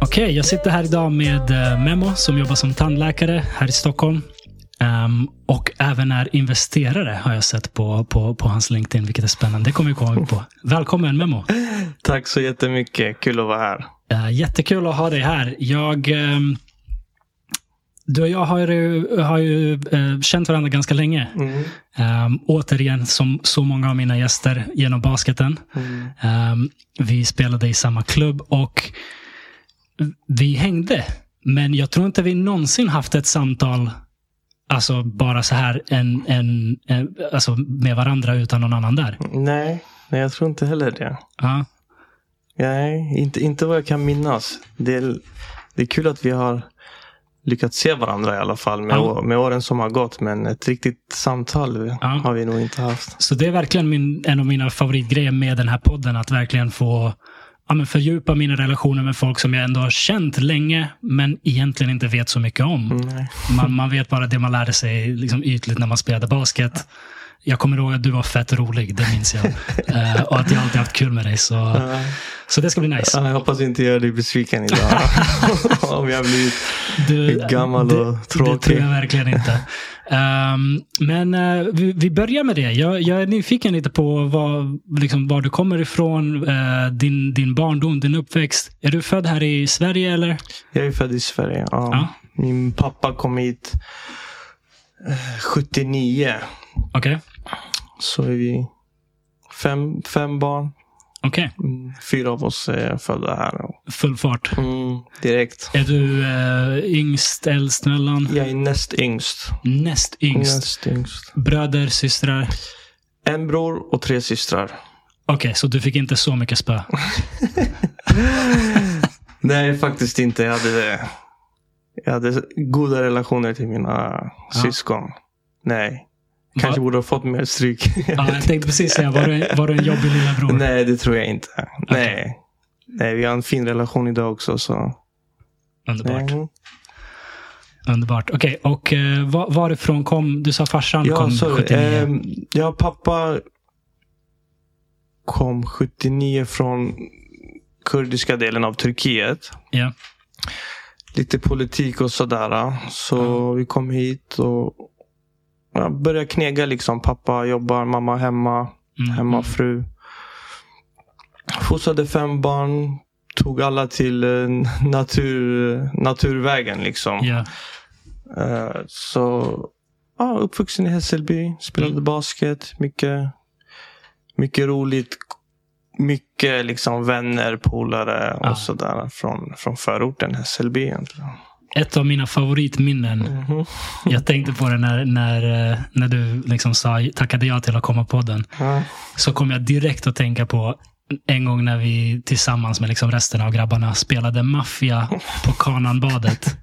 Okej, okay, jag sitter här idag med eh, Memo som jobbar som tandläkare här i Stockholm. Um, och även är investerare har jag sett på, på, på hans LinkedIn, vilket är spännande. Det kommer vi komma på. Välkommen Memo! Tack så jättemycket. Kul att vara här. Uh, jättekul att ha dig här. Jag, um, du och jag har ju, har ju uh, känt varandra ganska länge. Mm. Um, återigen, som så många av mina gäster, genom basketen. Mm. vi spelade i samma klubb och vi hängde. Men jag tror inte vi någonsin haft ett samtal Alltså bara så här en, en, en, alltså med varandra utan någon annan där? Nej, nej jag tror inte heller det. Ja. Nej, inte, inte vad jag kan minnas. Det är, det är kul att vi har lyckats se varandra i alla fall med, ja. med åren som har gått. Men ett riktigt samtal ja. har vi nog inte haft. Så det är verkligen min, en av mina favoritgrejer med den här podden. Att verkligen få ja, men fördjupa mina relationer med folk som jag ändå har känt länge, men egentligen inte vet så mycket om. Mm. Man, man vet bara det man lärde sig liksom ytligt när man spelade basket. Jag kommer ihåg att du var fett rolig, det minns jag. uh, och att jag alltid haft kul med dig. Så, uh. så det ska bli nice. Uh, jag hoppas inte jag dig besviken idag. Om jag blir gammal och tråkig. Det tror jag verkligen inte. Um, men uh, vi, vi, börjar med det. Jag, jag, är nyfiken lite på vad, liksom, var du kommer ifrån, uh, din, din barndom, din uppväxt. Är du född här i Sverige eller? Jag är född i Sverige, ja. ja. Min pappa kom hit 79. Okej. Okay. Så är vi fem, fem barn. Okay. Mm, fyra av oss är födda här. Full fart? Mm, direkt. Är du äh, yngst, äldst, mellan? Jag är näst yngst. Näst yngst? Näst yngst. Bröder, systrar? En bror och tre systrar. Okej, okay, så du fick inte så mycket spö? Nej, faktiskt inte. Jag hade, jag hade goda relationer till mina ja. syskon. Nej. Kanske borde ha fått mer stryk. ja, jag tänkte precis säga, var du, var du en jobbig lillebror? Nej, det tror jag inte. Okay. Nej. Nej, vi har en fin relation idag också. Så. Underbart. Mm. Underbart. Okej, okay, och var, varifrån kom, du sa farsan ja, kom så, 79? Eh, ja, pappa kom 79 från kurdiska delen av Turkiet. Ja. Lite politik och sådär. Så mm. vi kom hit och jag började knega liksom. Pappa jobbar, mamma hemma, mm. hemmafru. Fostrade fem barn. Tog alla till eh, natur, naturvägen liksom. Yeah. Uh, så ja, uppvuxen i Hässelby. Spelade mm. basket. Mycket, mycket roligt. Mycket liksom vänner, polare och ah. sådär från, från förorten Hässelby egentligen ett av mina favoritminnen. Mm -hmm. Jag tänkte på det när, när, eh, när du liksom sa, tackade ja till att komma på podden. Mm. Så kom jag direkt att tänka på en gång när vi tillsammans med liksom resten av grabbarna spelade maffia på Kananbadet.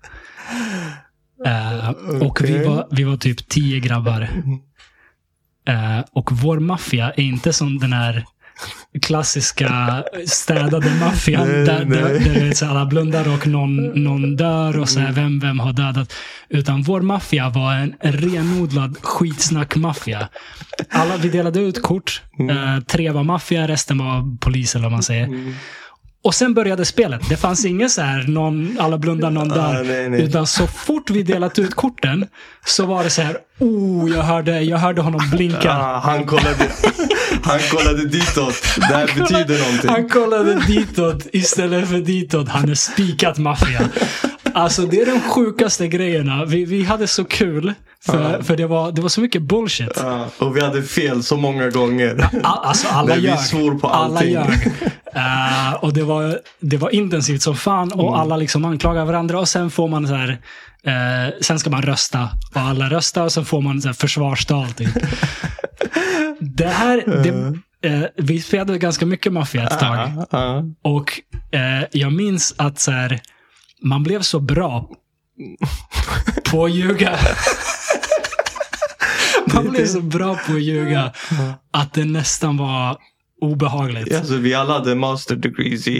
uh, och vi var, vi var typ tio grabbar. Uh, och vår maffia är inte som den här klassiska städade maffian. Där, där, där så alla blundar och någon, någon dör och så här, vem, vem har dödat. Utan vår maffia var en renodlad skitsnack-maffia. Alla, vi delade ut kort. Mm. Uh, tre var maffia, resten var polis eller vad man säger. Mm. Och sen började spelet. Det fanns inget så här, någon, alla blundar, någon dör. Ah, nej, nej. Utan så fort vi delat ut korten så var det så här, oh, jag hörde, jag hörde honom blinka. Ah, han, kollade, han kollade ditåt. Det här kollade, betyder någonting. Han kollade ditåt istället för ditåt. Han är spikat maffia. Alltså det är de sjukaste grejerna. Vi, vi hade så kul. För, uh. för det, var, det var så mycket bullshit. Uh. Och vi hade fel så många gånger. Ja, alltså alla ljög. Vi svor på allting. Alla ljög. Uh, och det var, det var intensivt som fan. Och mm. alla liksom anklagar varandra. Och sen får man så här. Uh, sen ska man rösta. Och alla röstar. Och sen får man så här försvarstal typ. det här. Det, Uh, vi spelade ganska mycket maffia ett tag. Uh, uh. Och jag minns att så här, man blev så bra på att ljuga. Man blev så bra på att ljuga att det nästan var obehagligt. Alltså, vi alla hade master degrees i,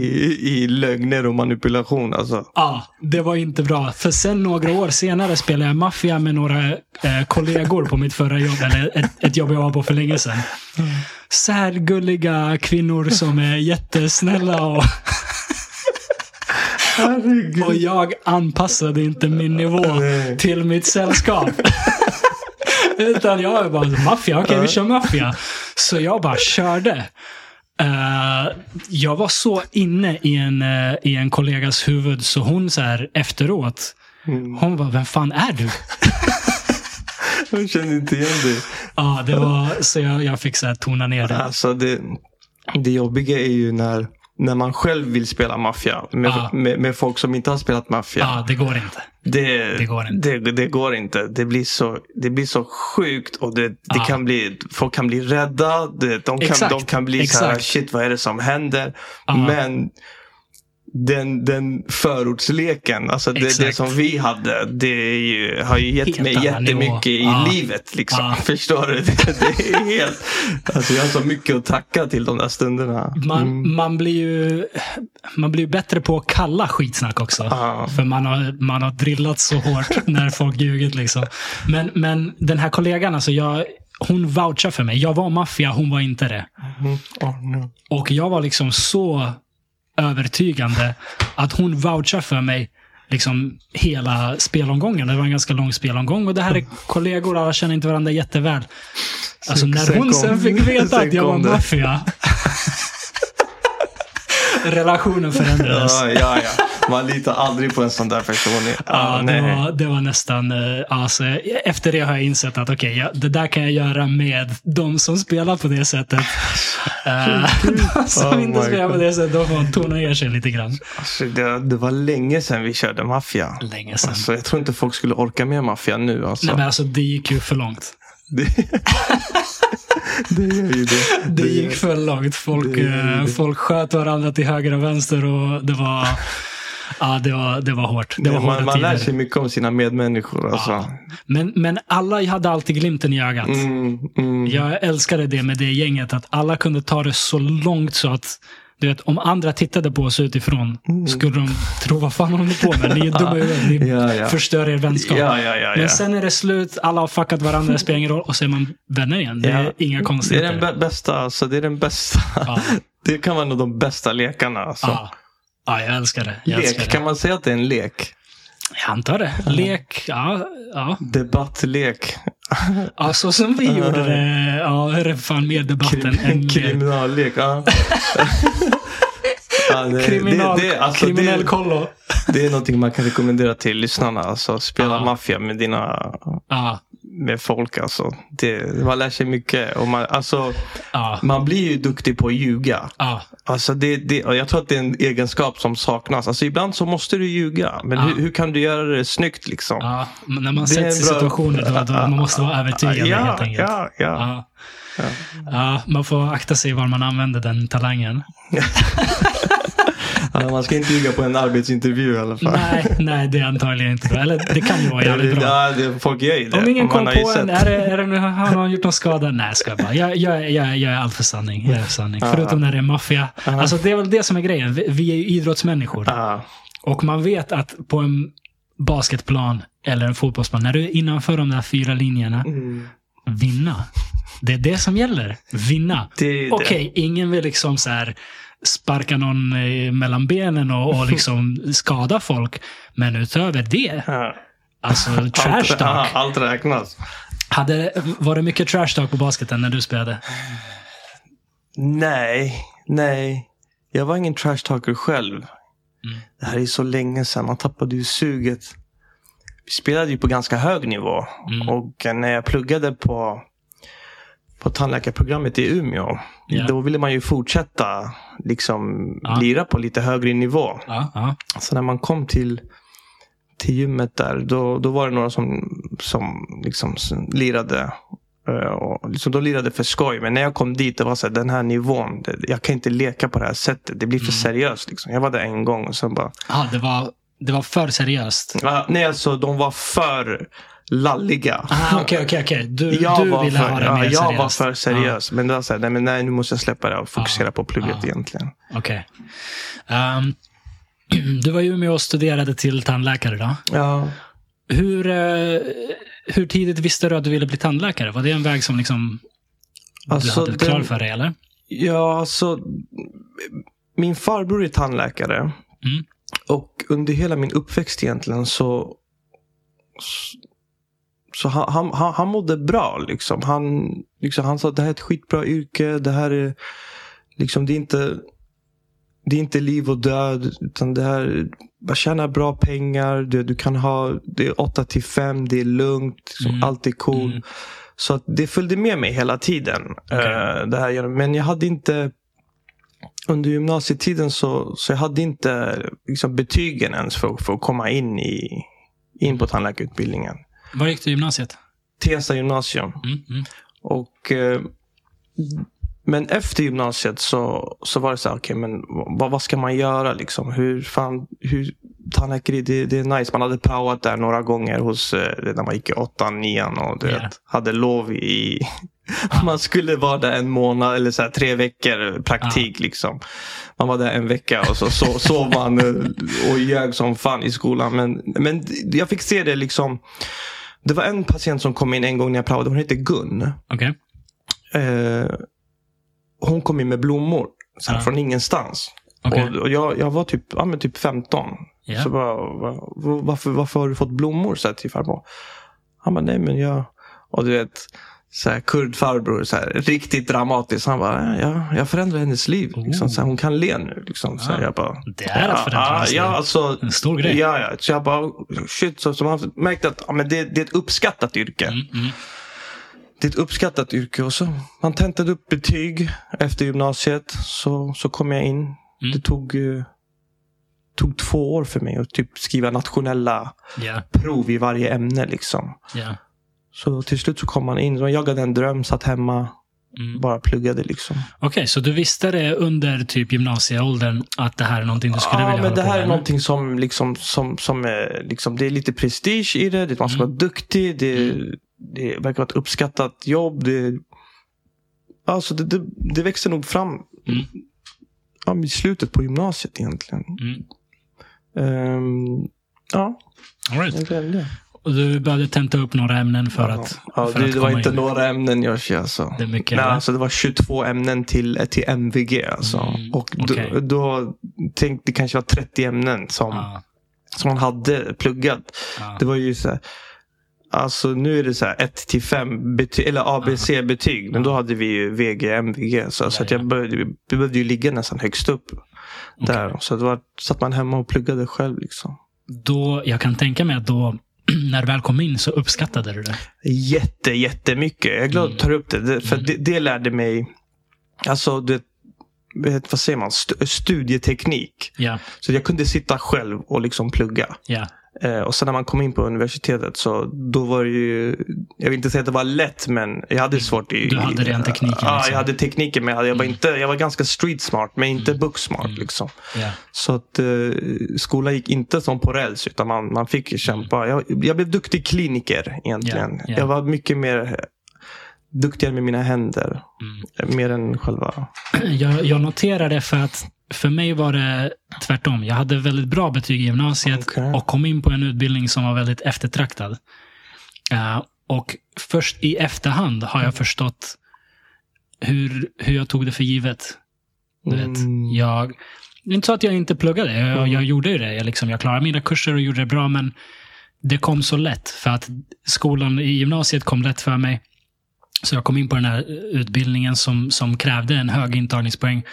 i lögner och manipulation. Alltså. Ja, det var inte bra. För sen några år senare spelade jag maffia med några eh, kollegor på mitt förra jobb. Eller ett, ett jobb jag var på för länge sedan. Så här gulliga kvinnor som är jättesnälla och, Herregud. och jag anpassade inte min nivå till mitt sällskap. Utan jag var bara, maffia, okej vi kör maffia. Så jag bara körde. Eh, jag var så inne i en, eh, i en kollegas huvud så hon så här efteråt, hon bara, vem fan är du? Jag känner inte igen dig. Ja, det var, så jag, jag fick så här tona ner det. Alltså det, det jobbiga är ju när, när man själv vill spela maffia med, Ja. med, med folk som inte har spelat maffia. Ja, det går inte. Det, Det går inte. Det, det går inte. Det blir så, det blir så sjukt och det, det Ja. kan bli, folk kan bli rädda. De, kan, Exakt. de kan bli så här, Exakt. shit vad är det som händer? Ja. Men den, den förortsleken, alltså det, det som vi hade, det ju, har ju gett Helt mig jättemycket nivå. i Ja. livet. Liksom. Ja. Förstår du? Det, det är helt, alltså jag har så mycket att tacka till de där stunderna. Man, Mm. man, blir ju, man blir ju bättre på att kalla skitsnack också. Ja. För man har, man har drillat så hårt när folk ljugit. Liksom. Men, men den här kollegan, alltså jag, hon vouchar för mig. Jag var maffia, hon var inte det. Mm. Oh, no. Och jag var liksom så övertygande att hon vouchar för mig liksom hela spelomgången. Det var en ganska lång spelomgång och det här är kollegor, alla känner inte varandra jätteväl. Alltså Sen- när sen hon kom- sen fick veta sen att jag var kom maffia. Relationen förändrades. Ja, ja, ja. Man litar aldrig på en sån där person. Ja, det, var, det var nästan... Alltså, efter det har jag insett att okej, ja, det där kan jag göra med de som spelar på det sättet. Eh, de som Oh inte spelar på God. det sättet, de får tona ner sig lite grann. Alltså, det, det var länge sedan vi körde maffia. Länge sedan. Alltså, jag tror inte folk skulle orka med maffia nu. Alltså. Nej, men alltså, det gick ju för långt. det, gör ju det. Det gick för långt. Folk, det det. folk sköt varandra till höger och vänster och det var... Ja, det var, det var hårt. Det var man, man lär sig mycket om sina medmänniskor. Alltså. Ja. Men, men alla hade alltid glimten i ögat. Mm, mm. Jag älskade det med det gänget, att alla kunde ta det så långt så att du vet, om andra tittade på oss utifrån skulle de tro vad fan håller ni på med? Ni är dumma i huvudet. Ni Mm. Ja, ja. förstör er vänskap. Ja, Men sen är det slut, alla har fuckat varandra, det spelar ingen roll och så är man vänner igen. Det är inga Det är konstigheter. den bä- bästa. Alltså, det är den bästa. Det kan vara en av de bästa lekarna. Alltså. Ja. ja, jag älskar det. Jag, älskar Lek, det. kan man säga att det är en lek? jag antar det. Lek, ja. ja. Debattlek. ja så som vi gjorde det. Ja, är det fan mer debatten än Krim, lek. kriminallek. Ja. ja, det, Kriminal, det, det, alltså, kriminell kollo. det är någonting man kan rekommendera till lyssnarna. Alltså, spela Ja. maffia med dina Ja, med folk. Alltså. Det, man lär sig mycket. Och man, alltså, ja, man blir ju duktig på att ljuga. ja. Alltså det, det, och jag tror att det är en egenskap som saknas. Alltså ibland så måste du ljuga. Men Ja. hur, hur kan du göra det snyggt liksom? Men när man Det sätts i situationer då, då man måste vara övertygande ja, helt enkelt. ja, ja. Ja. Ja, man får akta sig var man använder den talangen. Man ska inte ljuga på en arbetsintervju i alla fall. Nej, nej, det är antagligen inte bra. Eller det kan ju vara jävligt bra. Ja, det, folk gör ju det. Om ingen kom på en, är det, är det, har någon gjort någon skada? Nej, ska jag bara. Jag, jag, jag, jag är allt för sanning. Jag är för sanning. Förutom när det är maffia. Alltså, det är väl det som är grejen. Vi, vi är ju idrottsmänniskor. Ja, Och man vet att på en basketplan eller en fotbollsplan, när du är innanför de där fyra linjerna, Mm. vinna. Det är det som gäller. Vinna. Okej, ingen vill liksom så här sparka någon eh, mellan benen och, och liksom skada folk. Men utöver det, ja. alltså trash Allt, talk. allt räknas. Hade, var det mycket trash talk på basketen när du spelade? Nej, nej. Jag var ingen trash talker själv. Mm. Det här är så länge sedan. Man tappade ju suget. Vi spelade ju på ganska hög nivå. Mm. Och när jag pluggade på, på tandläkarprogrammet i Umeå. Ja. Då ville man ju fortsätta liksom Ja. lira på lite högre nivå. Ja, ja. Så när man kom till, till gymmet där. Då, då var det några som, som liksom lirade. eh, Och liksom de lirade för skoj. Men när jag kom dit, det var så här, den här nivån. Det, jag kan inte leka på det här sättet. Det blir för Mm. seriöst. Liksom. Jag var där en gång och sen bara. ja det, var, det var för seriöst. Nej, alltså de var för lalliga. Ah, Okej, okej, okej. Du, Jag du ville för, ha det ja, mer jag seriöst. var för seriös. Men det var så här, nej, men nej, nu måste jag släppa det och fokusera på plugget ja. egentligen. Ah, Okej. Ehm, du var ju med och studerade till tandläkare då. Ja. Hur, eh, hur tidigt visste du att du ville bli tandläkare? Var det en väg som liksom du Alltså, hade klar för dig, eller? Ja, så min farbror är tandläkare. Mm. Och under hela min uppväxt egentligen så så han, han, han, han mådde bra. Liksom. Han, liksom, han sa att det här är ett skitbra yrke. Det här är liksom, det är inte det är inte liv och död. Utan det här, man tjänar bra pengar. Du, du kan ha, det är 8 till 5. Det är lugnt. Liksom, Mm. Allt är cool. Mm. Så att det följde med mig hela tiden. eh, det här, men jag hade inte under gymnasietiden så, så jag hade inte liksom, betygen ens för, för att komma in, i, in på tandläkarutbildningen. Var gick du gymnasiet? Tensta gymnasium. Mm, mm. Och, eh, men efter gymnasiet så, så var det så här, okej men vad, vad ska man göra liksom? Hur fan, hur, tandläkare, det, det är nice. Man hade praoat där några gånger hos, eh, när man gick i åttan, nian och du Ja. vet, hade lov i man skulle vara där en månad eller så här, tre veckor praktik. Liksom. Man var där en vecka och så, så sov man och ljög som fan i skolan. Men, men jag fick se det liksom. Det var en patient som kom in en gång när jag praoade. Hon hette Gun. Okej. Eh, hon kom in med blommor så här, Ja. från ingenstans. Okej. Och, och jag, jag var typ, ja, men typ 15. Ja. Så bara, va, va- varför, varför har du fått blommor? Så här, till farbror. Han bara, nej men jag... Och du vet, så här, kurdfarbror, så här, riktigt dramatiskt. Han bara, ja, jag förändrar hennes liv. Liksom, så här, hon kan le nu. Liksom. Så här, Ah. jag bara, Det är att förändra ja, hennes ja, liv. alltså, En stor grej. Ja, ja. Så jag bara, shit. Så, så man märkte att ja, men det, det är ett uppskattat yrke. Mm, mm. Det är ett uppskattat yrke. Och så, man tentade upp betyg efter gymnasiet. Så, så kom jag in. Mm. Det tog, eh, tog två år för mig att typ skriva nationella Ja, prov i varje ämne. Liksom. ja. Så till slut så kom man in. Man jagade en dröm, satt hemma, Mm. bara pluggade. Liksom. Okej, så du visste det under typ gymnasieåldern att det här är någonting du skulle Ja, vilja men det här är någonting som, liksom, som, som är, liksom, det är lite prestige i det. det man ska Mm. vara duktig. Det, det verkar vara ett uppskattat jobb. Det, alltså det, det, det växer nog fram Mm. ja, i slutet på gymnasiet egentligen. Mm. Ehm, ja, All right. egentligen det. Och du började tenta upp några ämnen för att, ja, för det, att det var inte in. några ämnen Joshi. Alltså. Det är mycket, Nej, eller? alltså, det var 22 ämnen till, till MVG. Alltså. Mm, Och okej. då, då tänkte det kanske var 30 ämnen som, Ja, som man hade pluggat. ja. Det var ju så här, Alltså nu är det så här 1 till 5 betyg, eller ABC-betyg. Men då hade vi ju VG, MVG. Så, så att Ja, jag började, vi behövde ju ligga nästan högst upp. Där. Så det var, satt man hemma och pluggade själv. Liksom. Då, jag kan tänka mig att då, när du väl kom in så uppskattade du det. Jätte, jättemycket. Jag är glad att du tar upp det. för Mm. det, det lärde mig, alltså det, vad säger man, St- studieteknik. Ja, Så jag kunde sitta själv och liksom plugga. ja. Eh, och sen när man kom in på universitetet så då var det ju, jag vill inte säga att det var lätt men jag hade svårt i... Du hade den tekniken, Ja, liksom. jag hade tekniken men jag, hade, jag, var Mm. inte, jag var ganska street smart men inte book smart. Mm. Liksom. ja. Så att eh, skolan gick inte som på räls utan man, man fick ju kämpa. Jag, jag blev duktig kliniker egentligen. Ja, ja. Jag var mycket mer duktigare med mina händer. Mm. Mer än själva... Jag, jag noterar det för att för mig var det tvärtom. Jag hade väldigt bra betyg i gymnasiet Okej. och kom in på en utbildning som var väldigt eftertraktad. Eh, och först i efterhand har jag förstått hur, hur jag tog det för givet. Du vet, Mm. jag, det är inte så att jag inte pluggade. Jag, Mm. jag gjorde ju det. Jag, liksom, jag klarade mina kurser och gjorde det bra, men det kom så lätt. För att skolan i gymnasiet kom lätt för mig. Så jag kom in på den här utbildningen som, som krävde en hög intagningspoäng.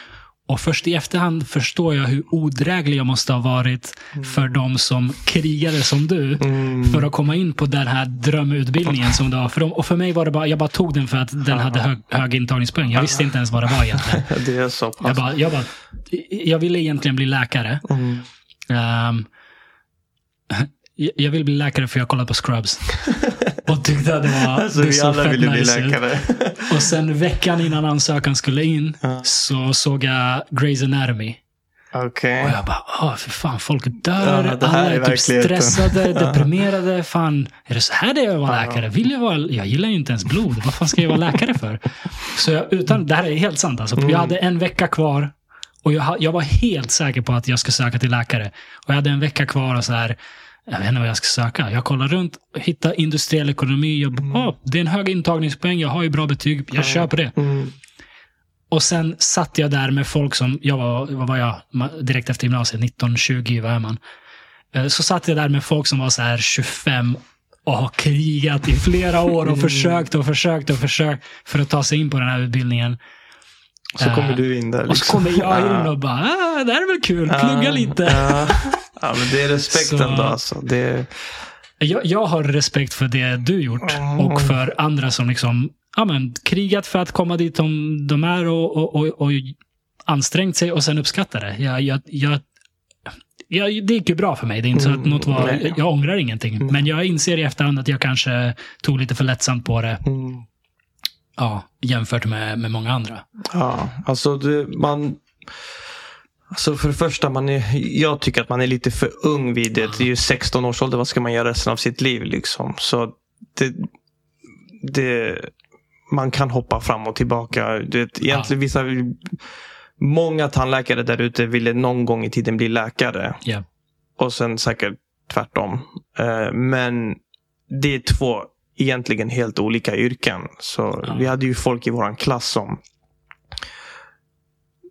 Och först i efterhand förstår jag hur odräglig jag måste ha varit för de som krigade som du. Mm. För att komma in på den här drömutbildningen som det var för dem. Och för mig var det bara, jag bara tog den för att den hade hög, hög intagningspoäng. Jag visste inte ens vad det var egentligen. Det är så pass. Jag, bara, jag, bara, jag ville egentligen bli läkare. Mm. Ehm, jag- vill bli läkare för jag kollade på Scrubs. Och tyckte att det var Alltså det vi alla ville bli nice läkare. Och sen veckan innan ansökan skulle in Ja. så såg jag Grey's Anatomy. Okej. Och jag bara, åh för fan, folk dör, Ja, alla är typ stressade, deprimerade. Fan, är det så här det är att vara läkare? Vill jag, vara, jag gillar ju inte ens blod. Vad fan ska jag vara läkare för? Så jag, utan, det här är helt sant. Alltså, Jag hade en vecka kvar och jag, jag var helt säker på att jag skulle söka till läkare. Och jag hade en vecka kvar och så här, jag vet inte vad jag ska söka. Jag kollar runt, hittar industriell ekonomi. Jag, bara, "Ah, det är en hög intagningspoäng, jag har ju bra betyg. Jag kör på det. Mm. Och sen satt jag där med folk som, jag var, vad var jag, direkt efter gymnasiet, 19-20, vad är man? Eh, Så satt jag där med folk som var så här 25 och har krigat i flera år och försökt och försökt och försökt för att ta sig in på den här utbildningen. Så kommer Eh, du in där. Och så kommer jag in och bara, ah, det här är väl kul, plugga lite. Ja. men det är respekten Så- då alltså. Det, Jag, jag har respekt för det du gjort Mm. och för andra som liksom ja, men, krigat för att komma dit de, de är och, och, och, och ansträngt sig och sen uppskattar det. Jag, jag, jag, jag, det gick ju bra för mig. Det är inte så att Mm, något var, jag, ångrar ingenting. Men jag inser i efterhand att jag kanske tog lite för lättsamt på det mm. Ja, jämfört med, med många andra. Ja, alltså det, man... Alltså för det första, man är, jag tycker att man är lite för ung vid det. Det är ju 16 års ålder, vad ska man göra resten av sitt liv liksom? Så det, det, man kan hoppa fram och tillbaka. Det, egentligen vissa, många tandläkare där ute ville någon gång i tiden bli läkare. Ja. Och sen säkert tvärtom. Eh, Men det är två egentligen helt olika yrken. Så Ja. vi hade ju folk i våran klass som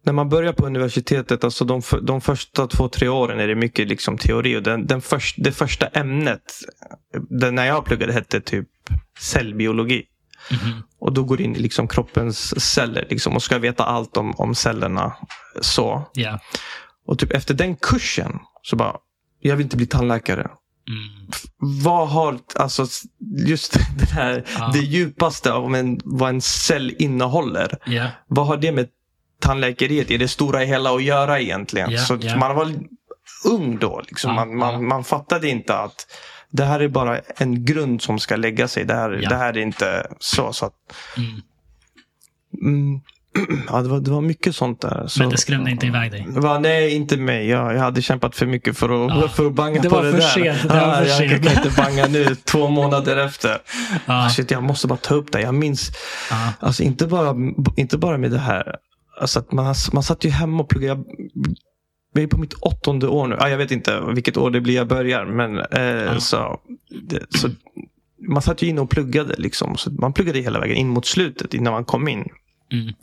när man börjar på universitetet, alltså de, de första två, tre åren är det mycket liksom teori. Och den, den först, det första ämnet, den, när jag pluggade, hette typ cellbiologi. Mhm. Och då går du in i liksom kroppens celler liksom, och ska veta allt om, om cellerna. Så. Ja. Och typ efter den kursen så bara, jag vill inte bli tandläkare. Mm. Vad har, alltså just det här, Ja. det djupaste av en, vad en cell innehåller. Ja. Vad har det med tandläkeriet i det stora hela att göra egentligen? Ja, så ja. man var ung då. Liksom. Ja, man, man, ja. man fattade inte att det här är bara en grund som ska lägga sig. Det här, det här är inte så. så att, Mm. ja, det, var, det var mycket sånt där. Så, Men det skrämde inte iväg dig? Va, nej, inte mig. Jag, jag hade kämpat för mycket för att, Ja. för att banga Det på det där. sent, det var Ja, för jag sent. kan inte banga nu två månader efter. Ja. Shit, jag måste bara ta upp det. Jag minns, Ja. alltså inte bara, inte bara med det här. Alltså att man, man satt ju hemma och pluggade. Jag, jag är på mitt åttonde år nu. Ah, jag vet inte vilket år det blir jag börjar. Men eh, så, det, så man satt ju inne och pluggade. Liksom. Så man pluggade hela vägen in mot slutet innan man kom in. Mm.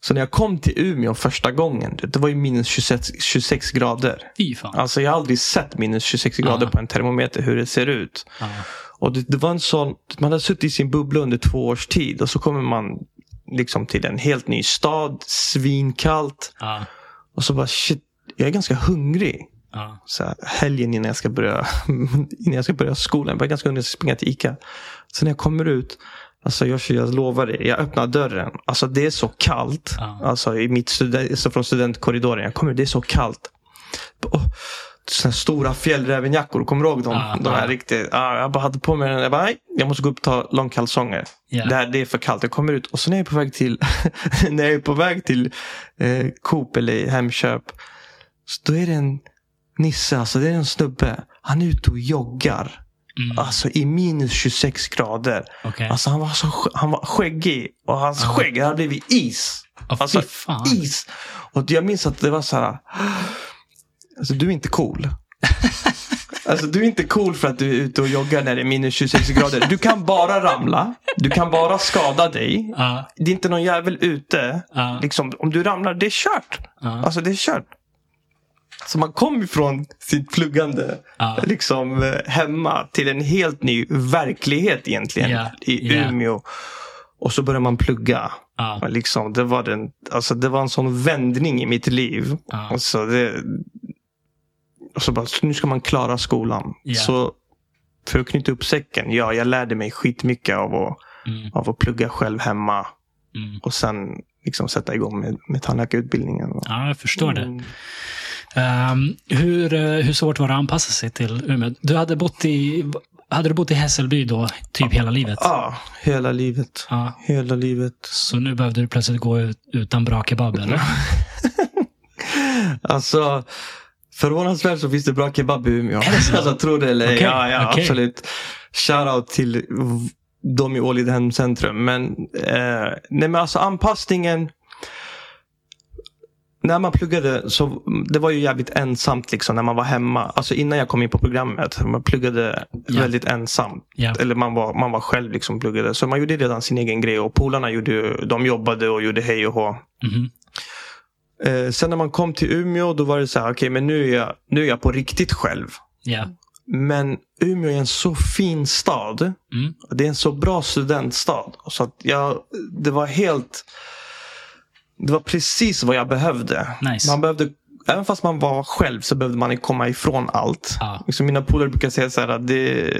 Så när jag kom till Umeå första gången. Det, var ju minus 26, 26 grader. Fy fan. Alltså jag har aldrig sett minus 26 grader Ja. på en termometer hur det ser ut. Ja. Och det, det var en sån, man hade suttit i sin bubbla under två års tid och så kommer man liksom till en helt ny stad, svinkallt. Ja. Och så bara shit, jag är ganska hungrig. Ja. Så här, helgen innan jag ska börja, innan jag ska börja skolan. Jag var ganska hungrig, jag ska springa till Ica. Så när jag kommer ut, alltså jag, jag lovar det, jag öppnar dörren. Alltså det är så kallt. Ja. Alltså i mitt student, alltså från studentkorridoren. Jag kommer det är så kallt. Och, såna stora fjällrävenjackor, kommer du ihåg dem? Ja, de här ja. riktigt, ja, jag bara hade på mig den. Jag bara, nej, jag måste gå upp och ta långkalsonger. Ja. Det, här, det är för kallt. Jag kommer ut och så när jag är på väg till, när jag är på väg till eh, Coop eller Hemköp. Så då är det en Nisse, alltså det är en snubbe. Han är ute och joggar. Mm. Alltså i minus 26 grader. Okej. Alltså han var, så, han var skäggig. Och hans Ja. skägg hade blivit is. Fy Alltså is. Och jag minns att det var så här. Alltså du är inte cool. Alltså du är inte cool för att du är ute och joggar när det är minus 26 grader. Du kan bara ramla. Du kan bara skada dig. Ja. Det är inte någon jävel ute. Ja. Liksom, om du ramlar, det är kört. Ja. Alltså det är kört. Så man kom ifrån sitt pluggande Ja. liksom, eh, hemma till en helt ny verklighet egentligen. Ja, I ja. Umeå. Och så började man plugga. Och Liksom, det, var den, alltså, det var en sån vändning i mitt liv. Ja. Alltså, det, och så bara, nu ska man klara skolan. Ja. Så för att knyta upp säcken. Ja, jag lärde mig skitmycket av att, Mm. av att plugga själv hemma. Mm. Och sen liksom sätta igång med, med tandläkarutbildningen. Ja, jag förstår det. Ehm, hur, eh, hur svårt var det att anpassa sig till Umeå? Du hade bott i, hade du bott i Hässelby då, typ hela livet? Ja, hela livet. Ja. Hela livet. Så nu behövde du plötsligt gå ut utan bra kebab, eller? Alltså, förvånansvärt så finns det bra kebab i Umeå. Alltså, tror det eller. Okej, Ja, ja okej. absolut. Shoutout till v- de i Ålidhem centrum. Men, eh, nej, men alltså anpassningen. När man pluggade så det var ju jävligt ensamt liksom när man var hemma. Alltså innan jag kom in på programmet. Man pluggade Ja. väldigt ensam. Ja. Eller man var, man var själv liksom pluggade. Så man gjorde redan sin egen grej. Och polarna gjorde, de jobbade och gjorde hej och hå. Mhm. Eh, sen när man kom till Umeå då var det så här, okej men nu är, jag, nu är jag på riktigt själv. Ja. Men Umeå är en så fin stad. Mm. Det är en så bra studentstad. Så att jag, det var helt... Det var precis vad jag behövde. Nice. Man behövde Även fast man var själv så behövde man komma ifrån allt. Ja. Liksom mina polare brukar säga så här att det,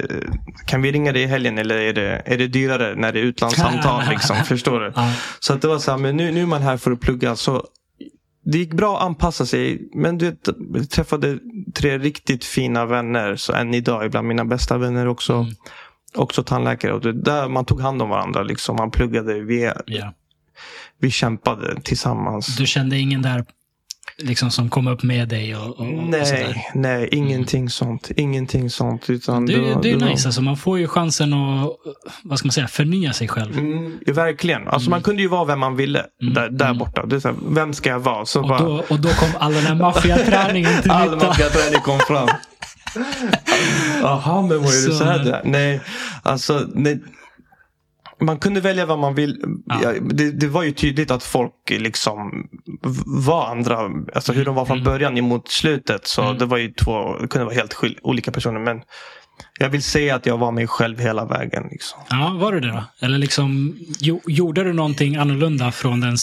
Kan vi ringa dig i helgen eller är det, är det dyrare när det är utlandssamtal? liksom, förstår du? Ja. Så att det var så här, men nu, nu är man här för att plugga. Så det gick bra att anpassa sig. Men du vet, jag träffade tre riktigt fina vänner. Så än idag är bland mina bästa vänner också. Mm. Också tandläkare. Och det, där man tog hand om varandra. Liksom. Man pluggade. Vi, Ja. Vi kämpade tillsammans. Du kände ingen där liksom, som kom upp med dig och, och, och sådär? nej, nej, ingenting sånt. Ingenting sånt. Utan Det, var- det är var- nice. Alltså, man får ju chansen att vad ska man säga, förnya sig själv. Mm, verkligen. Alltså Man kunde ju vara vem man ville där, där borta. Det är så här, vem ska jag vara? Så Och bara, då, och då kom all den här maffiaträningen till All nytta. maffiaträning kom fram. Jaha, men vad är det Så- här? Nej, alltså. Nej. Man kunde välja vad man vill. Ja. Det, det var ju tydligt att folk liksom var andra. Alltså hur de var från början emot slutet. Så Mm. det var ju två, det kunde vara helt olika personer. Men jag vill säga att jag var mig själv hela vägen. Liksom. Ja, var du det då? Eller liksom, jo, gjorde du någonting annorlunda från den,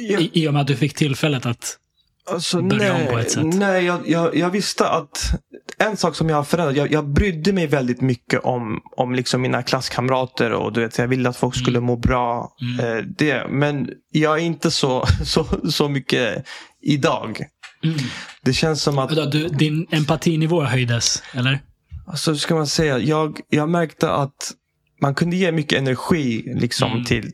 i, i och med att du fick tillfället att... Alltså, nej, på ett sätt. nej jag, jag, jag visste att en sak som jag har förändrat, jag, jag brydde mig väldigt mycket om, om liksom mina klasskamrater och du vet, jag ville att folk skulle må bra. Mm. Eh, det, men jag är inte så, så, så mycket idag. Mm. Det känns som att, Du, din empatinivå höjdes, eller? alltså, hur ska man säga, jag, jag märkte att man kunde ge mycket energi liksom Mm. till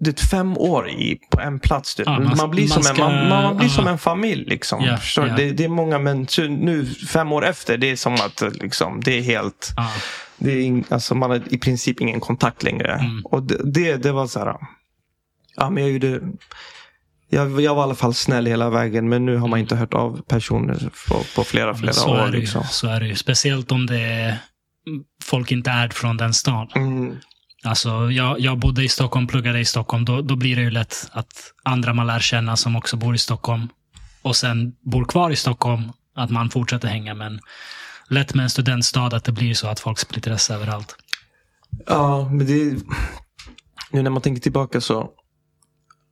det är fem år i, på en plats. Du. Ja, man, man- blir, man som, ska- en, man, man, blir som en familj. Liksom. Du? ja. Det, det är många, men nu fem år efter, det är som att liksom, det är helt... Ja. Det är in, alltså, man har i princip ingen kontakt längre. Mm. Och det, det, det var så här... Ja, men jag gjorde... Jag, jag var i alla fall snäll hela vägen, men nu har man inte hört av personer på, på flera, flera så, år. Liksom. så är det ju. Speciellt om det är folk inte är från den stan. Mm. Alltså, jag, jag bodde i Stockholm, pluggade i Stockholm. Då, då blir det ju lätt att andra man lär känna som också bor i Stockholm och sen bor kvar i Stockholm, att man fortsätter hänga. Men lätt med en studentstad att det blir så att folk splittras överallt. Ja, men det... Nu när man tänker tillbaka så...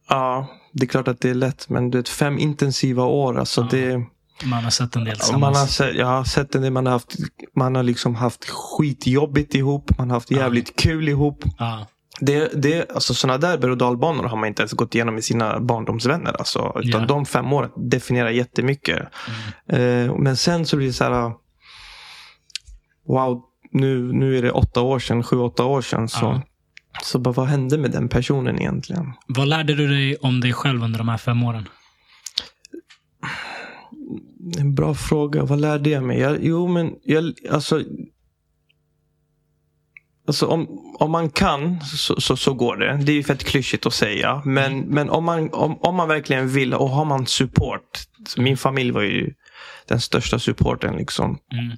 Ja, det är klart att det är lätt, men du vet, fem intensiva år. Alltså Ja, det, Man har sett en del man tillsammans. har sett, jag har sett det, man har, haft, man har liksom haft skitjobbigt ihop. Man har haft jävligt kul ihop. Ja, Det, det, alltså sådana där berg och dalbanor har man inte ens gått igenom med sina barndomsvänner. Alltså, utan Ja. de fem åren definierar jättemycket. Eh, men sen så blir det så här. Wow, nu, nu är det åtta år sedan, sju, åtta år sedan. Så, Ja. så bara, vad hände med den personen egentligen? Vad lärde du dig om dig själv under de här fem åren? En bra fråga. Vad lärde jag mig? Jag, jo, men jag, alltså. Alltså om, om man kan så, så, så går det. Det är ju fett klyschigt att säga. Men, men om, man, om, om man verkligen vill och har man support. Min familj var ju den största supporten. Liksom. Mm.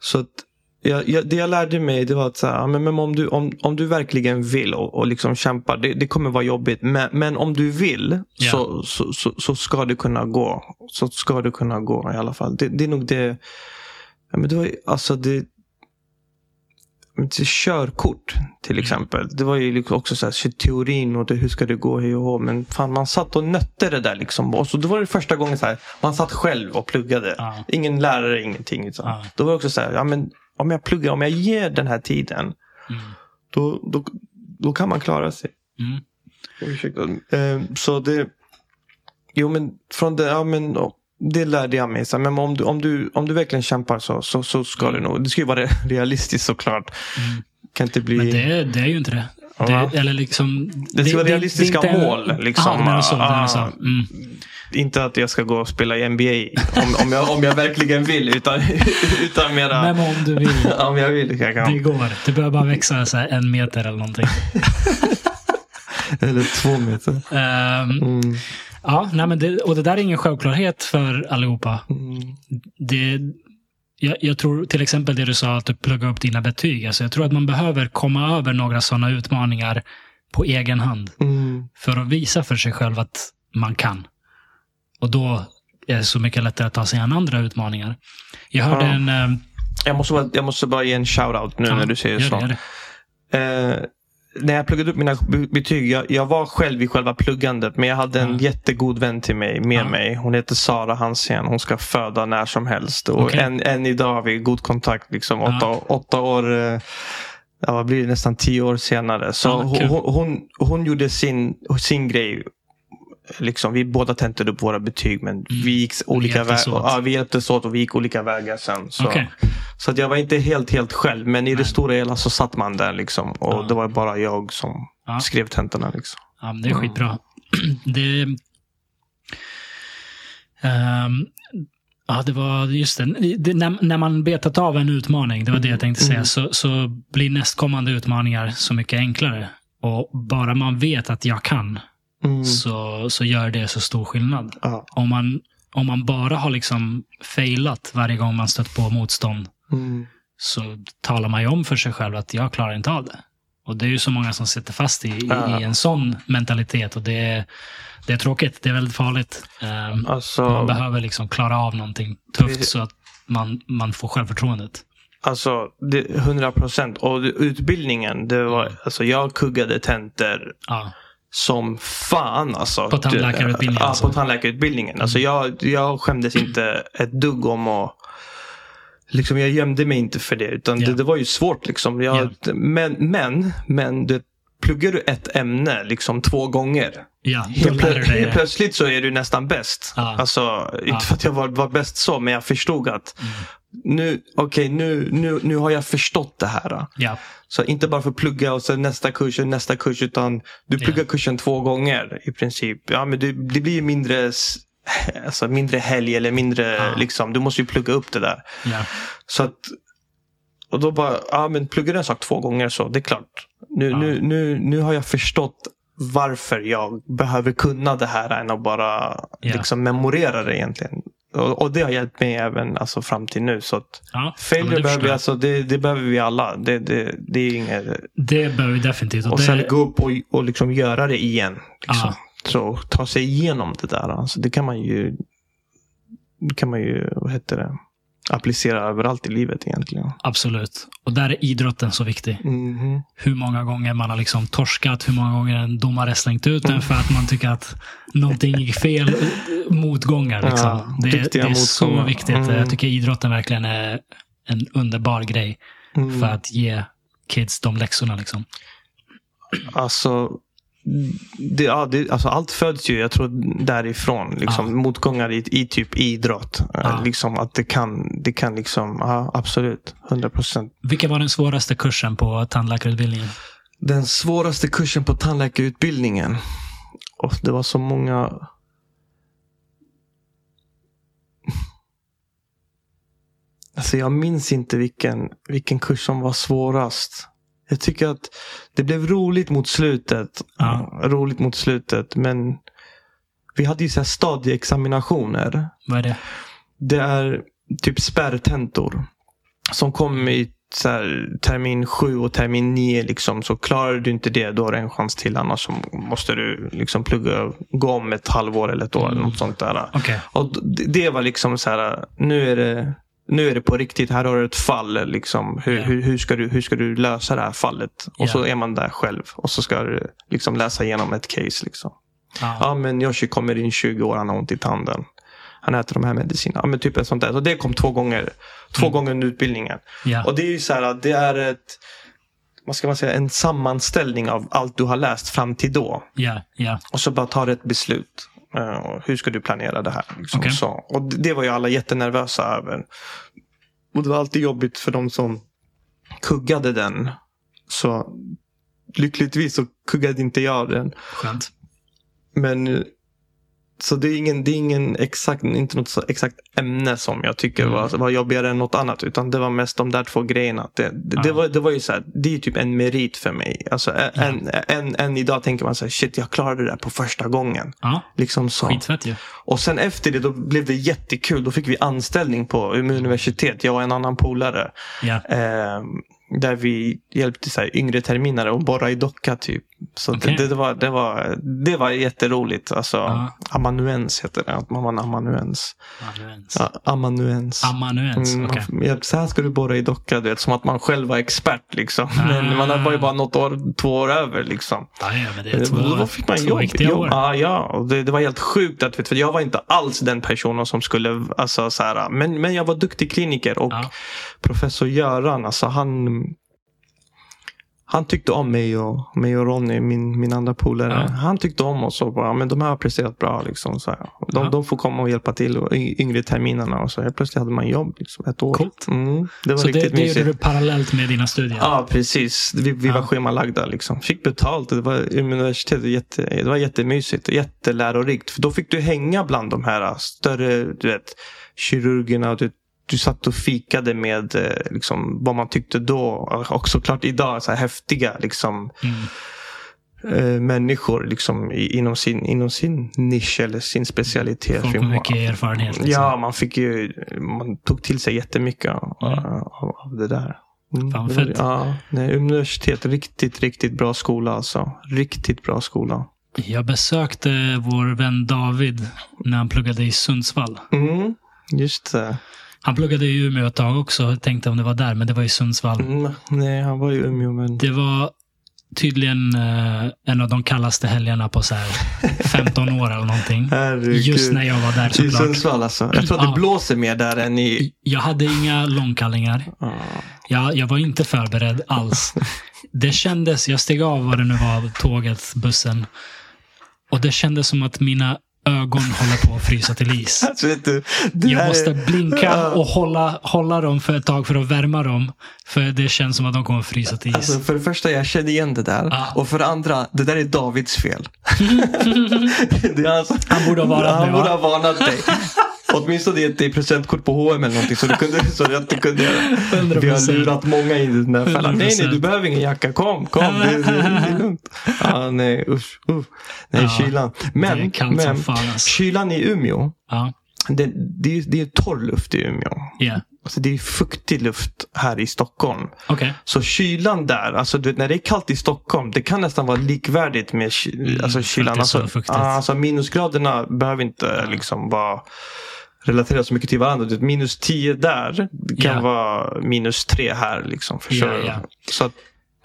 Så att jag, jag, det jag lärde mig det var att så här, men, men om, du, om, om du verkligen vill och, och liksom kämpar. Det, det kommer vara jobbigt. Men, men om du vill Ja. så, så, så, så ska det kunna gå. Så ska det kunna gå i alla fall. Det, det är nog det. Ja, men det var alltså det. till Körkort till exempel. Det var ju liksom också så här, teorin och det, hur ska det gå? Hej och hå. Men fan, man satt och nötte det där. Liksom. Och så, det var det första gången så här, man satt själv och pluggade. Ja. Ingen lärare, ingenting. Utan. Ja. Då var det också så här, ja, men om jag pluggar, om jag ger den här tiden. Mm. Då, då, då kan man klara sig. Mm. Ursäkta. Eh, så det... Jo men från det, ja men det lärde jag mig. Så, men om du, om, du, om du verkligen kämpar så, så, så ska det nog. Det ska ju vara realistiskt såklart. Mm. Kan inte bli... Men det, det är ju inte det. det eller liksom, Det ska vara realistiska en- mål, liksom. Aha, det så, det är så. Ah. Mm. Inte att jag ska gå och spela i NBA om, om, jag, om jag verkligen vill. Utan, utan mera... Men om du vill. om jag vill. Jag kan. Det går. Du behöver bara växa så en meter eller någonting. eller två meter. Um, Mm. Ja, nej, men det, och det där är ingen självklarhet för allihopa. Mm. Det, jag, jag tror till exempel det du sa att du pluggar upp dina betyg. Alltså jag tror att man behöver komma över några sådana utmaningar på egen hand. Mm. För att visa för sig själv att man kan. Och då är det så mycket lättare att ta sig an andra utmaningar. Jag hörde Ja. en... eh, Jag, måste bara, jag måste bara ge en shout-out nu ja, när du säger så. det, det. Eh, när jag pluggade upp mina be- betyg, jag, jag var själv i själva pluggandet. Men jag hade en Ja. jättegod vän till mig, med Ja. mig. Hon heter Sara Hansen. Hon ska föda när som helst. Och Okej. än, än idag har vi god kontakt. Liksom, Ja. åtta, åtta år, eh, ja, vad blir det, nästan tio år senare. Så hon, hon, hon gjorde sin, sin grej. Liksom, vi båda tentade upp våra betyg men vi gick olika vägar. Ja, vi hjälptes åt och vi gick olika vägar sen. Så. Okej. Så att jag var inte helt, helt själv. Men i det Nej. stora hela så satt man där liksom. Och Ja. det var bara jag som Ja. skrev tentorna. Liksom. Ja, men det är skitbra. det, Ehm, ja, det var just det. det när, när man betat av en utmaning, det var det jag tänkte säga, Mm. så, så blir nästkommande utmaningar så mycket enklare. Och bara man vet att jag kan, Mm. så, så gör det så stor skillnad. Ja. Om man, om man bara har liksom failat varje gång man stött på motstånd, Mm. så talar man ju om för sig själv att jag klarar inte av det. Och det är ju så många som sitter fast i, i, Ja. i en sån mentalitet och det är, det är tråkigt. Det är väldigt farligt. Ehm, Alltså, Man behöver liksom klara av någonting tufft Precis. så att man, man får självförtroendet. alltså det, 100 procent. Och det- utbildningen, det var, Mm. alltså jag kuggade tentor Ja, som fan. Alltså. På tandläkarutbildningen Ja, alltså? på tandläkarutbildningen. Alltså jag, jag skämdes inte ett dugg om att Liksom jag gömde mig inte för det. Utan Ja. det, det var ju svårt. Liksom. Jag, Men, men, men det, pluggar du ett ämne liksom två gånger. då Helt, du plö- helt plötsligt så är du nästan bäst. Ja. Alltså, inte för att jag var, var bäst så, men jag förstod att Mm. Nu, okej, nu, nu, nu har jag förstått det här. Ja, Så inte bara för att plugga och sen nästa kurs och nästa kurs, utan du pluggar kursen två gånger i princip. Ja, men det, det blir ju mindre, alltså, mindre helg eller mindre, Ja. liksom, du måste ju plugga upp det där. ja, Så att, och då bara, ja men pluggar du en sak två gånger så det är klart. Nu, Ja. nu, nu, nu har jag förstått varför jag behöver kunna det här än att bara Ja. liksom memorera det egentligen. Och, och det har hjälpt mig även alltså, fram till nu. Så att ja. failure behöver vi, alltså, det, det behöver vi alla. Det, det, det är inget, det behöver vi definitivt. Och och det, sen gå upp och, och liksom göra det igen. Liksom. Så ta sig igenom det där. Alltså, det kan man ju, kan man ju, vad heter det, applicera överallt i livet egentligen. Absolut. Och där är idrotten så viktig. Mhm. hur många gånger man har liksom torskat, hur många gånger en domare slängt ut Mm. den för att man tycker att någonting gick fel. Motgångar. Liksom. Ja, det, det är så motgångar. viktigt. Mm. Jag tycker idrotten verkligen är en underbar grej Mm. för att ge kids de läxorna. Liksom. Alltså, det, ja, det, alltså, allt föds ju, jag tror, därifrån. Liksom, Ja. Motgångar i, i typ idrott. Eh, Ja. Liksom, att det kan, det kan liksom, ja, absolut. 100 procent. Vilken var den svåraste kursen på tandläkarutbildningen? Den svåraste kursen på tandläkarutbildningen. Och det var så många... Alltså jag minns inte vilken, vilken kurs som var svårast. Jag tycker att det blev roligt mot slutet. Ja. Roligt mot slutet. Men vi hade ju så här stadieexaminationer. Vad är det? Det är typ spärrtentor. Som kommer i så här, termin 7 och termin 9. Liksom. Så klarar du inte det, då har du en chans till. Annars så måste du liksom plugga, gå om ett halvår eller ett år. Eller något sånt där. Okej. Och det var liksom så här, nu är det, nu är det på riktigt. Här har du ett fall. Liksom. Hur, Ja. hur, hur, ska du, hur ska du lösa det här fallet? Och Ja. så är man där själv. Och så ska du liksom läsa igenom ett case. Liksom. Ja. Ja, men Yoshi kommer in 20 år, han har ont i tanden. Han äter de här medicinerna. Ja, men typ ett sånt där. Så det kom två gånger. Två Mm. gånger under utbildningen. Ja. Och det är ju så här att det är ett, vad ska man säga, en sammanställning av allt du har läst fram till då. Ja. Ja. Och så bara tar ett beslut. Eh, hur ska du planera det här? Liksom. Okej. Så. Och det det var ju alla jättenervösa över. Och det var alltid jobbigt för de som kuggade den. Så lyckligtvis så kuggade inte jag den. Skönt. Men eh, så det är, ingen, det är ingen exakt, inte något exakt ämne som jag tycker Mm. var, var jobbigare än något annat. Utan det var mest de där två grejerna. Det, det, det, Ja. var, det var ju så här, det är typ en merit för mig. Alltså, en, en, en, idag tänker man så här, shit jag klarade det där på första gången. Ja, Liksom så. skitfett ju. Och sen efter det då blev det jättekul. Då fick vi anställning på Umeå universitet. Jag och en annan polare. Ja. Eh, där vi hjälpte så här, yngre terminare att borra i docka typ. Så Okej. det, det, var, det, var, det var jätteroligt. Alltså, Ja. amanuens heter det. Att man var en amanuens. Amanuens. Ja, amanuens. Amanuens, Mm, man- ja, Så här ska du borra i docka. Du vet, som att man själv var expert. Liksom. Men man var ju bara något år, två år över. Liksom. Ja, men det är två, Då fick man jobb. jobb. Ja, ja. Det, det var helt sjukt. Att, vet, för jag var inte alls den personen som skulle... Alltså, så här, men, men jag var duktig kliniker. Och Ja. professor Göran, alltså han... Han tyckte om mig och, mig och Ronny, min, min andra polare. Ja. Han tyckte om oss och bara, men de här har presterat bra. Liksom, så här. De, Ja. de får komma och hjälpa till och yngre terminerna. Och så helt plötsligt hade man jobb. Liksom, ett år. Coolt. Mm, det var Så det, riktigt det mysigt. gjorde du parallellt med dina studier? Ja, precis. Vi, vi var Ja. schemalagda. Liksom. Fick betalt. Det var Umeå universitet. Det, jätte, det var jättemysigt och jättelärorikt. För då fick du hänga bland de här större du vet, kirurgerna. Du, du satt och fikade med eh, liksom, vad man tyckte då. Och såklart idag, så här häftiga liksom, Mm. eh, människor liksom, i, inom, sin, inom sin nisch eller sin specialitet. Folk med mycket erfarenhet. Liksom. Ja, man fick ju, man tog till sig jättemycket Mm. av, av det där. Mm, Fan, fett. Ja, nej, universitet, riktigt, riktigt bra skola alltså. Riktigt bra skola. Jag besökte vår vän David när han pluggade i Sundsvall. Mm, just det. Han pluggade i Umeå ett tag också. Tänkte om det var där, men det var i Sundsvall. Mm, nej, han var i Umeå men... Det var tydligen eh, en av de kallaste helgerna på så här 15 år eller någonting. Herregud. Just när jag var där I såklart. Sundsvall alltså. Jag tror att Ja. det blåser mer där än i... Jag hade inga långkallingar. Ja. Jag, jag var inte förberedd alls. Det kändes, jag steg av vad det nu var, tåget, bussen. Och det kändes som att mina ögon håller på att frysa till is. Alltså, du, Jag måste är- blinka och hålla, hålla dem för ett tag för att värma dem. För det känns som att de kommer att frysa till is. Alltså, för det första, jag känner igen det där. Ja. Och för det andra, det där är Davids fel. det är hans... Han borde ha varnat Han mig, borde va? ha varnat dig. Åtminstone gett dig presentkort på H&M eller någonting så du kunde, så att du kunde göra. Vi har 100%. lurat många in i den där fällan. Nej, nej, 100%. du behöver ingen jacka. Kom, kom. Det, det, det är lugnt. Ja, nej, usch. usch. Nej, Ja, kylan. Men, men alltså. kylan i Umeå, Ja, det, det, är- det är torr luft i Umeå. yeah. Alltså, det är fuktig luft här i Stockholm. Okej. Så kylan där, alltså du vet, när det är kallt i Stockholm, det kan nästan vara likvärdigt med ky- Mm, alltså, kylan. Alltså, alltså minusgraderna behöver inte liksom vara relaterade så mycket till varandra. Minus 10 där kan Ja. vara minus 3 här. Liksom, Ja, du? ja. Så att,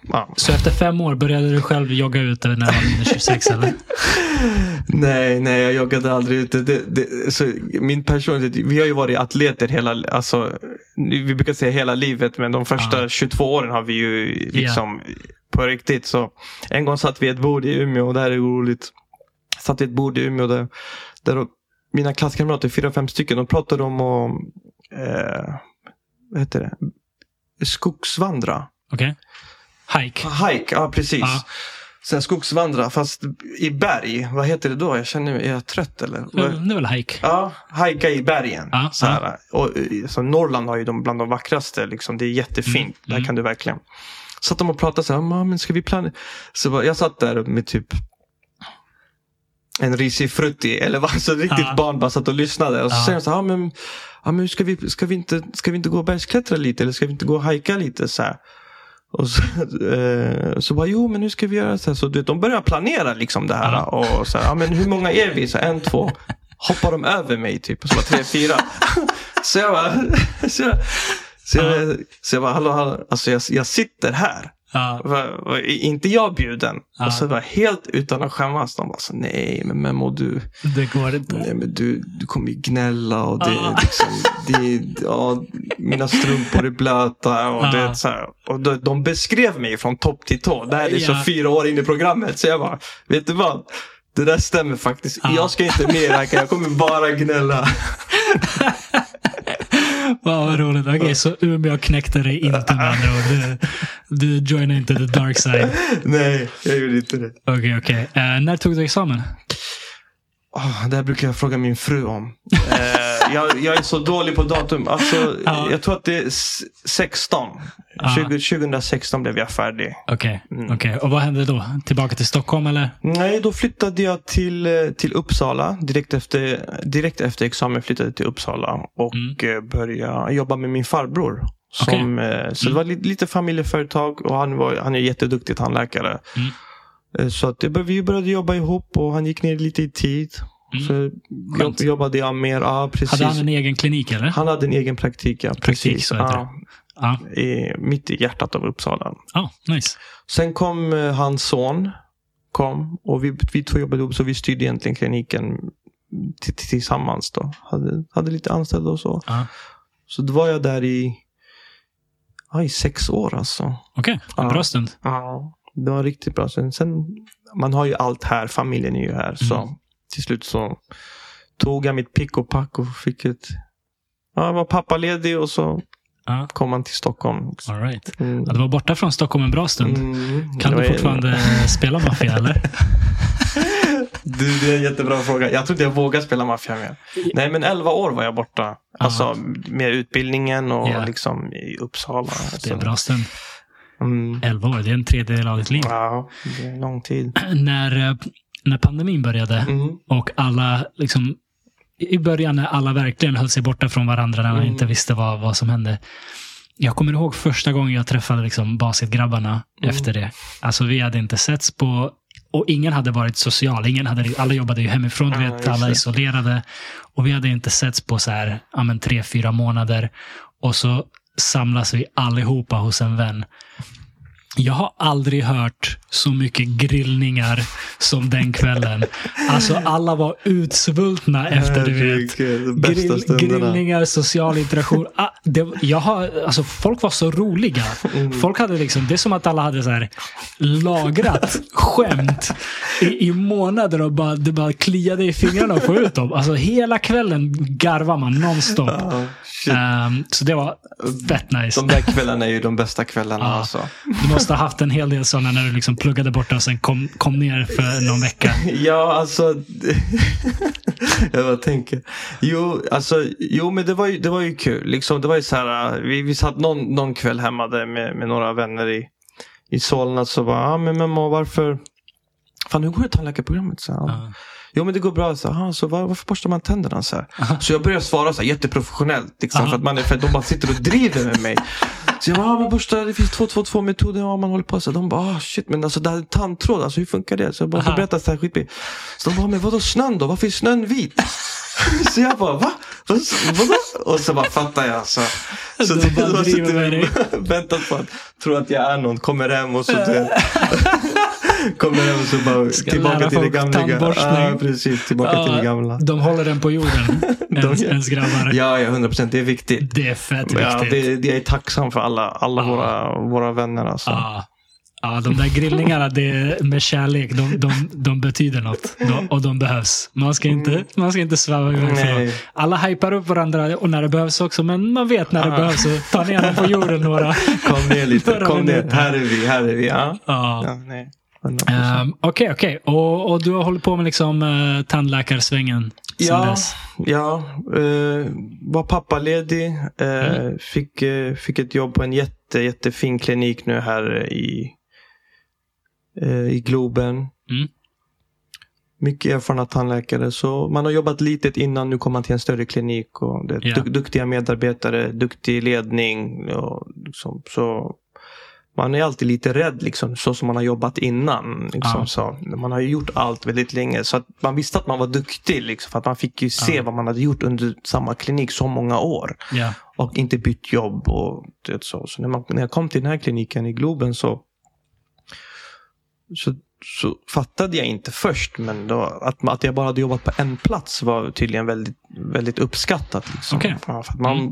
ja. Så efter fem år började du själv jogga ute när du var minus 26 eller? Nej, nej, jag joggade aldrig ute. Det, det, så min personlighet, vi har ju varit atleter hela, alltså, vi brukar säga hela livet, men de första Ja. 22 åren har vi ju liksom på riktigt. Så en gång satt vi ett bord i Umeå, och det här är roligt. Satt i ett bord i Umeå där, där mina klasskamrater, fyra, fem stycken, de pratade om att, eh, vad heter det, skogsvandra. Okej. Hike. Hike, ja precis. Ja. Så här, skogsvandra, fast i berg. Vad heter det då? Jag känner är jag trött eller? Mm, Det är väl hike? Ja, hajka i bergen. Ja, så här. Och, eh, så Norrland har ju de, bland de vackraste. Liksom. Det är jättefint. Mm, Där mm. kan du verkligen. Satt de och pratade så här, "Ja, men ska vi planera? Så jag satt där med typ en risig frutti eller vad, så riktigt Ja. barn bara satt och lyssnade. Och så Ja. säger de så här, ja, men, ja, men ska, vi, ska, vi inte, ska vi inte gå och bergsklättra lite eller ska vi inte gå och hajka lite? Så här. Och så, eh, så bara, jo men nu ska vi göra så här. Så du vet, de börjar planera liksom det här. Ja. Och så här, ja men hur många är vi? Så här, en, två. Hoppar de över mig typ? Och så var tre, fyra. så jag bara, så jag, så jag, så jag bara, hallå, hallå. Alltså jag, jag sitter här. Ja. Var, var inte jag bjuden? Ja. Och så var helt utan att skämmas. De bara så, nej men Memo du, Det går inte. nej, men du, du kommer ju gnälla och det, Ja. liksom, det, ja, mina strumpor är blöta. Och, Ja. det, så här, och de, de beskrev mig från topp till tå. Det här är så fyra år in i programmet. Så jag bara, vet du vad? Det där stämmer faktiskt. Ja. Jag ska inte med här, jag kommer bara gnälla. Wow, vad roligt. Okej, så Umeå knäckte dig inte med andra ord. Du, du joinade inte the dark side. nej, jag gjorde inte det. Okej, okej. Eh, när tog du examen? Oh, det här brukar jag fråga min fru om. jag, jag, är så dålig på datum. Alltså, Ja. Jag tror att det är s- 16. Ja. 20, 2016 blev jag färdig. Okej. Mm. okej. Och vad hände då? Tillbaka till Stockholm eller? Nej, då flyttade jag till, eh, till Uppsala. Direkt efter, direkt efter examen flyttade jag till Uppsala. Och Mm. eh, började jobba med min farbror. Som, eh, så det var li, lite familjeföretag och han, var, han är jätteduktig tandläkare. Mm. Så att vi började jobba ihop och han gick ner lite i tid. Mm. Så jobb, jobbade jag mer. Ja, precis. Hade han en egen klinik eller? Han hade en egen praktik, ja. Praktik, Precis. så heter ja, Ja. i, mitt i hjärtat av Uppsala. Ja, nice. Sen kom eh, hans son. Kom och vi, vi två jobbade ihop så vi styrde egentligen kliniken t- t- tillsammans. Då. Hade, hade lite anställda och så. Ja. Så då var jag där i, ja, i sex år alltså. Okej, en Ja. bra stund. Ja, det var riktigt bra. Sen, sen, man har ju allt här, familjen är ju här. Så Mm. Till slut så tog jag mitt pick och pack och fick ett... Ja, jag var pappaledig och så Ja, kom man till Stockholm. all right. Mm. Ja, du var borta från Stockholm en bra stund. Mm. Kan du fortfarande spela maffia eller? Du, det är en jättebra fråga. Jag tror inte jag vågar spela maffia mer. Nej, men 11 år var jag borta. Alltså med utbildningen och Ja. liksom i Uppsala. Det är en bra stund. Mm. 11 år, det är en tredjedel av ditt liv. Ja, det är lång tid. När, eh, när pandemin började Mm. och alla liksom i början när alla verkligen höll sig borta från varandra när man Mm. inte visste vad, vad som hände. Jag kommer ihåg första gången jag träffade liksom basketgrabbarna Mm. efter det. Alltså vi hade inte setts på och ingen hade varit social. Ingen hade, alla jobbade ju hemifrån, Ja, vet, alla isolerade. Och vi hade inte setts på så här, ja, men tre, fyra månader. Och så samlas vi allihopa hos en vän. Jag har aldrig hört så mycket grillningar som den kvällen. Alltså alla var utsvultna efter du vet. Grill, grillningar, social interaktion. Ah, det, jag har, alltså, folk var så roliga. Mm. Folk hade liksom, det är som att alla hade så här, lagrat skämt i, i månader och bara, det bara kliade i fingrarna att få ut dem. Alltså, hela kvällen garvar man nonstop. Shit. Ehm, så det var fett nice. De där kvällarna är ju de bästa kvällarna. Ja. Alltså. Måste ha haft en hel del sådana när du liksom pluggade borta och sen kom, kom ner för någon vecka. Ja, alltså. jag bara tänker. Jo, alltså, jo men det var ju, det var ju kul. Liksom, det var ju så här, vi, vi satt någon, någon kväll hemma där med, med några vänner i, i Solna. Så bara, ah, men mamma varför? Fan hur går det tandläkarprogrammet? Så, Ja. Jo men det går bra. Så, aha, så var, varför borstar man tänderna? Så, här? så jag börjar svara så här, jätteprofessionellt. Liksom, för att man för att de bara sitter och driver med mig. Så jag bara, ah, men borsta, det finns två, två, två metoder. Ja, man håller på så. De bara, ah, shit, men alltså det här är tandtråd. Alltså hur funkar det? Så jag bara, berätta så här skitbit. Så de bara, men vadå snön då? Varför är snön vit? så jag bara, va? Vad- Vadå? Och så bara fattar jag. Så, så De bara sitter och väntat på att tro att jag är någon. Kommer hem och så Kommer hem så bara tillbaka till det gamla. Ja, precis. Tillbaka till det gamla. de håller den på jorden, ens, ens grabbar. Ja, ja, 100 procent. Det är viktigt. Det är fett Ja, viktigt. det, det jag är tacksam för alla, alla Ja. våra, våra vänner. Alltså. Ja. ja, de där grillningarna det, med kärlek, de, de, de betyder något. De, och de behövs. Man ska inte, man ska inte sväva iväg för. Alla hypar upp varandra och när det behövs också, men man vet när det Ja. behövs. Så ta ner dem på jorden några. Kom ner lite. Några Kom ner. Här är vi. Här är vi. Ja. Ja. Ja, nej. 100%. Ehm, Okej, okej. Och, och du har hållit på med liksom, uh, tandläkarsvängen Ja, dess? ja eh, var pappaledig. Eh, Mm. fick, eh, fick ett jobb på en jätte, jättefin klinik nu här i, i Globen. Mm. Mycket erfarna tandläkare. Så man har jobbat litet innan, nu kommer man till en större klinik. Och det är du, duktiga medarbetare, duktig ledning. Och liksom, så man är alltid lite rädd, liksom, så som man har jobbat innan. Liksom, Ja. så. Man har ju gjort allt väldigt länge. Så man visste att man var duktig. Liksom, för att man fick ju se Ja. vad man hade gjort under samma klinik så många år. Ja. Och inte bytt jobb. och det, så. så när, man, när jag kom till den här kliniken i Globen så, så, så fattade jag inte först. Men då, att, att jag bara hade jobbat på en plats var tydligen väldigt, väldigt uppskattat. Liksom. Okej. Ja, för man, i,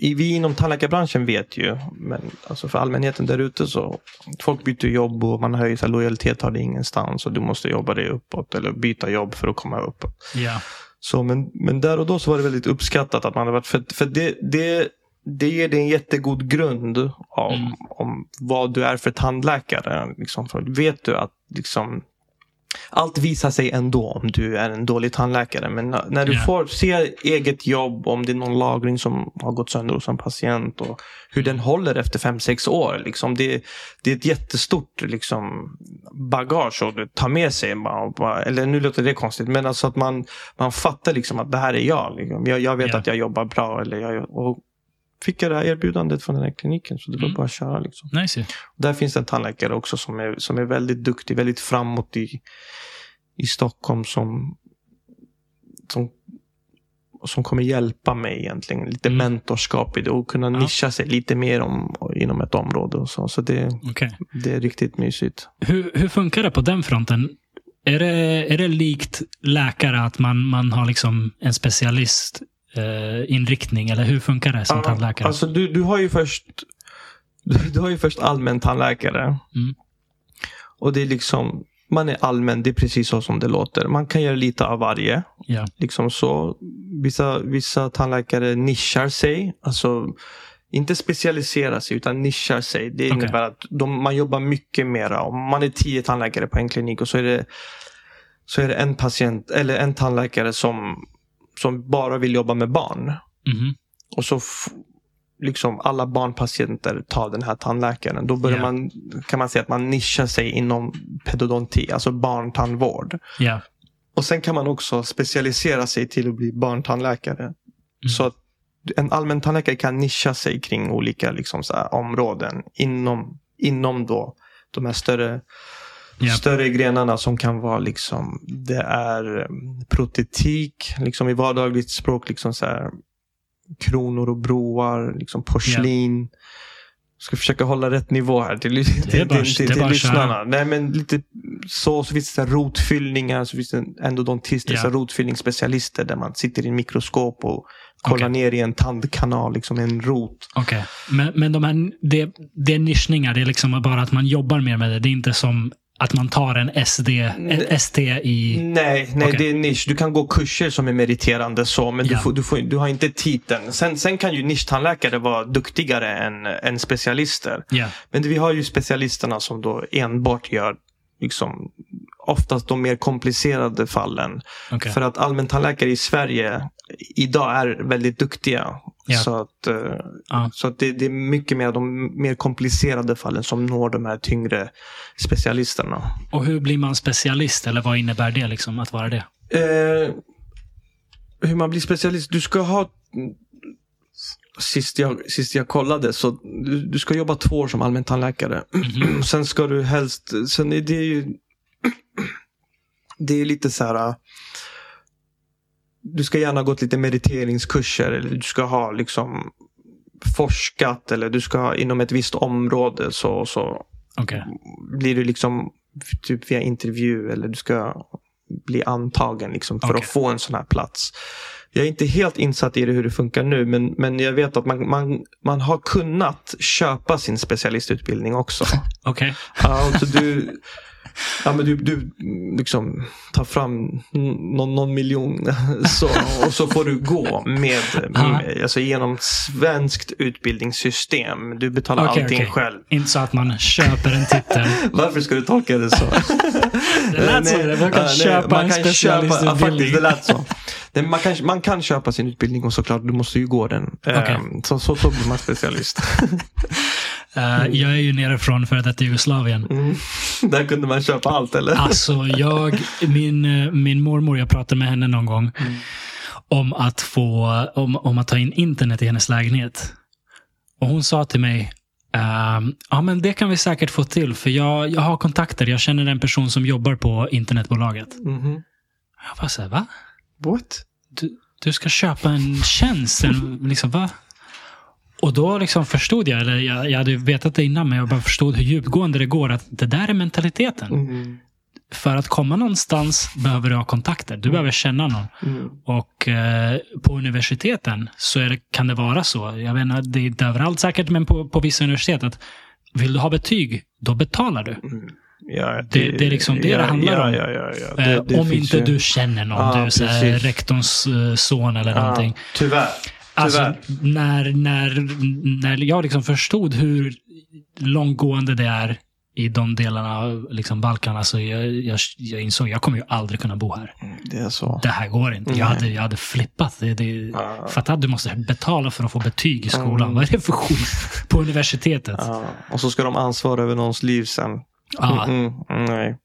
vi inom tandläkarbranschen vet ju, men alltså för allmänheten där ute så folk byter jobb och man höjer sig lojalitet har det ingenstans och du måste jobba dig uppåt eller byta jobb för att komma uppåt. Ja. Så, men, men där och då så var det väldigt uppskattat att man hade varit, för, för det, det, det ger dig en jättegod grund om, Mm. om vad du är för tandläkare. Liksom, för vet du att liksom, allt visar sig ändå om du är en dålig tandläkare. Men när- du Ja. får se eget jobb, om det är någon lagring som har gått sönder hos en patient och hur den håller efter fem sex år. Liksom, det, det är ett jättestort liksom, bagage att ta med sig. Bara, eller nu låter det konstigt, men alltså att man, man fattar liksom att det här är jag. Liksom. Jag, jag vet Ja. att jag jobbar bra. Eller jag, och fick jag det här erbjudandet från den här kliniken så det var Mm. bara att köra. Liksom. Nice. Där finns en tandläkare också som är, som är väldigt duktig, väldigt framåt i, i Stockholm som, som, som kommer hjälpa mig egentligen. Lite Mm. mentorskap i det och kunna Ja. nischa sig lite mer om, inom ett område. Och så så det, Okej. det är riktigt mysigt. Hur, hur funkar det på den fronten? Är det, är det likt läkare att man, man har liksom en specialist eh, inriktning eller hur funkar det som Ja, tandläkare? Alltså du, du har ju först du, du har ju först allmän tandläkare. Mm. Och det är liksom, man är allmän, det är precis så som det låter. Man kan göra lite av varje. ja. liksom så. Vissa, vissa tandläkare nischar sig. Alltså inte specialiserar sig utan nischar sig. Det innebär att de, man jobbar mycket mera. Om man är tio tandläkare på en klinik och så är det, så är det en patient eller en tandläkare som, som bara vill jobba med barn. Mhm. Och så liksom alla barnpatienter tar den här tandläkaren. Då börjar Ja. man, kan man säga att man nischar sig inom pedodonti, alltså barntandvård. ja. Och sen kan man också specialisera sig till att bli barntandläkare. Mm. Så att en allmän tandläkare kan nischa sig kring olika liksom, här, områden inom, inom då, de här större, Ja. större grenarna som kan vara liksom, det är mm, protetik, liksom i vardagligt språk, liksom så här, kronor och broar, liksom porslin. Ska försöka hålla rätt nivå här till, till, bara- till, till, till lyssnarna. Nej, men lite så, så finns det rotfyllningar, så finns det endodontister, Ja. så här rotfyllningsspecialister där man sitter i en mikroskop och kollar Okej. ner i en tandkanal, liksom en rot. Okej. Men, men de här, det, det är nischningar, det är liksom bara att man jobbar mer med det. Det är inte som att man tar en SD, ett ST i... Nej, nej Okej. det är nisch. Du kan gå kurser som är meriterande så, men Ja. du, får, du, får, du har inte titeln. Sen, sen kan ju nischtandläkare vara duktigare än, än specialister. Ja. Men vi har ju specialisterna som då enbart gör liksom, oftast de mer komplicerade fallen. Okej. För att allmäntandläkare i Sverige idag är väldigt duktiga. Ja. Så att, eh, Ja. så att det, det är mycket mer de mer komplicerade fallen som når de här tyngre specialisterna. Och hur blir man specialist? Eller vad innebär det liksom, att vara det? Eh, hur man blir specialist? Du ska ha Sist jag, sist jag kollade så du, du ska jobba två år som allmäntandläkare. Mhm. Sen ska du helst, sen är det ju Det är lite så här Du ska gärna ha gått lite meriteringskurser eller du ska ha liksom forskat eller du ska ha inom ett visst område så, så Okej. blir du liksom typ via intervju eller du ska bli antagen liksom för Okej. att få en sån här plats. Jag är inte helt insatt i det hur det funkar nu men, men jag vet att man, man, man har kunnat köpa sin specialistutbildning också. Okej. Så du, ja, men du, du liksom tar fram någon, någon miljon så, och så får du gå med, med alltså genom svenskt utbildningssystem. Du betalar Okej, allting okej. själv. Inte så att man köper en titel. Varför ska du tolka det så? Det lät så. Nej, Man kan nej, köpa man en kan köpa- specialistutbildning. Ja, faktiskt, det lät så. Nej, man, kan, man kan köpa sin utbildning och såklart, du måste ju gå den. Okej. Ehm, Så, så, så blir man specialist. Eh, jag är ju nere från före detta Jugoslavien. Mm. Där kunde man köpa allt, eller? Alltså, jag, min, min mormor, jag pratade med henne någon gång Mm. om, att få, om, om att ta in internet i hennes lägenhet. Och hon sa till mig, ehm, ja men det kan vi säkert få till, för jag, jag har kontakter. Jag känner en person som jobbar på internetbolaget. Mhm. Jag bara så här, va? What? Du, du ska köpa en tjänst? En, liksom, va? Och då liksom förstod jag, eller jag, jag hade vetat det innan, men jag bara förstod hur djupgående det går. Att det där är mentaliteten. Mm. För att komma någonstans behöver du ha kontakter. Du behöver känna någon. Mm. Och eh, på universiteten så är det, kan det vara så. Jag vet inte, det är inte överallt säkert, men på, på vissa universitet att vill du ha betyg, då betalar du. Mm. Ja, Det- det är liksom det ja, det handlar ja, om. Ja, ja, ja. Eh, Det, det om inte ju- du känner någon, Ja, du är rektorns eh, son eller Ja, någonting. tyvärr. Alltså, när, när, när jag liksom förstod hur långgående det är i de delarna av liksom Balkan, alltså jag, jag, jag insåg jag kommer ju aldrig kunna bo här. Det är så. Det här går inte. Jag hade, jag hade flippat. Det, det, Ja. Fatta att du måste betala för att få betyg i skolan. Mm. Vad är det för skit? På universitetet. Ja. Och så ska de ansvara över någons liv sen. Ja, Mm, mm, nej.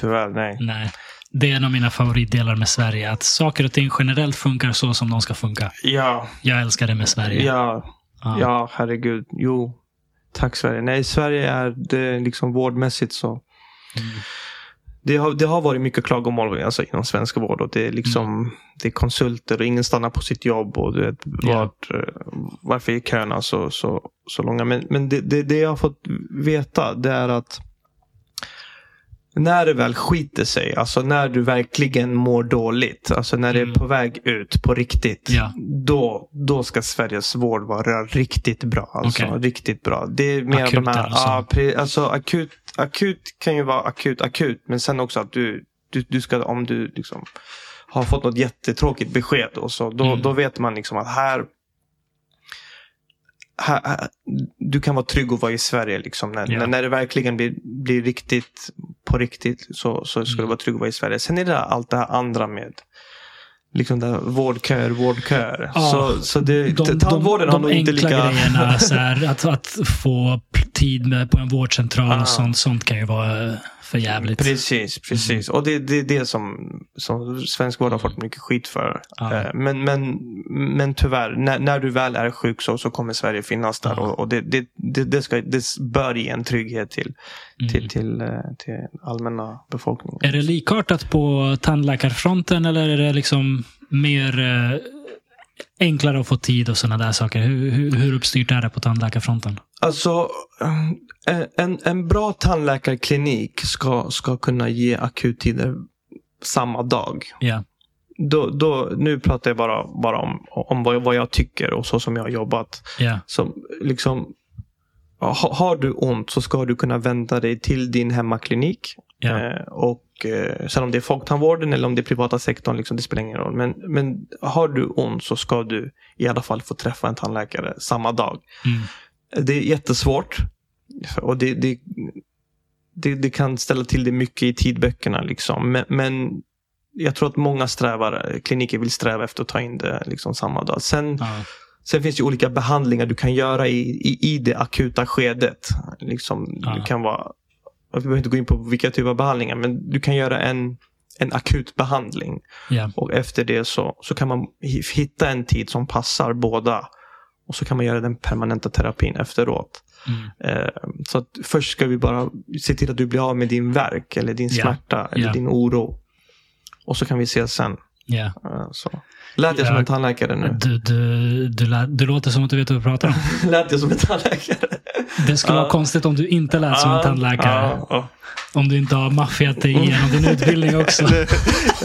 Tyvärr, nej. nej. Det är en av mina favoritdelar med Sverige. Att saker och ting generellt funkar så som de ska funka. Ja, Jag älskar det med Sverige. ja, Ja. ja, herregud. Jo, tack Sverige. Nej, Sverige är det liksom vårdmässigt så. Mm. Det har, det har varit mycket klagomål alltså, inom svensk vård. Och det, är liksom, det är konsulter och ingen stannar på sitt jobb. Och du vet, Ja. eh, varför är köerna så, så, så långa? Men, men det, det, det jag har fått veta det är att när det väl skiter sig, alltså när du verkligen mår dåligt, alltså när det Mm. är på väg ut på riktigt, Ja. då, då ska Sveriges vård vara riktigt bra. Alltså, Okej. Riktigt bra. Det är mer Akut de här, alltså. ja, pre, alltså akut, akut kan ju vara akut, akut, men sen också att du, du, du ska, om du liksom har fått något jättetråkigt besked, och så, då, Mm. då vet man liksom att här här, du kan vara trygg och vara i Sverige. Liksom. När, Ja. när, det verkligen blir, blir riktigt på riktigt så, så ska Mm. du vara trygg och vara i Sverige. Sen är det allt det här andra med liksom där vårdköer, vårdköer. Ja, så, så det, De, de, tandvården de har nog inte enkla lika... grejerna, så här, att, att få tid med på en vårdcentral Ah. och sånt, sånt kan ju vara för jävligt. Precis, precis. Och det är det, det som, som svensk vård har fått mycket skit för. Ja. Eh, Men, men, men tyvärr, när, när du väl är sjuk så, så kommer Sverige finnas där. Ja. Och, och det, det, det, det, ska, det bör ge en trygghet till, Mm. till, till, eh, till allmänna befolkningen. Är det likartat på tandläkarfronten eller är det liksom mer eh, enklare att få tid och sådana där saker? Hur, hur, hur uppstyrt är det på tandläkarfronten? Alltså, eh, en, en bra tandläkarklinik ska, ska kunna ge akuttider samma dag. Ja. Då, då, nu pratar jag bara, bara om, om vad, jag, vad jag tycker och så som jag har jobbat. Ja. som liksom ha, har du ont så ska du kunna vända dig till din hemmaklinik. Ja. Eh, och eh, Sen om det är folktandvården eller om det är privata sektorn, liksom, det spelar ingen roll. Men, men har du ont så ska du i alla fall få träffa en tandläkare samma dag. Mm. Det är jättesvårt. Och det, det, det, det kan ställa till det mycket i tidböckerna. Liksom. Men, men jag tror att många strävar, kliniker vill sträva efter att ta in det liksom samma dag. Sen, Ja. Sen finns det olika behandlingar du kan göra i, i, i det akuta skedet. Liksom, Ja. Du kan vara, vi behöver inte gå in på vilka typer av behandlingar, men du kan göra en, en akut behandling. Ja. Och efter det så, så kan man hi- hitta en tid som passar båda. Och så kan man göra den permanenta terapin efteråt. Mm. Eh, så att först ska vi bara se till att du blir av med din värk eller din smärta eller Ja. din oro. Och så kan vi se sen. Eh, så. Lät jag som en tandläkare nu? Du, du, du, lä- du låter som att du vet vad du pratar om. Lät jag som en tandläkare? Det skulle Ja. vara konstigt om du inte lät som en tandläkare. ja. Om du inte har maffiat dig igenom din utbildning också.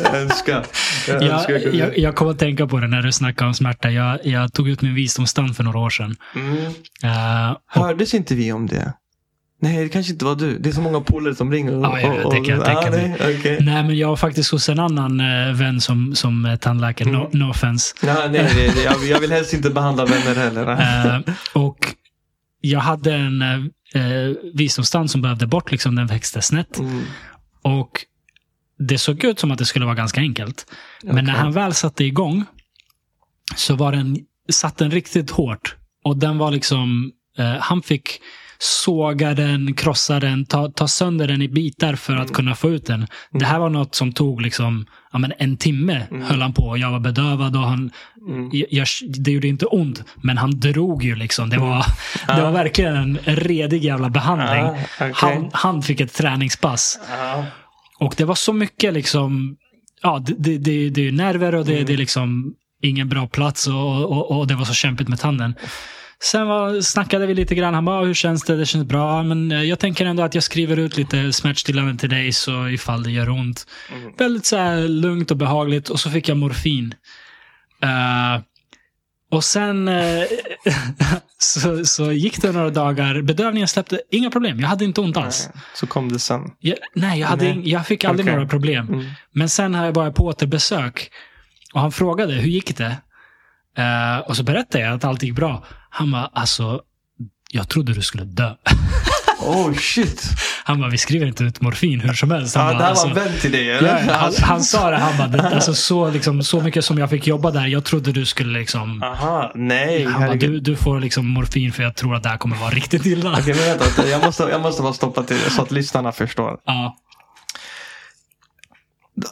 jag önskar. Jag önskar jag jag, jag kommer att tänka på det när du snackar om smärta. Jag, jag tog ut min visdomstand för några år sedan. Mm. Eh, och, Hördes inte vi om det? Nej, det kanske inte var du. Det är så många polare som ringer. Och, Ja, ja, och, det kan jag tänka ah, nej, okej. nej, men jag var faktiskt hos en annan eh, vän som, som tandläkare. No, Mm. no offense. Ja, nej, nej, nej, jag, jag vill helst inte behandla vänner heller. Eh, och jag hade en eh, visdomstand som behövde bort. Liksom, den växte snett. Mm. Och det såg ut som att det skulle vara ganska enkelt. Men när Okej. han väl satte igång så var den, satt den riktigt hårt. Och den var liksom, eh, han fick såga den, krossa den, ta, ta sönder den i bitar för att kunna få ut den. Det här var något som tog liksom, ja, men en timme höll han på. Jag var bedövad och han, Mm. jag, jag, det gjorde inte ont, men han drog ju liksom. Det var, det var verkligen en redig jävla behandling. Ah, okej. han, han fick ett träningspass. Ja. Och det var så mycket liksom, ja, det, det, det, det är nerver och det, det är liksom ingen bra plats och, och, och det var så kämpigt med tanden. Sen var, snackade vi lite grann. Han bara, "Ah, hur känns det? Det känns bra. Men eh, jag tänker ändå att jag skriver ut lite smärtstillande till dig så ifall det gör ont. Mm. Väldigt så här lugnt och behagligt. Och så fick jag morfin. Eh, och sen eh, så, så gick det några dagar. Bedövningen släppte. Inga problem. Jag hade inte ont alls. Så kom det sen. Jag, nej, jag, hade Nej. jag fick aldrig Okej. några problem. Mm. Men sen har jag varit på återbesök. Och han frågade, hur gick det? Eh, och så berättade jag att allt gick bra. Han bara, alltså, jag trodde du skulle dö. Oh shit. Han bara, vi skriver inte ut morfin hur som helst. Han Ja, bara, det här alltså, var en vän till dig Ja, eller? han, han sa det, han bara, alltså, så, liksom, så mycket som jag fick jobba där, jag trodde du skulle liksom... Aha, nej. Han bara, du, du får liksom morfin för jag tror att det här kommer vara riktigt illa. Okej, men vänta. Jag måste, jag måste bara stoppa till så att lyssnarna förstår. Ja,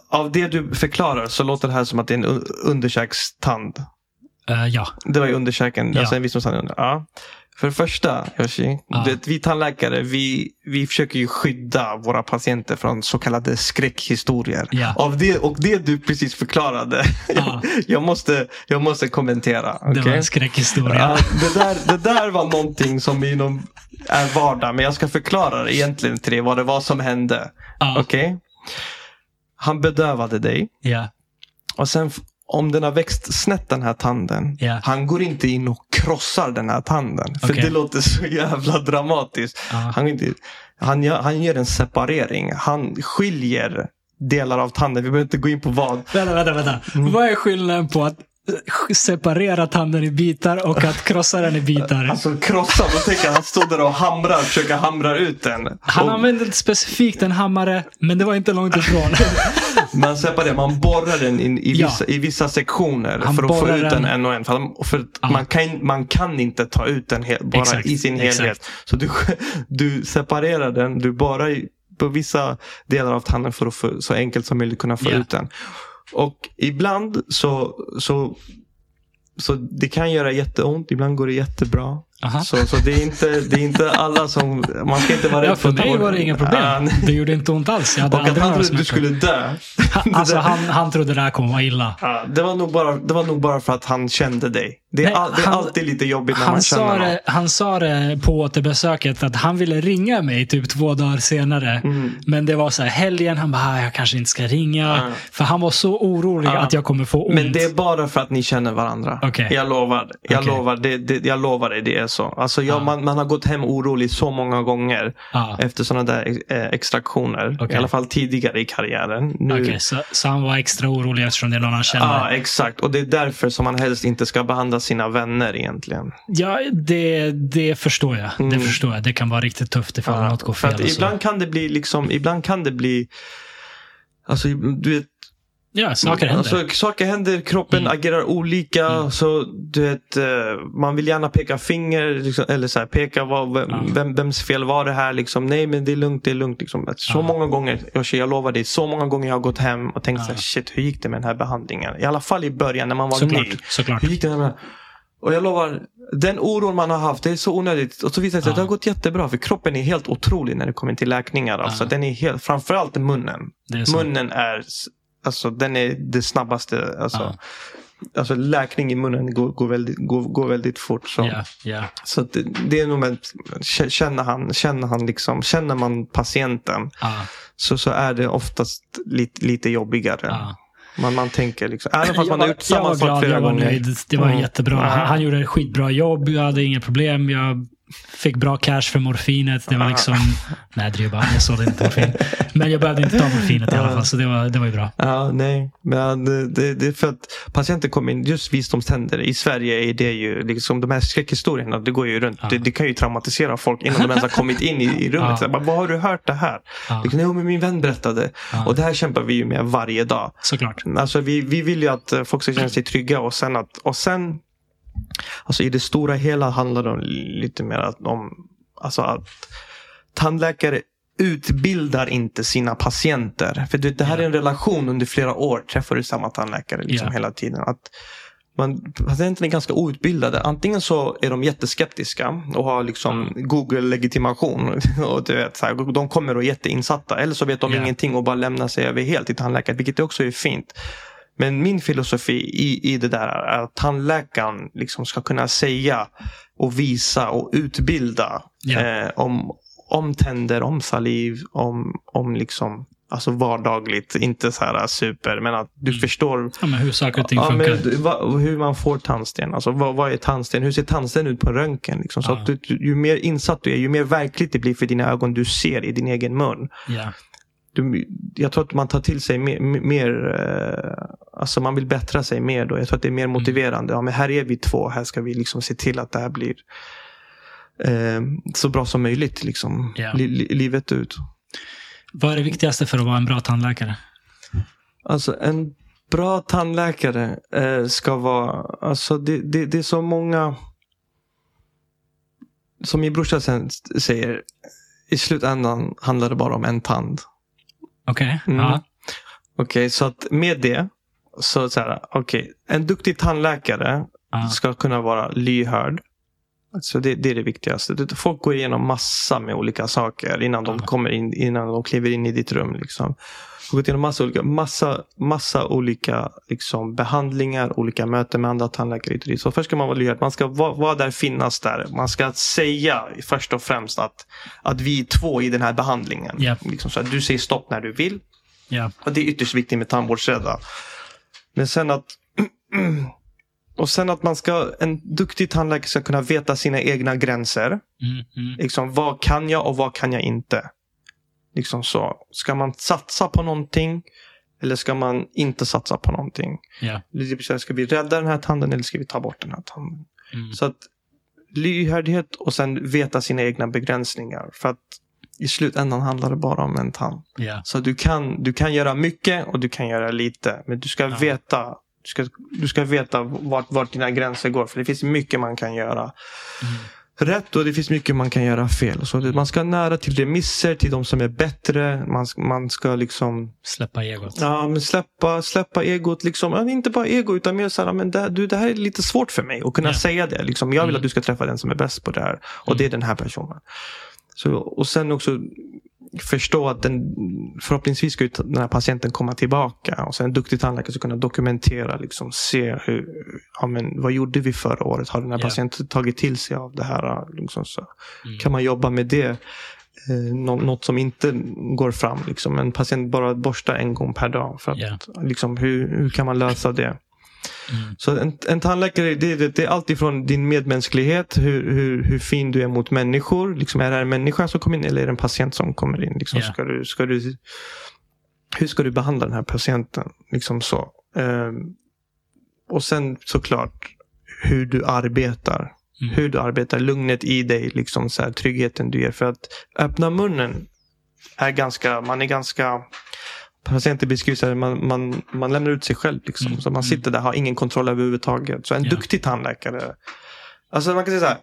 Av det du förklarar så låter det här som att det är en un- underkäkstand. Eh, ja. Det var ju underkäken, Ja. alltså en visdomstand. Ja. För det första, Yoshi, Ja. det, vi tandläkare, vi, vi försöker ju skydda våra patienter från så kallade skräckhistorier. Ja. Av det, och det du precis förklarade, Ja. jag, jag, måste, jag måste kommentera. Det var en skräckhistoria. Det, där, det där var någonting som inom är vardag, men jag ska förklara det egentligen till dig, vad det var som hände. Ja. Okej? Han bedövade dig. Ja. Och sen om den har växt snett den här tanden. Ja. Han går inte in och krossar den här tanden. För Okej. det låter så jävla dramatiskt. Ja. Han, inte, han, gör, han gör en separering. Han skiljer delar av tanden. Vi behöver inte gå in på vad. Vänta, vänta, vänta. Vad är skillnaden på att eh, separera tanden i bitar och att krossa den i bitar? Alltså krossa, då tänker jag han står där och hamrar, försöker hamra ut den. Han och använde specifikt en hammare, men det var inte långt ifrån. man separerar, man borrar den in, i, Ja. vissa, i vissa sektioner Han för att få ut den den- en och en. För, för Ja. man, kan, man kan inte ta ut den he, bara Exakt, i sin exakt. helhet. Så du, du separerar den, du borrar på vissa delar av tanden för att få, så enkelt som möjligt kunna få Ja. ut den. Och ibland så, så, så det kan göra jätteont, ibland går det jättebra. Aha. Så, så det, är inte, det är inte alla som, man ska inte vara rädd för att ta mig var det inga problem. nej. Det gjorde inte ont alls. Jag hade Och att han trodde du smärtor. skulle dö. Alltså, han, han trodde det här kommer vara illa. Ja, det, var nog bara, det var nog bara för att han kände dig. Det är, Nej, all, det är han- alltid lite jobbigt när Han man känner sa, det, han sa det på återbesöket att han ville ringa mig typ två dagar senare. Mm. Men det var så här helgen, han bara, "Ah, jag kanske inte ska ringa. Ja. För han var så orolig Ja. att jag kommer få ont. Men det är bara för att ni känner varandra. Okej. Jag lovar. Jag, Okej. lovar det, det, jag lovar dig, det är så. Alltså jag, Ja. man, man har gått hem orolig så många gånger Ja. efter sådana där eh, extraktioner. Okej. I alla fall tidigare i karriären. Nu, Okej, så, så han var extra orolig eftersom det är någon han känner. Ja, exakt. Och det är därför som man helst inte ska behandla sina vänner egentligen. Ja, det, det förstår jag. Det Mm. förstår jag. Det kan vara riktigt tufft ifall Ja, något går för fel. ibland kan det bli liksom, ibland kan det bli Alltså, du vet, Ja, saker händer. Alltså, saker händer, kroppen Mm. agerar olika. Mm. Så, du vet, eh, man vill gärna peka finger, liksom, eller så här, peka vad, vem, Ja. vem, vems fel var det här. Liksom. Nej, men det är lugnt, det är lugnt. Liksom. Så många gånger, Yoshi, jag lovar dig, så många gånger jag har gått hem och tänkt så här, shit, hur gick det med den här behandlingen? I alla fall i början när man var Såklart. ny. såklart. Hur gick det med? Och jag lovar, den oron man har haft, det är så onödigt. Och så visar det sig att det har gått jättebra. För kroppen är helt otrolig när det kommer till läkningar. Alltså. Den är helt, framförallt munnen. Är. Munnen är, alltså den är det snabbaste. Alltså, Ja. alltså läkning i munnen går, går, väldigt, går, går väldigt fort. Så, Ja, ja. så det, det är nog med, känner han, känner han liksom, känner man patienten Ja, så, så är det oftast lite, lite jobbigare. ja. Man, man tänker liksom, även fast Jag man var, har gjort jag samma var sak glad, flera jag var gånger. nöjd. Det var Mm. jättebra. Ja. Han, han gjorde ett skitbra jobb. Jag hade inga problem. Jag fick bra cash för morfinet. Det var liksom... Nej, är bara, jag sålde inte morfin. Men jag behövde inte ta morfinet i alla fall, så det var, det var ju bra. Ja, nej. Men det, det, är för att patienter kommer in, just visdomständer. I Sverige är det ju liksom de här skräckhistorierna. Det går ju runt. Ja. Det, det kan ju traumatisera folk innan de ens har kommit in i, i rummet. Ja. Så bara, Vad har du hört det här? Ja, Liksom, jo, men min vän berättade. Ja. Och det här kämpar vi ju med varje dag. såklart. Alltså, vi, vi vill ju att eh, folk ska känna sig trygga och sen att och sen Alltså i det stora hela handlar det om lite mer om alltså att tandläkare utbildar inte sina patienter. För det här är en relation under flera år. Träffar du samma tandläkare liksom Ja. hela tiden. Att man, patienterna är ganska outbildade. Antingen så är de jätteskeptiska och har liksom Google-legitimation. Och du vet, så här, de kommer och är jätteinsatta. Eller så vet de Ja. ingenting och bara lämnar sig över helt till tandläkare. Vilket också är fint. Men min filosofi i, i det där är att tandläkaren liksom ska kunna säga och visa och utbilda Ja. eh, om, om tänder, om saliv, om, om liksom Alltså vardagligt, inte så här super, men att du Mm. förstår Ja, men hur saker och ting ja, funkar. men, va, hur man får tandsten. Alltså, vad, vad är tandsten? Hur ser tandsten ut på röntgen? Liksom? Så Ja. att du- ju mer insatt du är, ju mer verkligt det blir för dina ögon du ser i din egen mun. Ja. Du, jag tror att man tar till sig mer, mer eh, alltså man vill bättra sig mer då. Jag tror att det är mer Mm. motiverande. Ja, men här är vi två, här ska vi liksom se till att det här blir eh, så bra som möjligt liksom, Ja. li, li, livet ut. Vad är det viktigaste för att vara en bra tandläkare? Alltså en bra tandläkare eh, ska vara, alltså det, det, det är så många, som min brorsa sen säger, i slutändan handlar det bara om en tand. Okej. Mm. Ja. Okej, så att med det, så, så här, okej, en duktig tandläkare Ja. ska kunna vara lyhörd. Så det, det är det viktigaste. Folk går igenom massa med olika saker innan de kommer in, innan de kliver in i ditt rum. Liksom. De går igenom massa olika, massa, massa olika liksom, behandlingar, olika möten med andra tandläkare. Så först ska man vara lyhörd. Man ska vara, vara där, finnas där. Man ska säga först och främst att, att vi är två i den här behandlingen. Ja. Liksom, så att du säger stopp när du vill. Ja. Och det är ytterst viktigt med tandvårdsrädda. Men sen att och sen att man ska, en duktig tandläkare ska kunna veta sina egna gränser. Mm, mm. Liksom, vad kan jag och vad kan jag inte? Liksom så. Ska man satsa på någonting? Eller ska man inte satsa på någonting? Vill säga, Ska vi rädda den här tanden eller ska vi ta bort den här tanden? Mm. Så att lyhördhet och sen veta sina egna begränsningar. För att i slutändan handlar det bara om en tand. Ja. Så du kan, du kan göra mycket och du kan göra lite. Men du ska Ja. veta du ska, du ska veta vart, vart dina gränser går. För det finns mycket man kan göra Mm. rätt och det finns mycket man kan göra fel. Så man ska nära till remisser, till de som är bättre. Man, man ska liksom Släppa egot. ja, men släppa, släppa egot. Liksom. Inte bara ego utan mer så här, men det, du, det här är lite svårt för mig att kunna Ja. säga det. Liksom. Jag vill Mm. att du ska träffa den som är bäst på det här. Och Mm. det är den här personen. Så, och sen också förstå att den, förhoppningsvis ska den här patienten komma tillbaka. Och sen en duktig tandläkare ska kunna dokumentera, liksom, se hur, ja, men, vad gjorde vi förra året? Har den här Ja. patienten tagit till sig av det här? Liksom, så. Mm. Kan man jobba med det? Eh, nå- något som inte går fram. Liksom. En patient bara borstar en gång per dag. För att, Ja. liksom, hur, hur kan man lösa det? Mm. Så en, en tandläkare, det, det, det är allt ifrån din medmänsklighet, hur, hur, hur fin du är mot människor. Liksom, är det en människa som kommer in eller är det en patient som kommer in? Liksom, Ja. ska du, ska du, hur ska du behandla den här patienten? Liksom så. Ehm, och sen såklart hur du arbetar. Mm. Hur du arbetar, lugnet i dig, liksom så här, tryggheten du ger. För att öppna munnen är ganska, man är ganska Patienter beskriver så här, man, man, man lämnar ut sig själv. Liksom. Mm, Så man sitter där har ingen kontroll överhuvudtaget. Så en Ja. duktig tandläkare. Alltså man kan säga så här.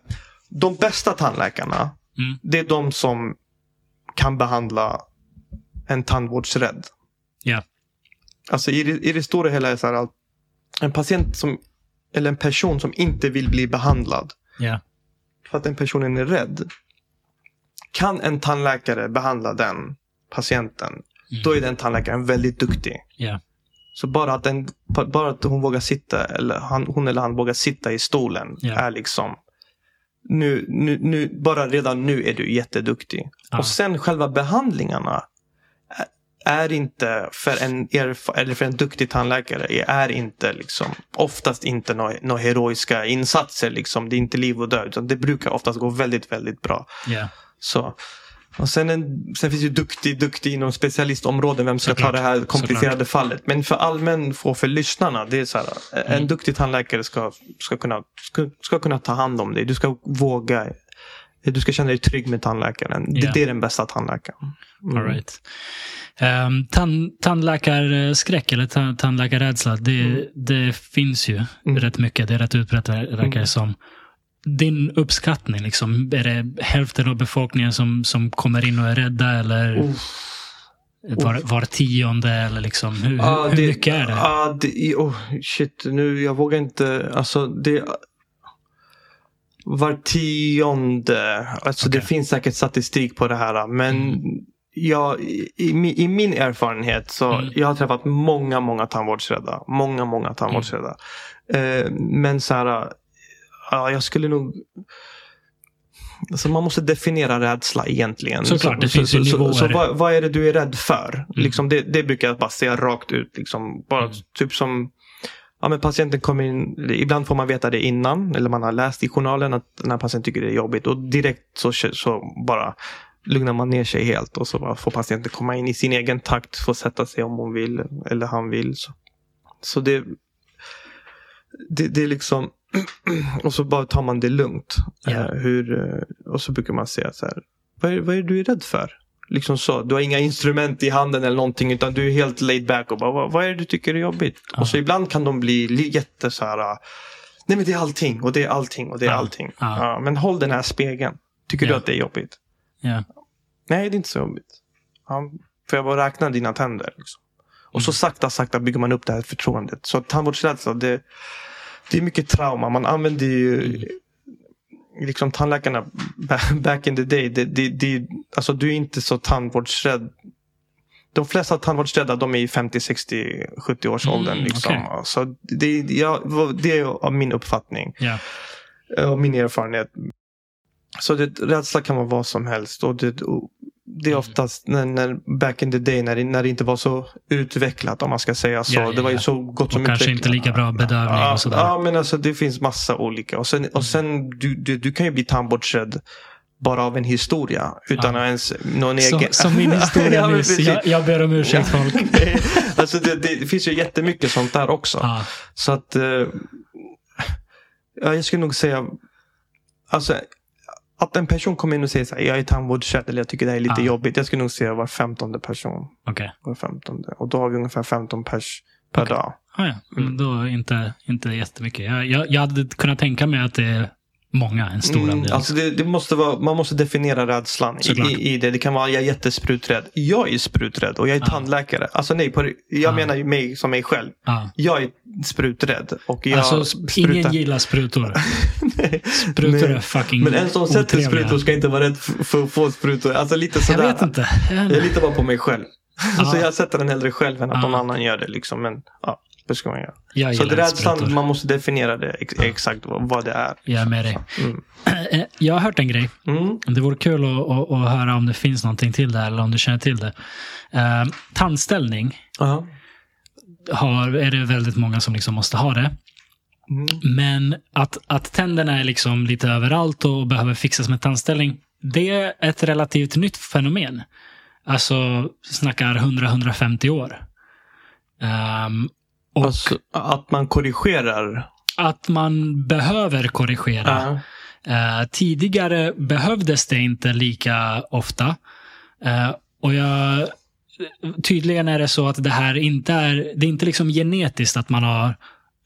De bästa tandläkarna, Mm. det är de som kan behandla en tandvårdsrädd. Ja. Alltså i det, i det stora hela är så här att en patient som, eller en person som inte vill bli behandlad Ja. för att den personen är rädd. Kan en tandläkare behandla den patienten, Mm. då är den tandläkaren väldigt duktig. Ja. Så bara att, den, bara att hon vågar sitta, eller han, hon eller han vågar sitta i stolen Ja. är liksom nu, nu, nu, bara redan nu är du jätteduktig. Ja. Och sen själva behandlingarna är- inte för en, erf- eller för en duktig tandläkare är inte liksom oftast inte några några heroiska insatser. Liksom. Det är inte liv och död. Utan det brukar oftast gå väldigt, väldigt bra. Ja. Så. Och sen, en, sen finns ju duktig, duktig inom specialistområden. Vem ska Såklart. ta det här komplicerade fallet? Men för allmän och för lyssnarna. Det är så här, En Mm. duktig tandläkare ska, ska, kunna, ska, ska kunna ta hand om dig. Du ska våga. Du ska känna dig trygg med tandläkaren. Det, Ja. det är den bästa tandläkaren. Mm. All right. Um, tand, tandläkarskräck eller ta- tandläkarrädsla, det, Mm. det finns ju Mm. rätt mycket. Det är rätt utbrett ver- verkar det Mm. som. Din uppskattning, liksom, är det hälften av befolkningen som, som kommer in och är rädda eller Uff. var, var tionde? Eller liksom, hur, Ja, hur mycket är det? Ja, det oh, shit, nu, jag vågar inte. Alltså, det... Var tionde. Alltså, Det Okej. finns säkert statistik på det här. Men Mm. jag, i, i, i min erfarenhet så Mm. jag har träffat många, många tandvårdsrädda. Många, många tandvårdsrädda. Eh, men så här, ja, jag skulle nog... Alltså man måste definiera rädsla egentligen. Såklart, det så, finns ju så, så, nivåer. så vad, vad är det du är rädd för? Mm. Liksom det, det brukar jag bara säga rakt ut. Liksom. Bara Mm. typ som ja, men patienten kommer in. Ibland får man veta det innan. Eller man har läst i journalen att den här patienten tycker det är jobbigt. Och direkt så, så bara lugnar man ner sig helt. Och så får patienten komma in i sin egen takt. Få sätta sig om hon vill. Eller han vill. Så, så det, det, det är liksom och så bara tar man det lugnt. Eh, hur, eh, och så brukar man säga så här. Vad är, vad är du är rädd för? Liksom så. Du har inga instrument i handen eller någonting utan du är helt laid back och bara vad, vad är det du tycker är jobbigt? Ja. Och så ibland kan de bli li- jätte så här. ah, Nej men det är allting och det är allting och det är Ja. allting. Ja, men håll den här spegeln. Tycker Ja. du att det är jobbigt? Ja. Nej, det är inte så jobbigt. Ja, får jag bara räkna dina tänder? Liksom. Och så sakta, sakta bygger man upp det här förtroendet. Så tandvårdsrädsla, det, det är mycket trauma. Man använder ju liksom tandläkarna ba- back in the day. Det, det, det, alltså du är inte så tandvårdsrädd. De flesta tandvårdsrädda de är i 50, 60, 70 års Mm, åldern. Liksom. okej. Så det, ja, det är av min uppfattning Ja. och min erfarenhet. Så det, rädsla kan vara vad som helst. Och det, och det är Mm. oftast när, när, back in the day när det, när det inte var så utvecklat om man ska säga så. Ja, ja, det var ju så gott som Och kanske inte lika bra bedövning Ja, och sådär. ja, men alltså det finns massa olika. Och sen, och sen du, du, du kan ju bli tandvårdsrädd bara av en historia. Utan Ja. ens någon Som, egen... som min historia nyss. Jag, jag ber om ursäkt folk. alltså det, det finns ju jättemycket sånt där också. Så att... Eh, ja, jag skulle nog säga... Alltså, att en person kommer in och säger så här, jag är tandvårdsrädd eller jag tycker det här är lite Ja. jobbigt. Jag skulle nog säga var femtonde person. Okej. Var femtonde. Och då har vi ungefär 15 pers per Okej. dag. Ah, ja. Men då inte, inte jättemycket. Jag, jag, jag hade kunnat tänka mig att det många, en stor Mm, andel. alltså det, det måste vara, man måste definiera rädslan i, i, det. Det kan vara, jag är jättespruträdd. Jag är spruträdd och jag är Ja. tandläkare. Alltså nej, på, jag Ja. menar mig som mig själv. ja. Jag är spruträdd. Och jag Alltså, sprutar- ingen gillar sprutor. Sprutor Nej. är fucking Men en som sätter sprutor ska inte vara rädd för att få sprutor. Alltså lite Jag sådär. vet inte. Jag- Jag litar bara på mig själv. Alltså Ja. jag sätter den hellre själv än att någon annan gör det. Liksom. Men ja, det ska man göra. Så rädslan, man måste definiera det ex- exakt vad, vad det är. Jag är med dig. Mm. Eh, Jag har hört en grej. Mm. Det vore kul att, att, att höra om det finns någonting till det eller om du känner till det. Uh, tandställning Ja. har, är det väldigt många som liksom måste ha det. Mm. Men att, att tänderna är liksom lite överallt och behöver fixas med tandställning, det är ett relativt nytt fenomen. Alltså, snackar 100-150 år. Ehm, och Alltså, att man korrigerar. att man behöver korrigera. Ja. Eh, tidigare behövdes det inte lika ofta. Eh, och jag, tydligen är det så att det här inte är, det är inte liksom genetiskt att man har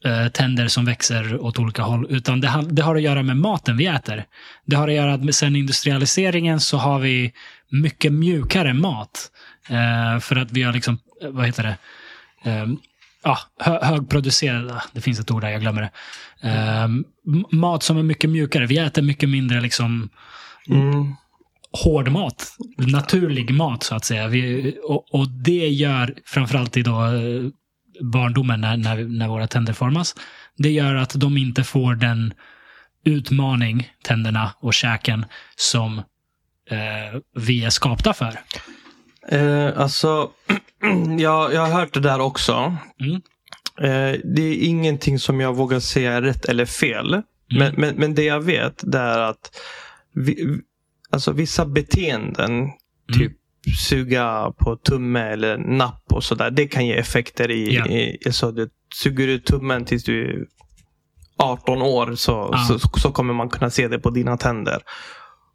eh, tänder som växer åt olika håll, utan det, har- det har att göra med maten vi äter. Det har att göra med sen industrialiseringen så har vi mycket mjukare mat. Eh, för att vi har liksom, vad heter det, eh, ja, hö, högproducerade, det finns ett ord där, jag glömmer det. Eh, mat som är mycket mjukare. Vi äter mycket mindre liksom Mm. hård mat. Naturlig mat så att säga. Vi, och, och det gör, framförallt i då, eh, barndomen när, när, när våra tänder formas, det gör att de inte får den utmaning, tänderna och käken, som eh, vi är skapta för. Eh, alltså, jag, jag har hört det där också. Mm. Eh, det är ingenting som jag vågar säga är rätt eller fel. Men, men, men det jag vet det är att vi, alltså vissa beteenden, typ suga på tumme eller napp och sådär. Det kan ge effekter i, Ja. i alltså det, Suger du tummen tills du är 18 år så, Ja. så, så kommer man kunna se det på dina tänder.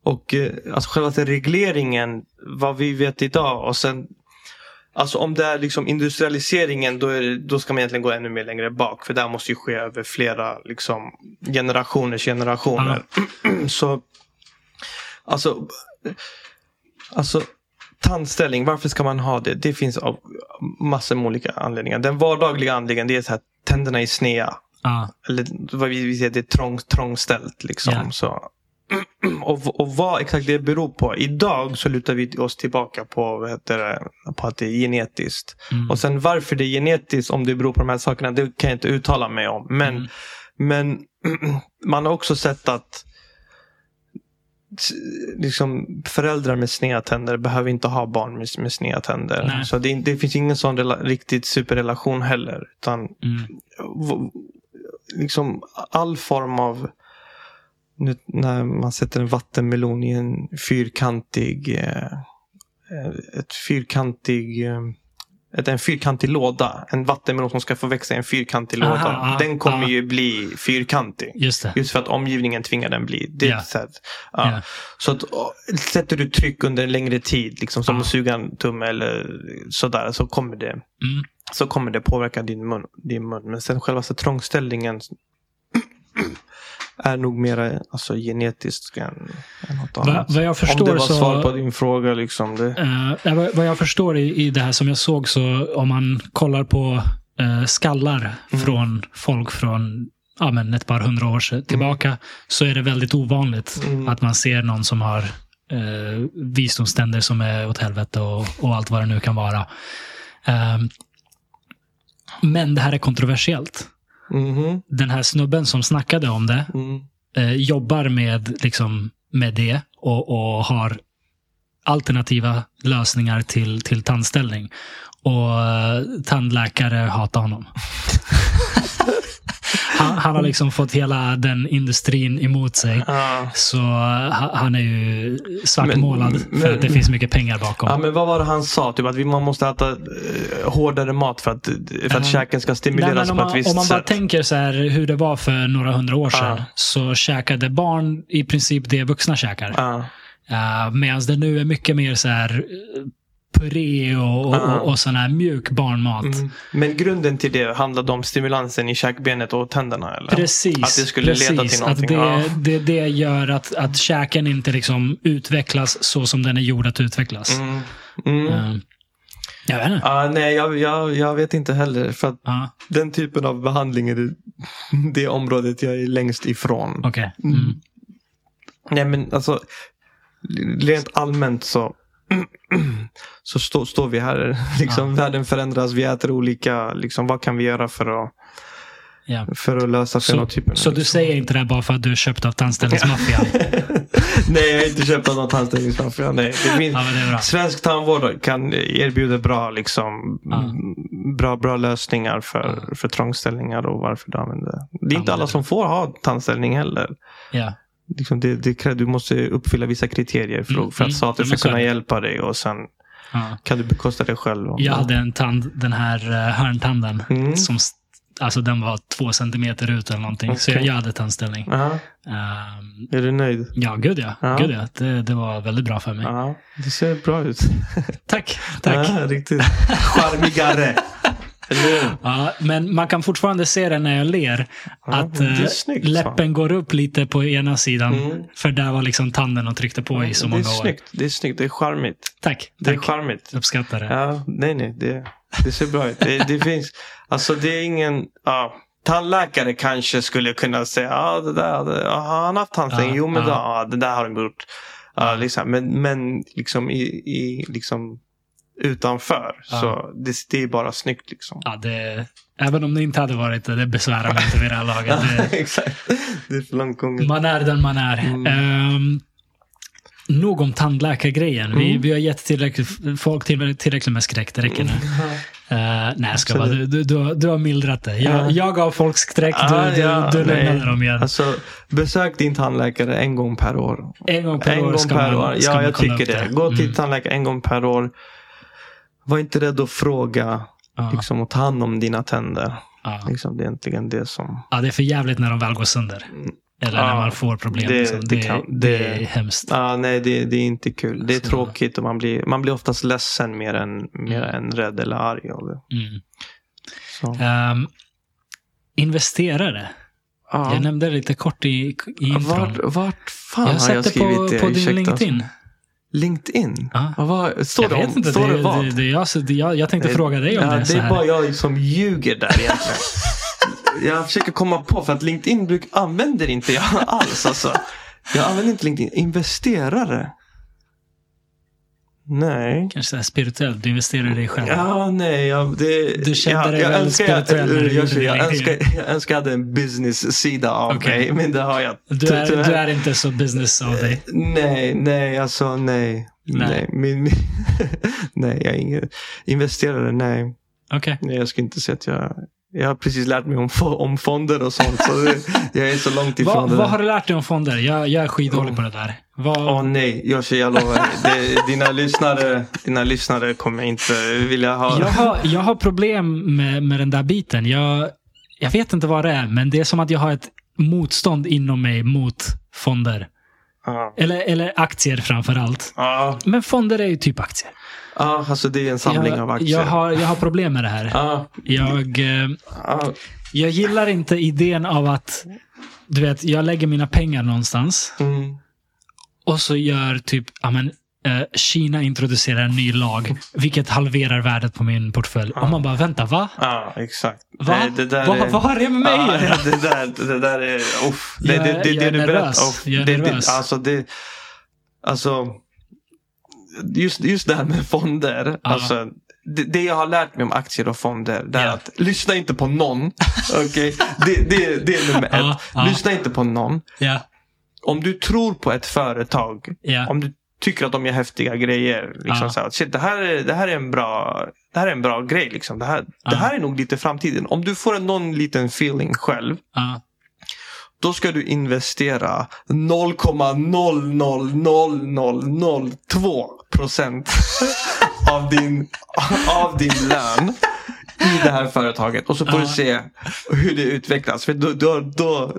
Och eh, alltså själva regleringen, vad vi vet idag och sen Alltså om det är liksom industrialiseringen då, är då ska man egentligen gå ännu mer längre bak. För det här måste ju ske över flera liksom, generationers generationer. Så alltså, alltså tandställning, varför ska man ha det? Det finns av massor med olika anledningar. Den vardagliga anledningen det är så här tänderna är sneda. Ja, Eller vad vi, vi säger, det är trång, trångställt. Liksom. Ja. Så. Och, och vad exakt det beror på. Idag så lutar vi oss tillbaka på, vad heter det, på att det är genetiskt. mm. Och sen varför det är genetiskt, om det beror på de här sakerna, det kan jag inte uttala mig om. Men, Mm. men man har också sett att liksom, föräldrar med sneda tänder behöver inte ha barn med, med sneda tänder. Nej. Så det, det finns ingen sån rela, riktigt superrelation heller. Utan Mm. v- liksom all form av nu, när man sätter en vattenmelon i en fyrkantig eh, ett fyrkantig eh, ett, en fyrkantig låda. En vattenmelon som ska få växa i en fyrkantig Aha, låda. ah, den kommer ah. ju bli fyrkantig. Just det. Just för att omgivningen tvingar den bli. Det ett sätt. Ja. Ja. Så att, sätter du tryck under en längre tid, liksom som Ja. att suga en tumme eller sådär, så kommer det, Mm. så kommer det påverka din mun. Din mun. Men sen själva trångställningen är nog mer alltså, genetisk än, än något Va, annat. vad jag Om förstår det var så... svar på din fråga. Liksom, det, Eh, vad- vad jag förstår i, i det här som jag såg så om man kollar på eh, skallar Mm. från folk från ja, men ett par hundra år tillbaka så är det väldigt ovanligt Mm. att man ser någon som har eh, visdomständer som är åt helvete och, och allt vad det nu kan vara. Ehm, men det här är kontroversiellt. Mhm, Den här snubben som snackade om det mm, eh, jobbar med, liksom, med det och, och har alternativa lösningar till, till tandställning. Och eh, tandläkare hatar honom. han, han har liksom fått hela den industrin emot sig. ja. Så ha- han är ju svartmålad Men- för men- att det finns mycket pengar bakom. Ja, men vad var det han sa? Typ att man måste äta eh, hårdare mat för att, för att Ja. käken ska Nej, stimuleras om, på ett man, visst om man bara sätt. tänker så här hur det var för några hundra år sedan. Ja. Så käkade barn i princip det vuxna käkar. Ja. Uh, Medan det nu är mycket mer så här eh, puré och, och, Ja. och, och sån här mjuk barnmat. Mm. Men grunden till det handlade om stimulansen i käkbenet och tänderna? Eller? Precis. Att det skulle precis, leda till någonting. Att det, Ja. det, det gör att, att käken inte liksom utvecklas så som den är gjord att utvecklas. Mm. Mm. Eh, jag vet inte. Ah, nej, jag, jag, jag vet inte heller. För Ja, den typen av behandling är det, det området jag är längst ifrån. Okej. Mm. Nej, men alltså rent allmänt så så stå, står vi här. Liksom, Världen förändras, vi äter olika. Liksom, vad kan vi göra för att, Ja. för att lösa Så, fenotypen? så du säger inte det här bara för att du är köpt av tandställningsmaffian? nej, jag har inte köpt av någon tandställningsmaffia. Nej, det finns, Ja, det är. Svensk tandvård kan erbjuda bra, liksom, Ja. bra, bra lösningar för, för trångställningar och varför du använder det. Det är Ja, inte alla som får ha tandställning heller. Ja. Liksom det, det, du måste uppfylla vissa kriterier för, Mm, för att mm. staten ska så kunna hjälpa dig och sen Ja. kan du bekosta det själv. Jag hade en tand, den här eh, hörntanden, Mm. som alltså den var två centimeter ut eller någonting. Så Okej. jag, jag hade tandställning. Ja, Ehm, är du nöjd? ja, gud ja. Ja. Gud ja. Det, det var väldigt bra för mig. Ja, det ser bra ut. Tack. Tack. Riktigt charmigare. Ja, men man kan fortfarande se det när jag ler. Ja, att det är eh, snyggt, läppen går upp lite på ena sidan. Mm. För där var liksom tanden och tryckte på i så det många är år. snyggt. Det är snyggt. Det är charmigt. Tack. Det är Tack. charmigt. Uppskattar det. Ja, nej, nej. Det, det ser bra ut. Det, det finns, alltså det är ingen, ja, tandläkare kanske skulle kunna säga, ja det där, det, ja, har han haft tandställning? Ja, jo men ja. då, ja, det där har de gjort. Ja, liksom, men, men liksom i, i liksom utanför Ja. så det, det är bara snyggt liksom. Ja, det, även om det inte hade varit det, det besvärar mig inte vid det här laget. Det, Exakt. Det är för långt gånget. man är den man är. Mm. Ehm, nog om tandläkargrejen. Vi, Mm. vi har gett tillräckligt, folk till, tillräckligt med skräck. Det räcker nu. Uh, nej, jag ska bara. Du, du, du, du har mildrat det. Jag, Ja. jag gav folk skräck. Du, Ah, du, ja, du lugnade dem igen. Alltså, besök din tandläkare en gång per år. En gång per en år gång ska per man, år. Ja, jag tycker upp det. Gå till Mm. tandläkaren en gång per år. Var inte rädd att fråga Ja. liksom, och ta hand om dina tänder. Ja. Liksom, det är egentligen det som... ja, det är för jävligt när de väl går sönder. Eller när Ja, man får problem. det- liksom. det det, kan- det, det- är hemskt. Ah, nej, det, det är inte kul. Det är Så- tråkigt och man blir, man blir oftast ledsen mer än, mer Mm. än rädd eller arg. av det. Mm. Ehm, investerare. Ja. Jag nämnde det lite kort i, i intron. Vart, vart fan jag har jag det skrivit på, det? på din Ursäkta, LinkedIn. LinkedIn? Ja, vad, står Jag det, vet om, inte. står det, det, vad? det, det, jag, det, jag, jag tänkte Eh, fråga dig om ja, det. Så Det är bara jag som ljuger där egentligen. jag försöker komma på för att LinkedIn bruk, använder inte jag alls. Alltså. Jag använder inte LinkedIn. Investerare? Nej. Kanske så här spirituellt. Du investerar i dig själv. Ja, nej. Jag, det, Du kände jag, dig jag väldigt önskar, jag, spirituell jag, jag, jag, önskar, jag önskar jag hade en business-sida av Okej. mig. Men det har jag Du, är, tyvärr. du är inte så business av dig. Nej, nej, alltså nej. Nej. Nej, min, min, nej jag är ingen investerare. Nej. Okej. nej, jag ska inte säga att jag Jag har precis lärt mig om, om fonder och sånt. Så det, jag är så långt ifrån Vad, det vad har du lärt dig om fonder? Jag, jag är skitdålig på det där. Åh nej, Joshi, jag lovar. Det, dina, lyssnare, dina lyssnare kommer inte vilja ha... jag, har, jag har problem med, med den där biten. Jag, jag vet inte vad det är, men det är som att jag har ett motstånd inom mig mot fonder. Ja. Eller, eller aktier framför allt. Ja, Men fonder är ju typ aktier. Ja, alltså det är en samling jag, av aktier. Jag har, jag har problem med det här. Ja, Jag, ja, jag gillar inte idén av att du vet, jag lägger mina pengar någonstans mm, och så gör typ, ja men, eh, Kina introducerar en ny lag, vilket halverar värdet på min portfölj. Och man bara, vänta, va? ja, exakt. Va? Det där vad, är... vad har det med mig Ja, göra? det, där, det där är... Uff. Det, Jag- det, det, jag är det du nervös. berättar. Uff, Jag är det, nervös. Det, alltså, det, alltså, just, just det här med fonder. Alltså, det, det jag har lärt mig om aktier och fonder det är Ja. att lyssna inte på någon. Okej? Det, det, det är nummer ett. ja. Lyssna inte på någon. Ja, Om du tror på ett företag, ja, om du tycker att de gör häftiga grejer. Liksom Ja. så här, shit, det, här är, det, här är en bra, det här är en bra grej. Liksom. Det, här, Ja. det här är nog lite framtiden. Om du får någon liten feeling själv. ja. Då ska du investera 0,00002 procent av din, av din lön i det här företaget. Och så får Ja. du se hur det utvecklas. För då, då, då,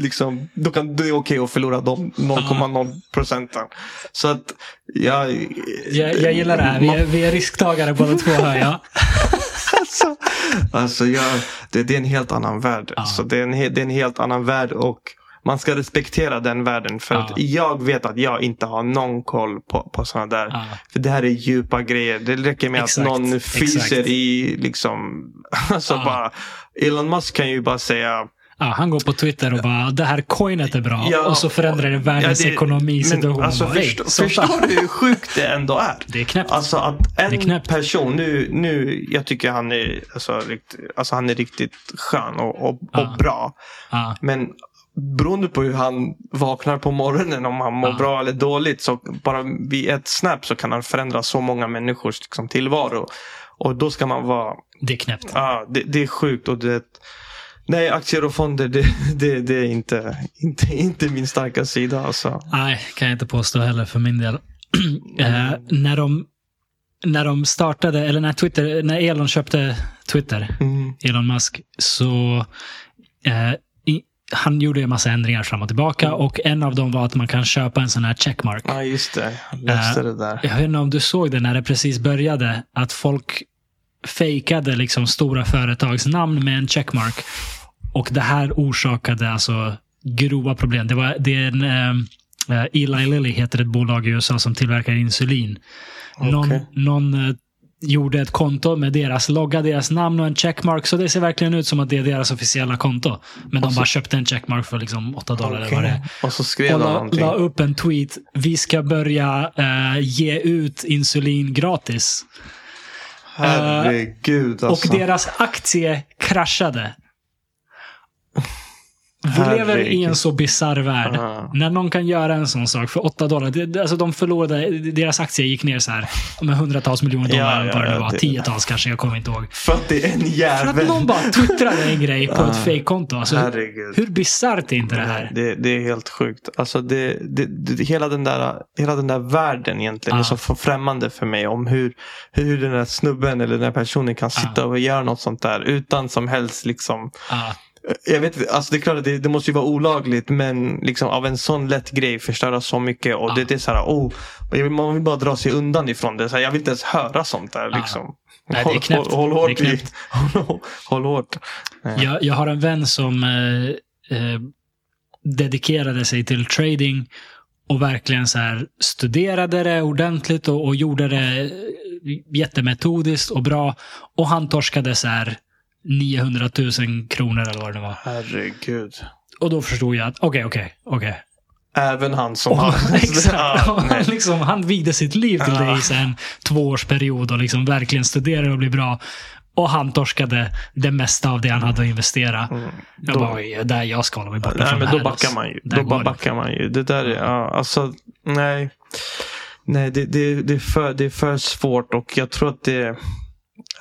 liksom, då kan det är okej att förlora de 0,0 procenten. Så att jag... Jag, jag gillar det här. Vi är, vi är risktagare båda två, hör jag. Alltså, alltså jag, det, det är en helt annan värld. Ja. Så det, är en, det är en helt annan värld och man ska respektera den världen. För Ja. att jag vet att jag inte har någon koll på, på sådana där. Ja. För det här är djupa grejer. Det räcker med Exakt, att någon fiser exakt. i liksom. Alltså Ja. bara, Elon Musk kan ju bara säga. Ja, han går på Twitter och bara det här coinet är bra. Ja, och så förändrar det världens Ja, det- ekonomisituation. Men, alltså, Bara, "Hej, förstå, sånt där." förstår du hur sjukt det ändå är? Det är knäppt. Alltså att en person, nu, nu, jag tycker han är, alltså, rikt, alltså, han är riktigt skön och, och, Ja. och bra. Men beroende på hur han vaknar på morgonen, om han mår Ja. bra eller dåligt, så bara vid ett snap så kan han förändra så många människors liksom, tillvaro. Och då ska man vara, det är knäppt. ja, det, det är sjukt. Och det, nej, aktier och fonder, det, det, det är inte, inte, inte min starka sida. Alltså. Nej, kan jag inte påstå heller för min del. eh, när, de, när de startade, eller när, Twitter, när Elon köpte Twitter, Mm. Elon Musk, så eh, han gjorde en massa ändringar fram och tillbaka och en av dem var att man kan köpa en sån här checkmark. Ja, just det. Jag läste Eh, det där. Jag vet inte om du såg det när det precis började, att folk fejkade liksom stora företags namn med en checkmark. Och det här orsakade alltså grova problem. Det, var, det är en, eh, Eli Lilly heter ett bolag i USA som tillverkar insulin. Någon, Okej. någon eh, gjorde ett konto med deras logga, deras namn och en checkmark. Så det ser verkligen ut som att det är deras officiella konto. Men de så- bara köpte en checkmark för liksom 8 dollar eller Okej. vad det är Och så skrev och la, någonting. la upp en tweet. Vi ska börja eh, ge ut insulin gratis. Herregud alltså. Och deras aktie kraschade. Vi lever i en så bisarr värld. Ja. När någon kan göra en sån sak för 8 dollar. Det, alltså de förlorade, deras aktie gick ner så här med hundratals miljoner dollar. Ja, ja, det var. det- Tiotals kanske, jag kommer inte ihåg. För att det är en För att jävel. någon bara twittrade en grej på ett fejkkonto. Alltså, Herregud. hur bisarrt är inte det här? Det, det är helt sjukt. Alltså det, det, hela, den där, hela den där världen egentligen Ja. är så för- främmande för mig. Om hur, hur den där snubben eller den där personen kan sitta och göra något sånt där utan som helst liksom. Ja, Jag vet, alltså det är klart att det, det måste ju vara olagligt men liksom av en sån lätt grej förstöra så mycket. Och Ja. det, det är så här, oh, man vill bara dra sig undan ifrån det. Så här, jag vill inte ens höra sånt där. Liksom. Nej, det är knäppt. Håll, håll, hårt. Knäppt. i- Håll, håll hårt. Jag, jag har en vän som eh, eh, dedikerade sig till trading och verkligen så här studerade det ordentligt och, och gjorde det eh, jättemetodiskt och bra. Och han torskade så här 900 000 kronor eller vad det var. Herregud. Och då förstod jag att okej, okej, okej. Även han som Och- har... Exakt. Ja, liksom, han vigde sitt liv till det Ja. i så en tvåårsperiod och liksom verkligen studerade och blev bra. Och han torskade det mesta av det han hade att investera. Jag Mm. Då- bara, "Oj, där jag ska hålla mig borta Nej, från men då backar alltså. man ju. Där Då bara det backar man ju. Det där är, ja, alltså, nej. Nej, det, det, det, är för, det är för svårt och jag tror att det,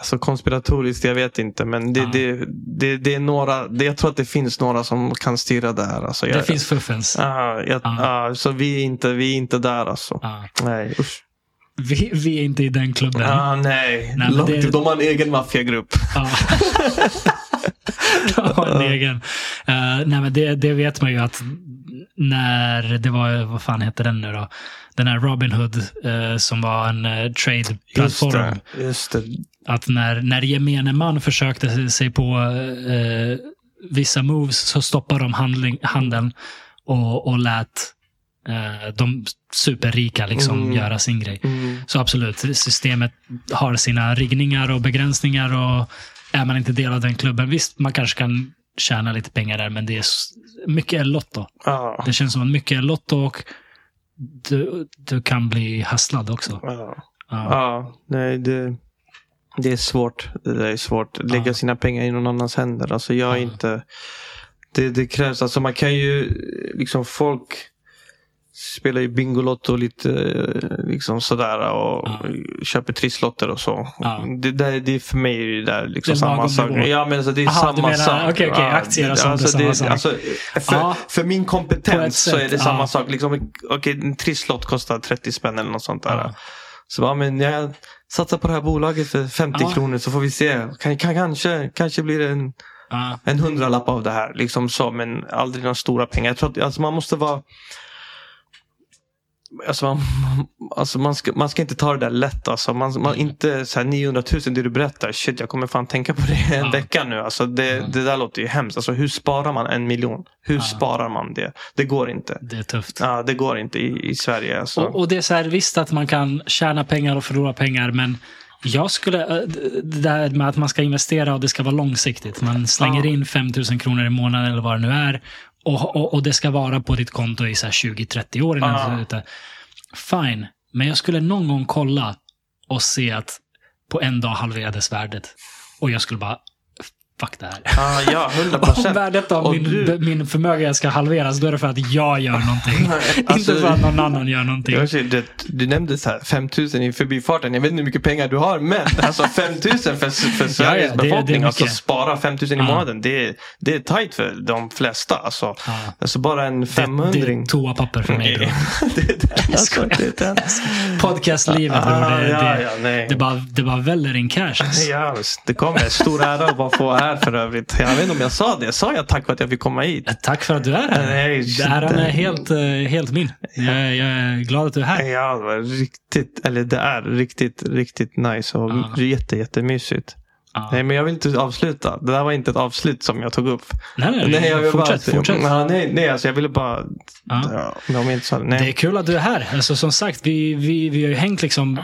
Alltså konspiratoriskt, jag vet inte. Men det, Ja. det, det, det är några, det, jag tror att det finns några som kan styra det här. Alltså, jag, Det finns fuffens. Ja, jag, Ja. så vi är inte, vi är inte där alltså. Nej, usch. Vi, vi är inte i den klubben. Ah, nej, men Långt, det- de har en egen maffiagrupp. Ja. De har en egen. Eh, nej, men det, det vet man ju att när det var, vad fan heter den nu då? Den här Robinhood eh, som var en uh, Just trade-plattform. det. Just det. Att när, när gemene man försökte sig på eh, vissa moves så stoppade de handling, handeln och, och lät eh, de superrika liksom Mm. göra sin grej. Mm. Så absolut, systemet har sina riggningar och begränsningar och är man inte del av den klubben, visst, man kanske kan tjäna lite pengar där, men det är mycket är lotto. Ja. Det känns som att mycket är lotto och du, du kan bli hasslad också. Ja. Ja. ja, nej det, det är svårt. Det är svårt. Lägga Ja. sina pengar i någon annans händer. Alltså jag är Ja. inte... Det, det krävs, alltså man kan ju, liksom folk spelar ju Bingolotto lite liksom sådär och Ja. köper trisslotter och så. Ja. Det, där, det är för mig är det där liksom Det är samma sak. Ja men alltså det är Aha, samma menar- sak. okej, okej, Ja, aktier och det- sånt är alltså, samma det, sak. Alltså, för, Ja. för min kompetens så är det samma ja. sak. Liksom, okej, en trisslott kostar 30 spänn eller något sånt där. Så bara, men jag satsar på det här bolaget för 50 Ja. kronor så får vi se. Kan, kan, kanske, kanske blir det en, Ja. en hundralapp av det här. Liksom så, men aldrig några stora pengar. Jag tror att alltså, man måste vara... Alltså man, alltså man, ska, man ska inte ta det där lätt. Alltså man, man inte så här 900 000 det du berättar. Shit, jag kommer fan tänka på det en Ja. vecka nu. Alltså det, Mm. det där låter ju hemskt. Alltså hur sparar man en miljon? Hur Ja. sparar man det? Det går inte. Det är tufft. Ja, det går inte i, i Sverige. Alltså. Och, och det är så här, visst att man kan tjäna pengar och förlora pengar, men jag skulle, eh, det där med att man ska investera och det ska vara långsiktigt. Man slänger Ja. in 5 000 kronor i månaden eller vad det nu är. Och, och, och det ska vara på ditt konto i så här 20-30 år innan är ute. Fine, men jag skulle någon gång kolla och se att på en dag halverades värdet. Och jag skulle bara, fuck det här. Ja, ja, 100 Om procent. värdet av min, du- min förmögenhet ska halveras, då är det för att jag gör någonting. Alltså, Inte för att någon annan gör någonting. Ser, det, du nämnde så här 5000 i förbifarten. Jag vet inte hur mycket pengar du har. Men alltså 5000 för, för Sveriges Ja, ja, det- det befolkning. alltså spara 5000 i Ja. månaden. Det är, det är tajt för de flesta. Alltså, Ja. alltså bara en Det, 500 det är toapapper för mig. Det är den. Alltså, det är den. Podcastlivet, bror. Ah, Det, ja, det, ja, nej. det, bara, det bara väller in cash. alltså. Ja, det kommer. Stor ära att bara få här för övrigt. Jag vet inte om jag sa det. Sa jag tack för att jag fick komma hit? Tack för att du är här. Nej, Det shit. är helt, eh, helt min. Jag, jag är glad att du är här. Ja, det var riktigt, eller det är riktigt, riktigt nice och Ja. jätte, jättemysigt. Ja. Nej, men jag vill inte avsluta. Det där var inte ett avslut som jag tog upp. Nej, nej, Nej, jag vill fortsätt. bara, fortsätt. Ja, nej, nej, alltså jag ville bara... Ja. Ja. jag inte sa det. Det är Nej. kul att du är här. Alltså, som sagt, vi, vi, vi har ju hängt liksom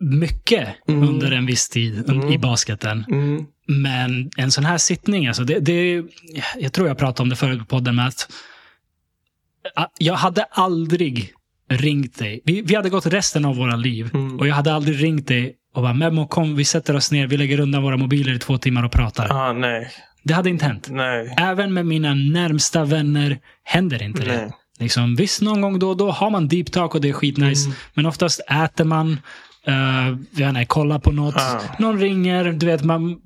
mycket Mm. under en viss tid Mm. i basketen. Mm, Men en sån här sittning, alltså det, det, jag tror jag pratade om det förut på podden, med att att jag hade aldrig ringt dig. Vi, vi hade gått resten av våra liv Mm. och jag hade aldrig ringt dig och bara Memo, kom, vi sätter oss ner, vi lägger undan våra mobiler i två timmar och pratar. ah, nej, Det hade inte hänt. nej. Även med mina närmsta vänner händer inte det. Liksom, visst, någon gång då och då har man deep talk och det är skitnice. Mm. Men oftast äter man, uh, jag vet inte, kollar på något. Ah. Någon ringer, du vet, man,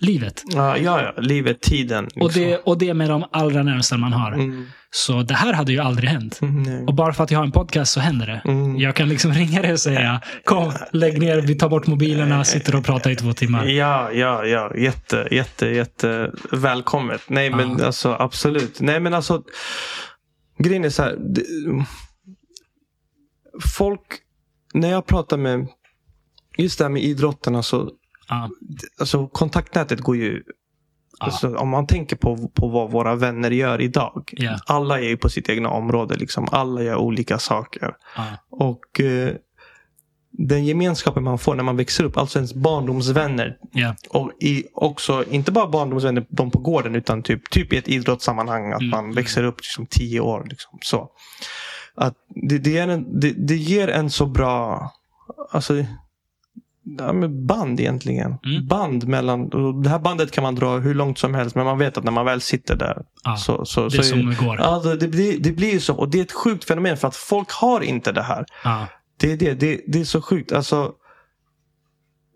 livet. Ja, ja, ja. Livet, tiden. Liksom. Och det, och det med de allra närmsta man har. Mm, Så det här hade ju aldrig hänt. mm, nej. Och bara för att jag har en podcast så händer det. Mm. Jag kan liksom ringa dig och säga kom, lägg ner, vi tar bort mobilerna, sitter och pratar i två timmar. Ja, ja, ja. Jätte, jätte, jätte välkommet. Nej, men Ja. alltså absolut. Nej, men alltså. Grejen är så här. Det, folk, när jag pratar med, just det här med idrotten, alltså, Ja, alltså kontaktnätet går ju Alltså, om man tänker på, på vad våra vänner gör idag. Ja. Alla är ju på sitt egna område. Liksom. Alla gör olika saker. ja, Och eh, den gemenskapen man får när man växer upp, alltså ens barndomsvänner. ja, Och i, också, inte bara barndomsvänner, de på gården, utan typ, typ i ett idrottssammanhang. Att Mm, man växer upp liksom tio år. Liksom, så. Att det, det, är en, det, det ger en så bra alltså, ja, band egentligen. Mm. Band mellan, och det här bandet kan man dra hur långt som helst. Men man vet att när man väl sitter där. ja. så, så, Det så som det går. Ja, det, det, blir, det blir ju så. Och det är ett sjukt fenomen för att folk har inte det här. Ja, Det är det. Det, det är så sjukt. Alltså,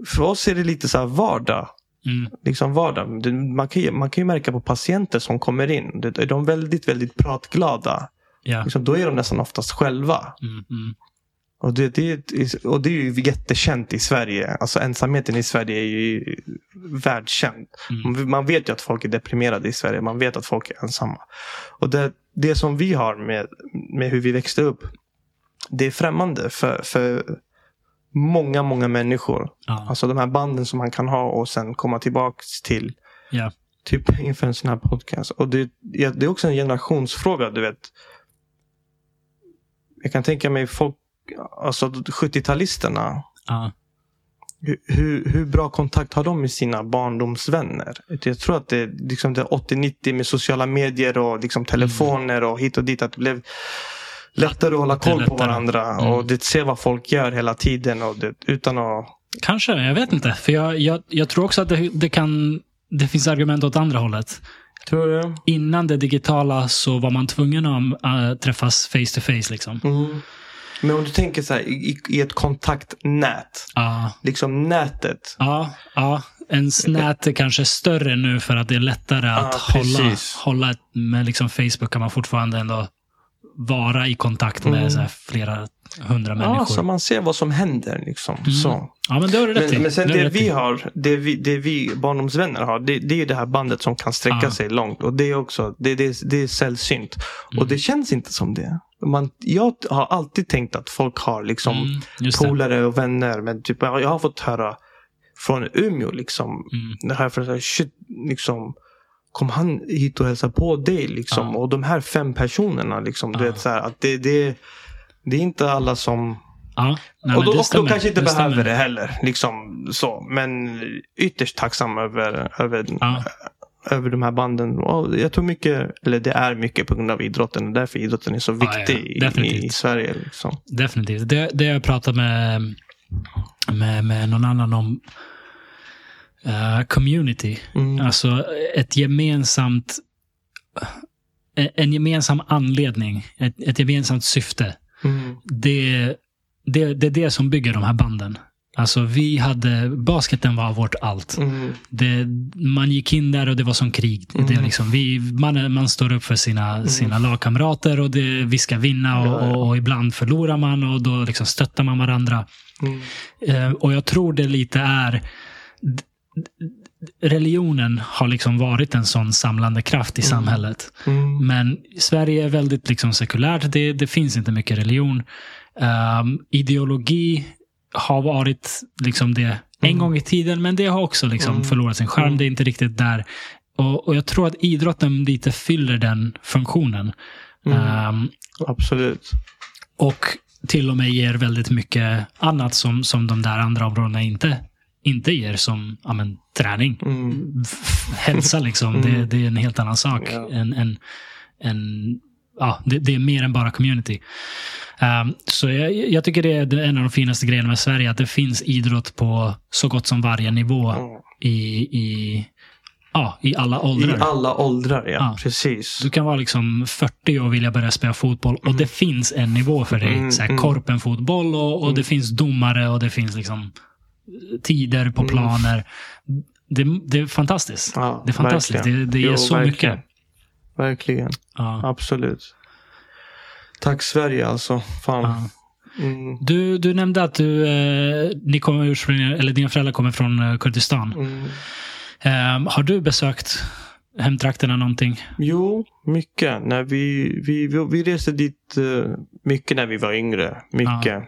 för oss är det lite så här vardag. Mm. Liksom vardag. Man kan, ju, man kan ju märka på patienter som kommer in. Det- Är de väldigt, väldigt pratglada. Ja. Liksom, då är de nästan oftast själva. Mm, mm. Och det, det, och det är ju jättekänt i Sverige. Alltså ensamheten i Sverige är ju världskänd. Mm. Man vet ju att folk är deprimerade i Sverige. Man vet att folk är ensamma. Och det, det som vi har med, med hur vi växte upp. Det är främmande för, för många, många människor. Ja. Alltså de här banden som man kan ha och sen komma tillbaks till. Ja. Typ inför en sån här podcast. Och det, det är också en generationsfråga, du vet. Jag kan tänka mig folk, alltså 70-talisterna. Ja. Hur, hur, bra kontakt har de med sina barndomsvänner? Jag tror att det, liksom det 80-90 med sociala medier och liksom telefoner och hit och dit. Att det blev lättare att hålla koll på varandra. Mm. Och det, se vad folk gör hela tiden. Och det, utan att... Kanske, jag vet inte. För jag, jag, jag tror också att det, det kan... Det finns argument åt andra hållet. Tror du? Innan det digitala så var man tvungen att äh, träffas face to face. Liksom. Mm. Men om du tänker så här, i, i ett kontaktnät. Ja, Liksom nätet. ja, ja. Ens nät är kanske större nu för att det är lättare att hålla, hålla... Med liksom Facebook kan man fortfarande ändå vara i kontakt med Mm. flera hundra Ja, människor. så man ser vad som händer. Liksom. Mm. Så. Ja, men det har du rätt i. Men, men sen Det du det vi har, det vi, det vi barndomsvänner har, det, det är det här bandet som kan sträcka Ja. sig långt. Och det är också, det, det, det är sällsynt. Mm. Och det känns inte som det. Man, jag har alltid tänkt att folk har liksom Mm, polare och vänner. Men typ, jag har fått höra från Umeå liksom. Mm. Det här för att shit, liksom. Kom han hit och hälsade på dig liksom? Ja. Och de här fem personerna liksom. Du Ja. vet så här, att det, det, det är inte alla som Ja, nej, och då, och stämmer. kanske inte Det behöver stämmer. det heller. Liksom så. Men ytterst tacksam över, över, Ja. över de här banden. Och jag tror mycket, eller det är mycket på grund av idrotten. Därför idrotten är så Ja, ja, viktig i, i Sverige. Liksom. Definitivt. Det, det jag pratat med, med, med någon annan om. eh, community. Mm. Alltså ett gemensamt en gemensam anledning, ett, ett gemensamt syfte. Mm. Det, det, det är det som bygger de här banden. Alltså vi hade, basketen var vårt allt. Mm. Det, man gick in där och det var som krig. Det Mm. liksom, vi, man, man står upp för sina, sina lagkamrater och det, vi ska vinna och, Ja, ja. och, och ibland förlorar man och då liksom stöttar man varandra. Mm. Eh, och jag tror det lite är Religionen har liksom varit en sån samlande kraft i samhället. Mm. Men Sverige är väldigt liksom sekulärt. Det, det finns inte mycket religion. Ehm, ideologi har varit liksom det en gång i tiden, men det har också liksom Mm. förlorat sin charm. Mm. Det är inte riktigt där. Och, och jag tror att idrotten lite fyller den funktionen. Mm. Ehm, Absolut. och till och med ger väldigt mycket annat som, som de där andra områdena inte, inte ger. Som ja, men, träning, Mm. hälsa. Liksom. Mm. Det, det är en helt annan sak. Ja. En, en, en, ja, det, det är mer än bara community. Ehm, så jag, jag tycker det är en av de finaste grejerna med Sverige. Att det finns idrott på så gott som varje nivå Mm. i, i, ja, i alla åldrar. I alla åldrar, ja. Ja. Precis. Du kan vara liksom 40 och vilja börja spela fotboll och det finns en nivå för dig. Mm, så här, mm. Och, och det finns domare och det finns liksom tider på planer. Det, det är fantastiskt. Ja, det är fantastiskt. verkligen. Det, det ger Jo, så verkligen. mycket. Verkligen. Ja. Absolut. Tack Sverige alltså. Fan. Ja. Mm. Du, du nämnde att du, eh, ni kommer ursprungligen, eller dina föräldrar kommer från eh, Kurdistan. Mm. Eh, har du besökt hemtrakterna någonting? Jo, mycket. När vi, vi, vi, vi reste dit eh, mycket när vi var yngre. Mycket.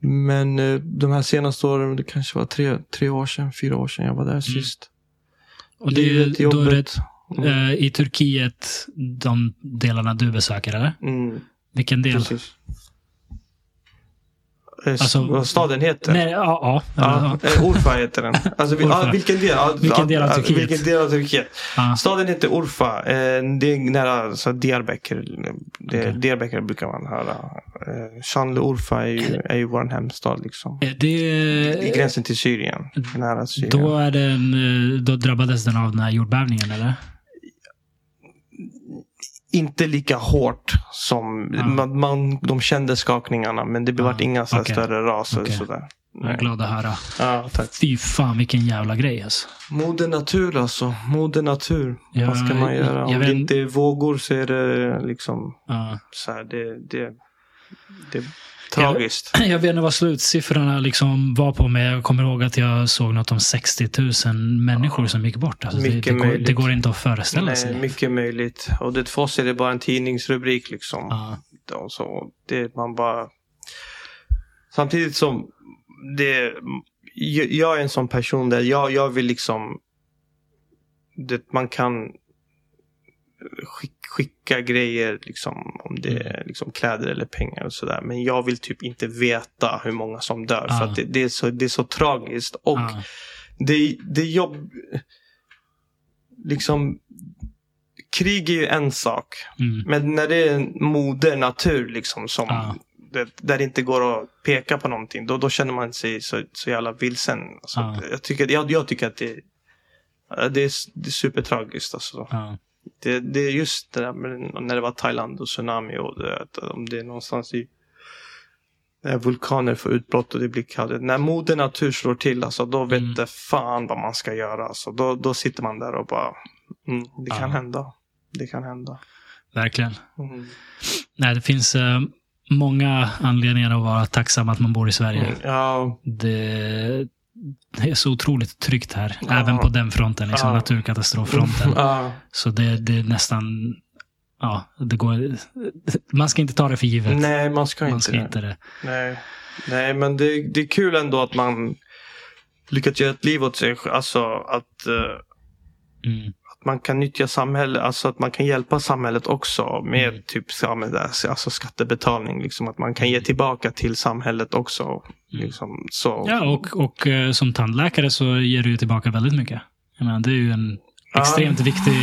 Men eh, de här senaste åren, det kanske var tre, tre år sedan, fyra år sedan jag var där sist. Och det, är- Livet, då är det jobbet. eh, i Turkiet, de delarna du besöker, eller? Mm, Vilken del? precis. Eh, Alltså- staden heter? Nej, ja, ja. Ja, eh, Urfa heter den. Alltså, Urfa. vilken del? Vilken del av Turkiet? Vilken del av Turkiet? ja. Staden heter Urfa. Eh, det är nära så Diyarbakir. Det, Okej. Diyarbakir brukar man höra. Eh, Şanlıurfa är ju, är ju vår hemstad. Liksom. Det, I gränsen till Syrien. Nära Syrien. då, är det en, eh, då drabbades den av den här jordbävningen, eller? Inte lika hårt Som, Ja. man, man, de kände skakningarna men det blev Ja, inga så okej. större ras och Okej. sådär. Jag är glad att höra. Ja, tack. Fy fan vilken jävla grej alltså. Moder natur alltså. Moder natur. Ja, Vad ska man göra? Om det inte är vågor så är det liksom Ja. så här, det, det, det tragiskt. Jag vet inte vad slutsiffrorna liksom var på, men jag kommer ihåg att jag såg något om 60 000 människor som gick bort. Alltså det, det, går, det går inte att föreställa Nej, sig. mycket möjligt. Och det, för oss är det bara en tidningsrubrik liksom. Ja. Och så, det, man bara... Samtidigt som det... Jag jag är en sån person där jag, jag vill liksom... Det, man kan skick, skicka grejer liksom om det är liksom kläder eller pengar och sådär. Men jag vill typ inte veta hur många som dör. För Ja. att det, det, är så, det är så tragiskt. Och Ja. det, det är jobb... Liksom... Krig är ju en sak. Mm. Men när det är moder natur liksom som Ja. det, där det inte går att peka på någonting. Då, då känner man sig så, så jävla vilsen. Alltså, Ja. jag, tycker, jag, jag tycker att det, det, är, det är supertragiskt. Alltså. Ja. Det, det är just det där med, när det var Thailand och tsunami och det, om det är någonstans i när vulkaner får utbrott och det blir kallt. När moder natur slår till, alltså, då vet Mm. det fan vad man ska göra. Alltså, då, då sitter man där och bara, mm, det kan Ja. hända. Det kan hända. Verkligen. Mm. Nej, det finns eh, många anledningar att vara tacksam att man bor i Sverige. Mm, Ja, Det, det är så otroligt tryggt här. Ja. Även på den fronten, liksom Ja. naturkatastroffronten. ja, Så det, det är nästan... Ja, det går... Man ska inte ta det för givet. nej man ska man inte ska det. inte det. Nej, nej men det, det är kul ändå att man lyckats göra ett liv åt sig. Alltså att, eh, Mm. Att man kan nyttja samhället, alltså att man kan hjälpa samhället också med Mm. typ ja, alltså skattebetalning. Liksom, att man kan ge tillbaka till samhället också. Mm. Liksom, så. Ja, och, och eh, som tandläkare så ger du tillbaka väldigt mycket. Jag menar, det är ju en Ja. extremt viktig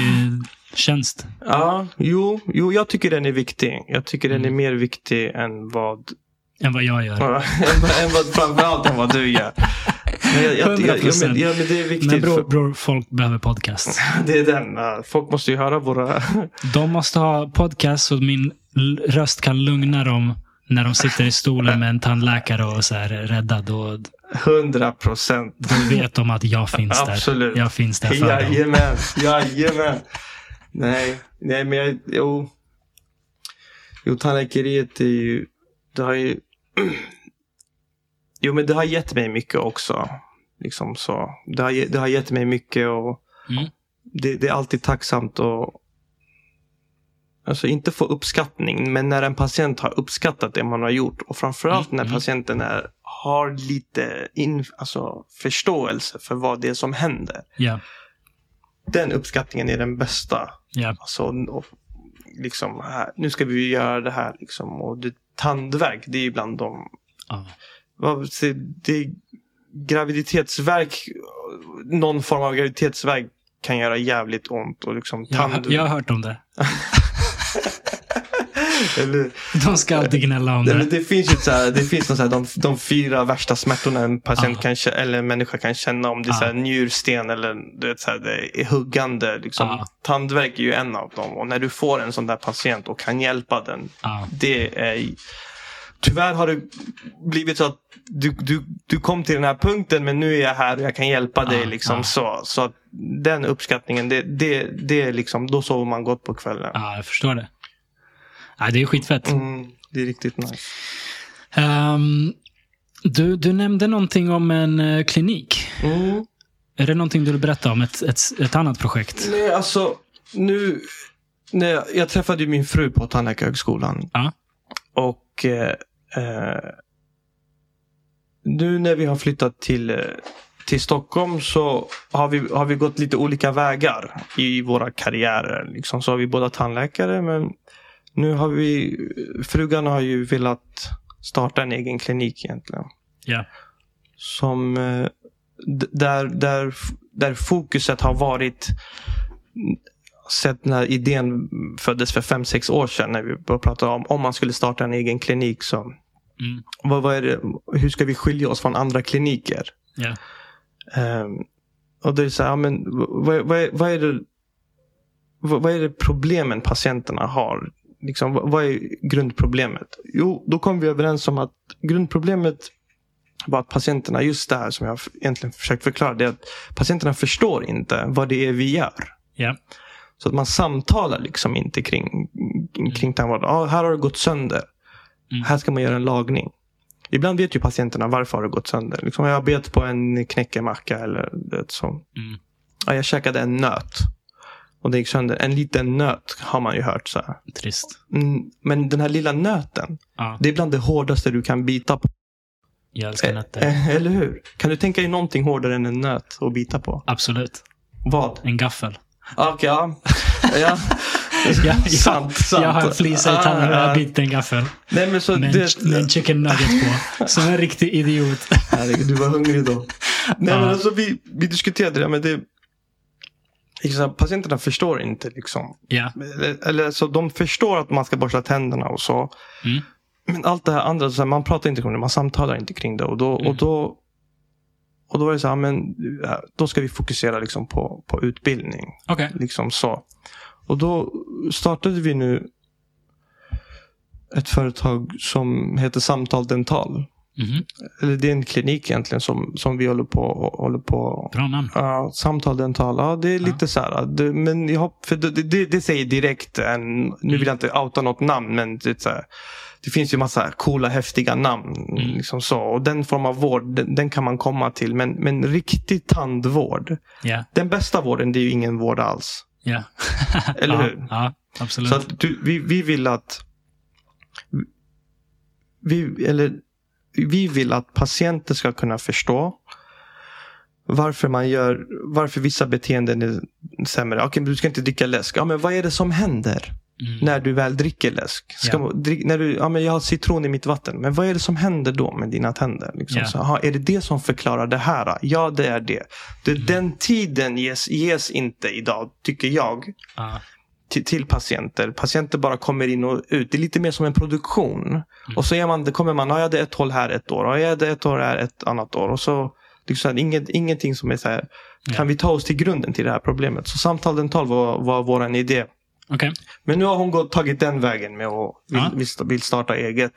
tjänst. Ja, jo, jo, jag tycker den är viktig. Jag tycker den är Mm. mer viktig än vad Än vad jag gör. än vad, framförallt än vad du gör. Men jag, jag, men, 100%. ja, men det är viktigt. Men bror, folk behöver podcast. det är den. folk måste ju höra våra... De måste ha podcast så min l- röst kan lugna dem när de sitter i stolen med en tandläkare och så här räddad. Och 100 procent. då vet de att jag finns där. Absolut. Jag finns där för dem. Jajamän. Jajamän. Nej, nej men jag, jo. Jo, tandläkeriet är ju, det har ju, jo men det har gett mig mycket också. Liksom så. Det har, det har gett mig mycket och Mm. det, det är alltid tacksamt att Alltså inte få uppskattning, men när en patient har uppskattat det man har gjort och framförallt Mm, när mm. patienten är, har lite in, alltså, förståelse för vad det är som händer. Ja, Den uppskattningen är den bästa. ja, Alltså, och, liksom, här, nu ska vi göra det här. Liksom, och det, tandvärk, det är ibland de... ja. Det, det, graviditetsvärk, någon form av graviditetsvärk kan göra jävligt ont. Och liksom Jag, tand... jag har hört om det. Eller, De ska alltid gnälla om men det. det finns ju så här, det finns någon så här, de, de fyra värsta smärtorna en patient kan, eller en människa kan känna. Om det är så här, njursten eller du vet, så här, det är huggande. Liksom. Tandvärk är ju en av dem. Och när du får en sån där patient och kan hjälpa den. Det är... Tyvärr har det blivit så att du, du, du kom till den här punkten men nu är jag här och jag kan hjälpa dig. Ja, Liksom, ja. så, så den uppskattningen, det, det, det är liksom, då sover man gott på kvällen. ja, jag förstår det. Ja, det är skitfett. Mm, det är riktigt nice. Ehm, du, du nämnde någonting om en eh, klinik. Mm. Är det någonting du vill berätta om? Ett, ett, ett annat projekt? Nej, alltså nu... När jag, träffade ju min fru på Tandläkarhögskolan. Och eh, eh, nu när vi har flyttat till, eh, till Stockholm så har vi, har vi gått lite olika vägar i våra karriärer. Liksom så har vi båda tandläkare men nu har vi, frugan har ju velat starta en egen klinik egentligen. Ja. Som eh, där, där, där fokuset har varit sett när idén föddes för fem sex år sedan när vi började prata om om man skulle starta en egen klinik. Så, Mm. vad, vad det, hur ska vi skilja oss från andra kliniker? Ehm, och det är så här, ja, men vad, vad, är- vad, är det, vad, är det problemen patienterna har? liksom, vad är grundproblemet? Jo, då kom vi överens om att grundproblemet var att patienterna, just det här som jag egentligen försökt förklara, det är att patienterna förstår inte vad det är vi gör. Ja. Så att man samtalar liksom inte kring, kring tandvård. Ah, här har det gått sönder. Mm. Här ska man göra en lagning. Ibland vet ju patienterna varför har det gått sönder. Liksom, jag har bet på en knäckemacka eller så. Mm. Ja, jag käkade en nöt. Och det gick sönder. En liten nöt har man ju hört. så här. Trist. Mm, men den här lilla nöten. Ja. Det är bland det hårdaste du kan bita på. Jag älskar nötter. Eh, Eller hur? Kan du tänka dig någonting hårdare än en nöt att bita på? Absolut. Vad? En gaffel. Okej, ja. ja. Jag, jag, sant, sant. jag har en flisa i tanden och jag har Ah, bitit en gaffel. Nej, men så Med en, det, med en chicken nugget på. Som en riktig idiot. Herregud, du var hungrig då. Nej, Ja. men alltså, vi, vi diskuterade det, men det... Liksom, patienterna förstår inte. Liksom. Ja. Eller, eller så de förstår att man ska borsta tänderna och så. Mm. Men allt det här andra, så här, man pratar inte kring det, man samtalar inte kring det. Och då, Mm. och då, och då är det så här, men då ska vi fokusera liksom på, på utbildning. Okej. Liksom så. Och då startade vi nu ett företag som heter Samtal Dental. Mhm. Eller det är en klinik egentligen som, som vi håller på, håller på Bra namn. Ja, samtal dental. Ja, det är lite så här. Det, men jag, hopp- för det, det, det säger direkt, en, nu vill jag inte outa något namn, men det, så här, det finns ju massa coola, häftiga namn. Mm. Liksom så. Och den form av vård, den, den kan man komma till. Men, men riktig tandvård, Ja. den bästa vården, det är ju ingen vård alls. Ja. Eller ja. hur? Ja, absolut. Så du, vi, vi vill att vi, eller, vi vill att patienter ska kunna förstå varför man gör, varför vissa beteenden är sämre. Okej, men du ska inte dricka läsk. Ja, men vad är det som händer Mm. när du väl dricker läsk? Ska, man- drick, när du, ja, men jag har citron i mitt vatten. Men vad är det som händer då med dina tänder? Liksom, Ja. så, aha, är det det som förklarar det här? Ja, det är det. det Mm. Den tiden ges, ges inte idag, tycker jag Ja. till, till patienter. Patienter bara kommer in och ut. Det är lite mer som en produktion. Mm. Och så är man, det kommer man, ja, jag hade ett håll här ett år. Ja, jag hade ett år här ett annat år. Och så liksom, inget, ingenting som är så här. Kan vi ta oss till grunden till det här problemet? Så Samtal Dental var, var vår idé. Okej. Men nu har hon gått, tagit den vägen med att vill, Ja. vill, starta eget.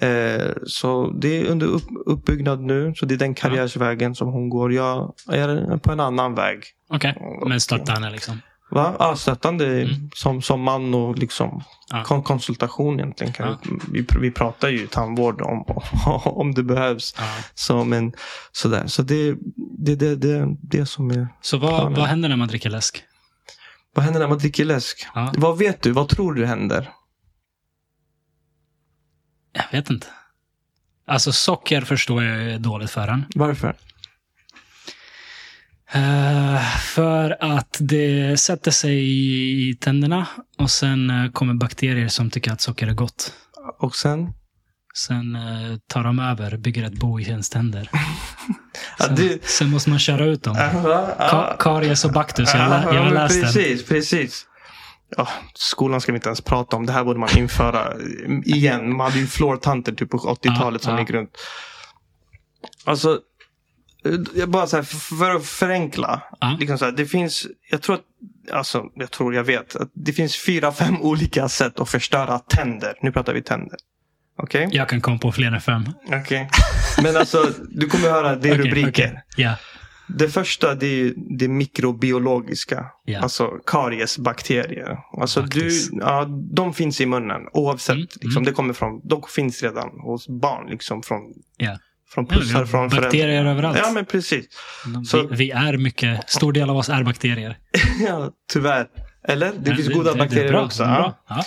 Eh, så det är under upp, uppbyggnad nu. Så det är den karriärsvägen som hon går. Jag är på en annan väg. Okej. Men stötta henne liksom. Va? Ja, stöttande Mm. som, som man och liksom Ja. kon- konsultation egentligen. Kan Ja. vi, vi, vi pratar ju tandvård om, om det behövs. Ja. Så, men, sådär. så det är det, det, det, det som är... Så vad, Planen. vad händer när man dricker läsk? Vad händer när man dricker läsk? Ja. Vad vet du? Vad tror du händer? Jag vet inte. Alltså socker förstår jag är dåligt för en. Varför? Eh, för att det sätter sig i tänderna och sen eh, kommer bakterier som tycker att socker är gott. Och sen? Sen eh, tar de över, bygger ett bo i ens tänder. Sen, det- sen måste man köra ut dem. Ka- karies och baktus, jag lä- jag har läst den. Precis, precis. Ja, skolan ska vi inte ens prata om. Det här borde man införa igen. Man hade ju fluortanter typ på 80-talet Ja, som gick runt. Alltså, jag bara så här, för att förenkla. Liksom så här, det finns, jag tror att, alltså, jag tror jag vet. Att det finns fyra, fem olika sätt att förstöra tänder. Nu pratar vi tänder. Okej? Jag kan komma på fler än fem. Okej. Men alltså, du kommer höra, det är Okej, rubriker. Ja. Det första det är det mikrobiologiska. Ja. Alltså kariesbakterier. Alltså du, ja, de finns i munnen oavsett. Mm, Liksom, mm. Det kommer från, de finns redan hos barn. Liksom, från, Ja. från Ja, pussar, har från bakterier föräldrar. överallt. Ja men precis. De, Så- vi, vi är mycket, stor del av oss är bakterier. ja, tyvärr. Eller? Det Men finns goda det- bakterier det också. det Ja. bra. Ja.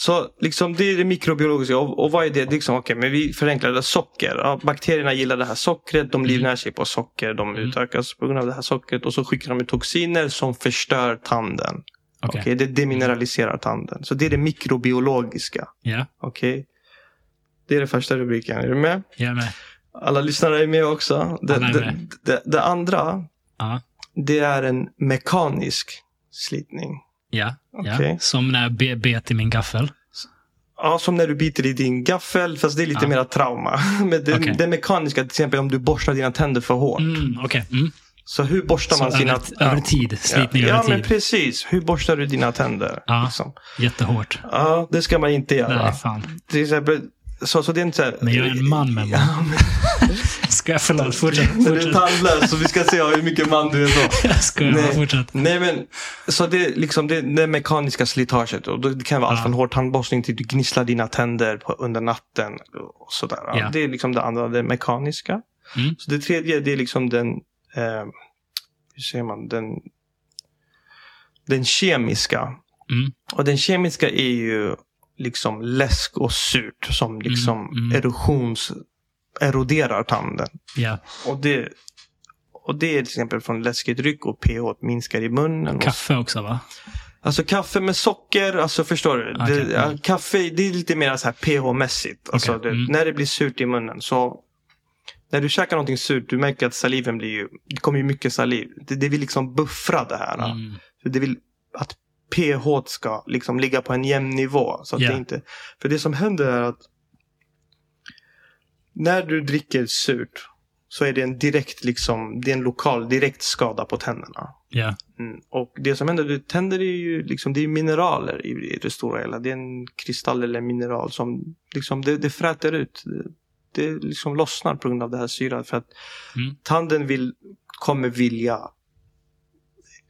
Så liksom, det är det mikrobiologiska. Och, och vad är det? Liksom, okay, men vi förenklar det. Socker. Ja, bakterierna gillar det här sockret. De livnär sig på socker. De Mm. utökas på grund av det här sockret. Och så skickar de ut toxiner som förstör tanden. Okej. Okej, det demineraliserar tanden. Så det är det mikrobiologiska. Ja, Okej. Det är den första rubriken. Är du med? jag är med. Alla lyssnare är med också. Det, är det, med. det, det andra, Ja, det är en mekanisk slitning. Ja, ja. Okej. Som när jag be- bet i min gaffel. Ja, som när du biter i din gaffel, fast det är lite Ja. mera trauma. Men det, Okej. det mekaniska, till exempel om du borstar dina tänder för hårt. Mm, Okej. Mm. Så hur borstar Så man sina... över, över tid. Slitning ja, över ja, tid. men precis. Hur borstar du dina tänder? Ja. Liksom? Jättehårt. Ja, det ska man inte göra. Nej, fan. Till exempel, så, så det är inte så här, Men jag är en man med man. Ska jag förlåt, fortsätt. Du är fortsätt. tandlös så vi ska se hur mycket man du är då. Jag skojar bara, fortsätt. Nej men, så det är liksom det, det mekaniska slitaget. Och det kan vara allt Ja. från hård tandborstning till du gnisslar dina tänder på, under natten. Och sådär. Ja, Ja. Det är liksom det andra, det mekaniska. Mm. Så det tredje, det är liksom den, eh, hur säger man, den, den kemiska. Mm. Och den kemiska är ju liksom läsk och surt som liksom Mm, mm. erosions, eroderar tanden. Ja. Och det, och det är till exempel från läskedryck och pH minskar i munnen. Och, Kaffe också va? alltså kaffe med socker, alltså förstår du? Okej, det, ja, kaffe det är lite mer så här pH-mässigt. Alltså det, mm. När det blir surt i munnen så när du käkar någonting surt, du märker att saliven blir ju, det kommer ju mycket saliv. Det, det vill liksom buffra det här. Mm. För det vill att pH ska liksom ligga på en jämn nivå. Så att Ja. det inte, för det som händer är att när du dricker surt så är det en direkt, liksom, det är en lokal direkt skada på tänderna. Ja. Mm. Och det som händer, du, tänder är ju liksom, det är mineraler i, i det stora hela. Det är en kristall eller mineral som liksom, det, det fräter ut. Det, det liksom lossnar på grund av det här syran. För att Mm. tanden vill, kommer vilja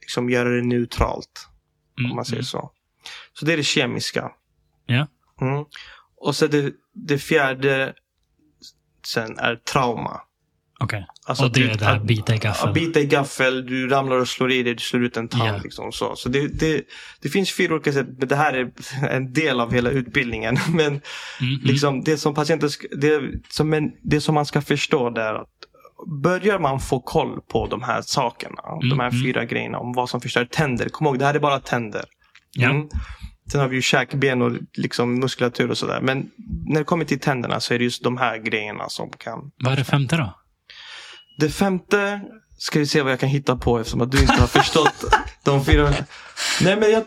liksom göra det neutralt. Mm. Om man säger mm. så. Så det är det kemiska. Ja. Mm. Och så det, det fjärde sen är trauma. Okej. Alltså Och det att är du- det här bita i Ja, gaffel. bita i gaffel, du ramlar och slår i dig, du slår ut en tand. Ja. Liksom, så så det, det, det finns fyra olika sätt, men det här är en del av hela utbildningen. Men Mm, mm. liksom, det, som patienten det, som en, det som man ska förstå är att börjar man få koll på de här sakerna, de här Mm, mm. fyra grejerna om vad som förstör tänder. Kom ihåg, det här är bara tänder. Ja. Mm. Sen har vi ju käkben och liksom muskulatur och sådär. Men när det kommer till tänderna så är det just de här grejerna som kan Vad är det femte då? det femte ska vi se vad jag kan hitta på eftersom att du inte har förstått de fyra. Nej men jag,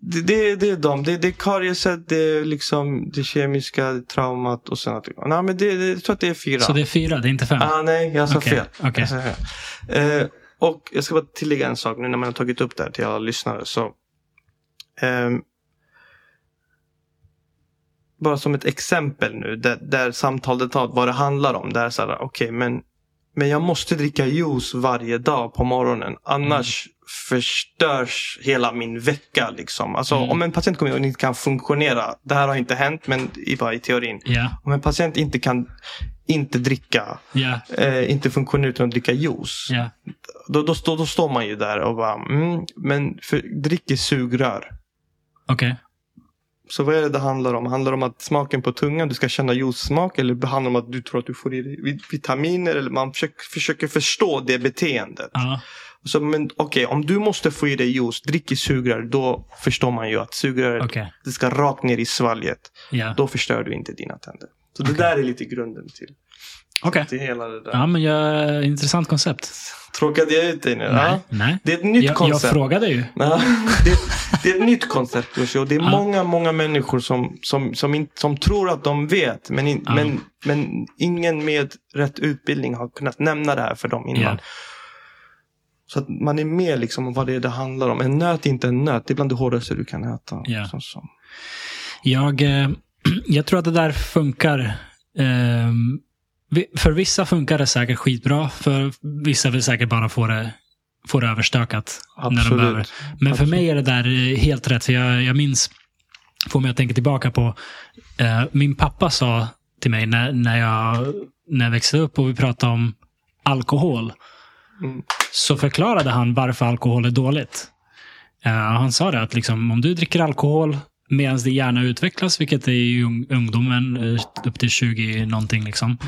det, det, det är de. Det, det är karieset, det är liksom det kemiska traumat och sen att... Nej men det, det, jag tror att det är fyra. Så det är fyra, det är inte fem? Ah, nej, jag sa Okej, fel. okej. Jag sa fel. Eh, och jag ska bara tillägga en sak nu när man har tagit upp det här till alla lyssnare. Så, ehm, bara som ett exempel nu där, där samtalet vad det handlar om. Där så här, okej men, men jag måste dricka juice varje dag på morgonen. Annars förstörs hela min vecka. Liksom. Alltså, Mm. Om en patient kommer och inte kan funktionera. Det här har inte hänt men i, bara i teorin. Ja. Om en patient inte kan inte dricka Ja. eh, inte funktionerar utan att dricka juice. Ja. Då, då, står, då står man ju där och bara, mm, men för, drick i sugrör. Okej. Så vad är det det handlar om? Handlar det om att smaken på tungan, du ska känna juice-smak eller handlar det om att du tror att du får i dig vit- vitaminer? Eller man försöker, försöker förstå det beteendet. Ja. Så, men okej, om du måste få i dig juice, drick i sugrör. Då förstår man ju att sugrör, Okej. det ska rakt ner i svalget. Ja. Då förstör du inte dina tänder. Så det Okej. där är lite grunden till, Okej. till hela det där. Ja, men jag, intressant koncept. Tråkade jag ut dig nu? Nej. Ja. Nej. Det är ett nytt Jag, jag koncept. frågade ju. Ja, det, det är ett nytt koncept och det är Ja. många, många människor som, som, som, in, som tror att de vet. Men, in, men, men ingen med rätt utbildning har kunnat nämna det här för dem innan. Så att man är med liksom om vad det är det handlar om. En nöt är inte en nöt. Det är bland det hårdaste du kan äta. Ja. Så, så. Jag, eh, jag tror att det där funkar. vi- för vissa funkar det säkert skitbra. För vissa vill säkert bara få det, få det överstökat. När de Absolut. behöver. Men för Absolut. mig är det där eh, helt rätt. För jag, jag minns, får mig att tänka tillbaka på, eh, min pappa sa till mig när, när, jag, när jag växte upp och vi pratade om alkohol. Mm. Så förklarade han varför alkohol är dåligt. Eh, han sa det att liksom, om du dricker alkohol medan din hjärna utvecklas, vilket är i ung, ungdomen, eh, upp till 20 någonting. Liksom,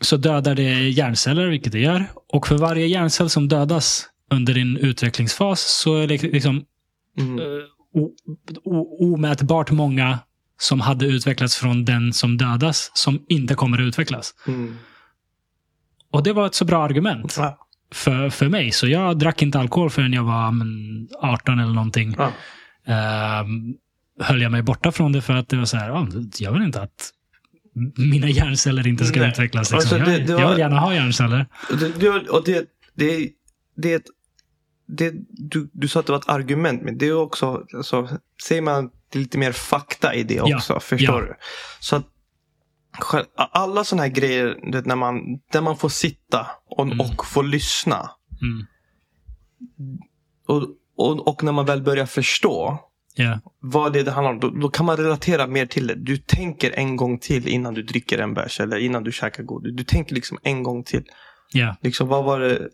så dödar det hjärnceller, vilket det gör. Och för varje hjärncell som dödas under din utvecklingsfas så är det liksom Mm. eh, omätbart många som hade utvecklats från den som dödas, som inte kommer att utvecklas. Mm. Och det var ett så bra argument Ja. för, för mig. Så jag drack inte alkohol förrän jag var men, 18 eller någonting. Ja. Ehm, höll jag mig borta från det för att det var så här, ja, jag vill inte att mina hjärnceller inte ska Nej. utvecklas. Liksom. Alltså, det- jag, det jag var- vill gärna ha hjärnceller. Det, och det, det det det, du, du sa att det var ett argument, men det är också, alltså, säger man lite mer fakta i det Ja, också. Förstår ja. du? Så att alla sådana här grejer, när man, där man får sitta och, Mm. och få lyssna. Mm. Och, och, och när man väl börjar förstå Ja. vad det, det handlar om, då, då kan man relatera mer till det. Du tänker en gång till innan du dricker en bärs eller innan du käkar godis. Du tänker liksom en gång till. Ja. Liksom, vad var det?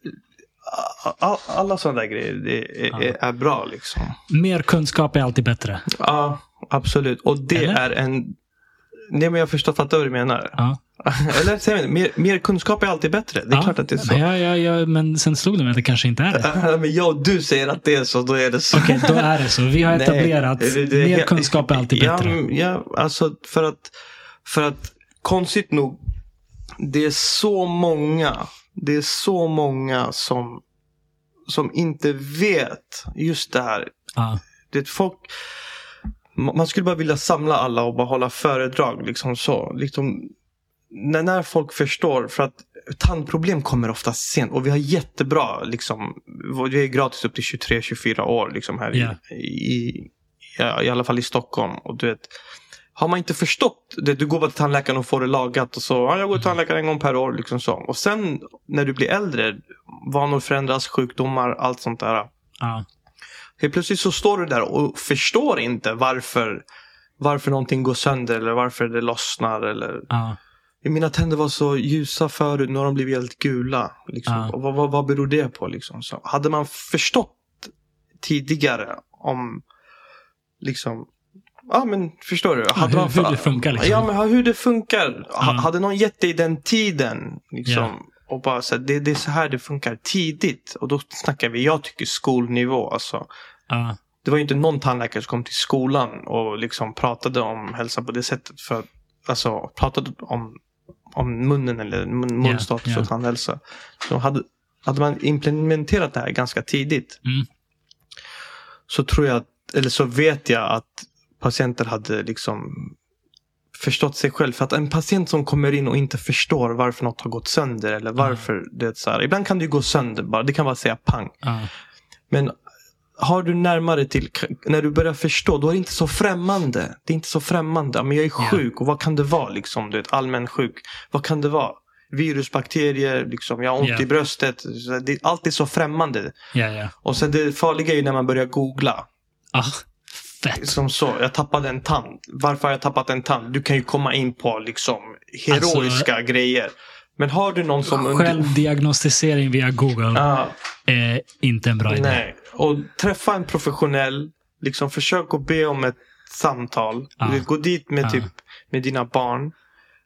Alla sådana där grejer det är, är, är bra liksom. Mer kunskap är alltid bättre. Ja, absolut. Och det Eller? är en... Nej, men jag förstår, fattar vad du menar. Ja. Eller säger man, mer, mer kunskap är alltid bättre. Det är ja. klart att det är så. Ja, ja, ja, men sen slog det mig att det kanske inte är det. men jag och du säger att det är så, då är det så. Okej, då är det så. Vi har Nej, etablerat det- det är mer kunskap är alltid ja, bättre. men- Ja, alltså för att, för att konstigt nog, det är så många, det är så många som, som inte vet just det här. Ja. Det folk, ma- man skulle bara vilja samla alla och bara hålla föredrag. Liksom så. Liksom, när, när folk förstår, för att tandproblem kommer ofta sent och vi har jättebra, liksom, vi är gratis upp till 23-24 år liksom här Ja. i, i, ja, i alla fall i Stockholm. Och du vet, har man inte förstått det, du går bara till tandläkaren och får det lagat och så, ja, jag går till tandläkaren en gång per år. Liksom så. Och sen när du blir äldre, vanor förändras, sjukdomar, allt sånt där. Ja. Helt plötsligt så står du där och förstår inte varför, varför någonting går sönder eller varför det lossnar. Eller... Ja. Mina tänder var så ljusa förut, nu har de blivit helt gula. Liksom. Ja. Och vad, vad, vad beror det på? Liksom? Så hade man förstått tidigare om, liksom, ja men förstår du? Hade hur- man hur det funkar, liksom. Ja, men hur det funkar. Ja. Hade någon gett dig den tiden, liksom, Ja. och bara så här, det, det är så här det funkar tidigt. Och då snackar vi, jag tycker skolnivå alltså. Ja. Det var ju inte någon tandläkare som kom till skolan och liksom pratade om hälsa på det sättet. För, alltså pratade om, om munnen eller mun, munstatus ja. och tandhälsa. Så hade, hade man implementerat det här ganska tidigt. Mm. Så tror jag, eller så vet jag att patienter hade liksom förstått sig själv. För att en patient som kommer in och inte förstår varför något har gått sönder eller varför det är så här. Ibland kan det ju gå sönder bara. Det kan bara säga pang. Ja. Men har du närmare till, när du börjar förstå, då är det inte så främmande. Det är inte så främmande. Men jag är sjuk och vad kan det vara liksom? Du vet, allmän sjuk. Vad kan det vara? Virus, bakterier, liksom, jag har ont Ja. i bröstet. Det, allt är så främmande. Ja. Och sen det farliga är när man börjar googla. Ah, fett. Som så, jag tappade en tand. Varför har jag tappat en tand? Du kan ju komma in på liksom heroiska grejer. Men har du någon som... Självdiagnostisering via Google Ja. är inte en bra idé. Nej. Och träffa en professionell. Liksom försök att be om ett samtal. Ja. Vet, Gå dit med Ja. typ med dina barn.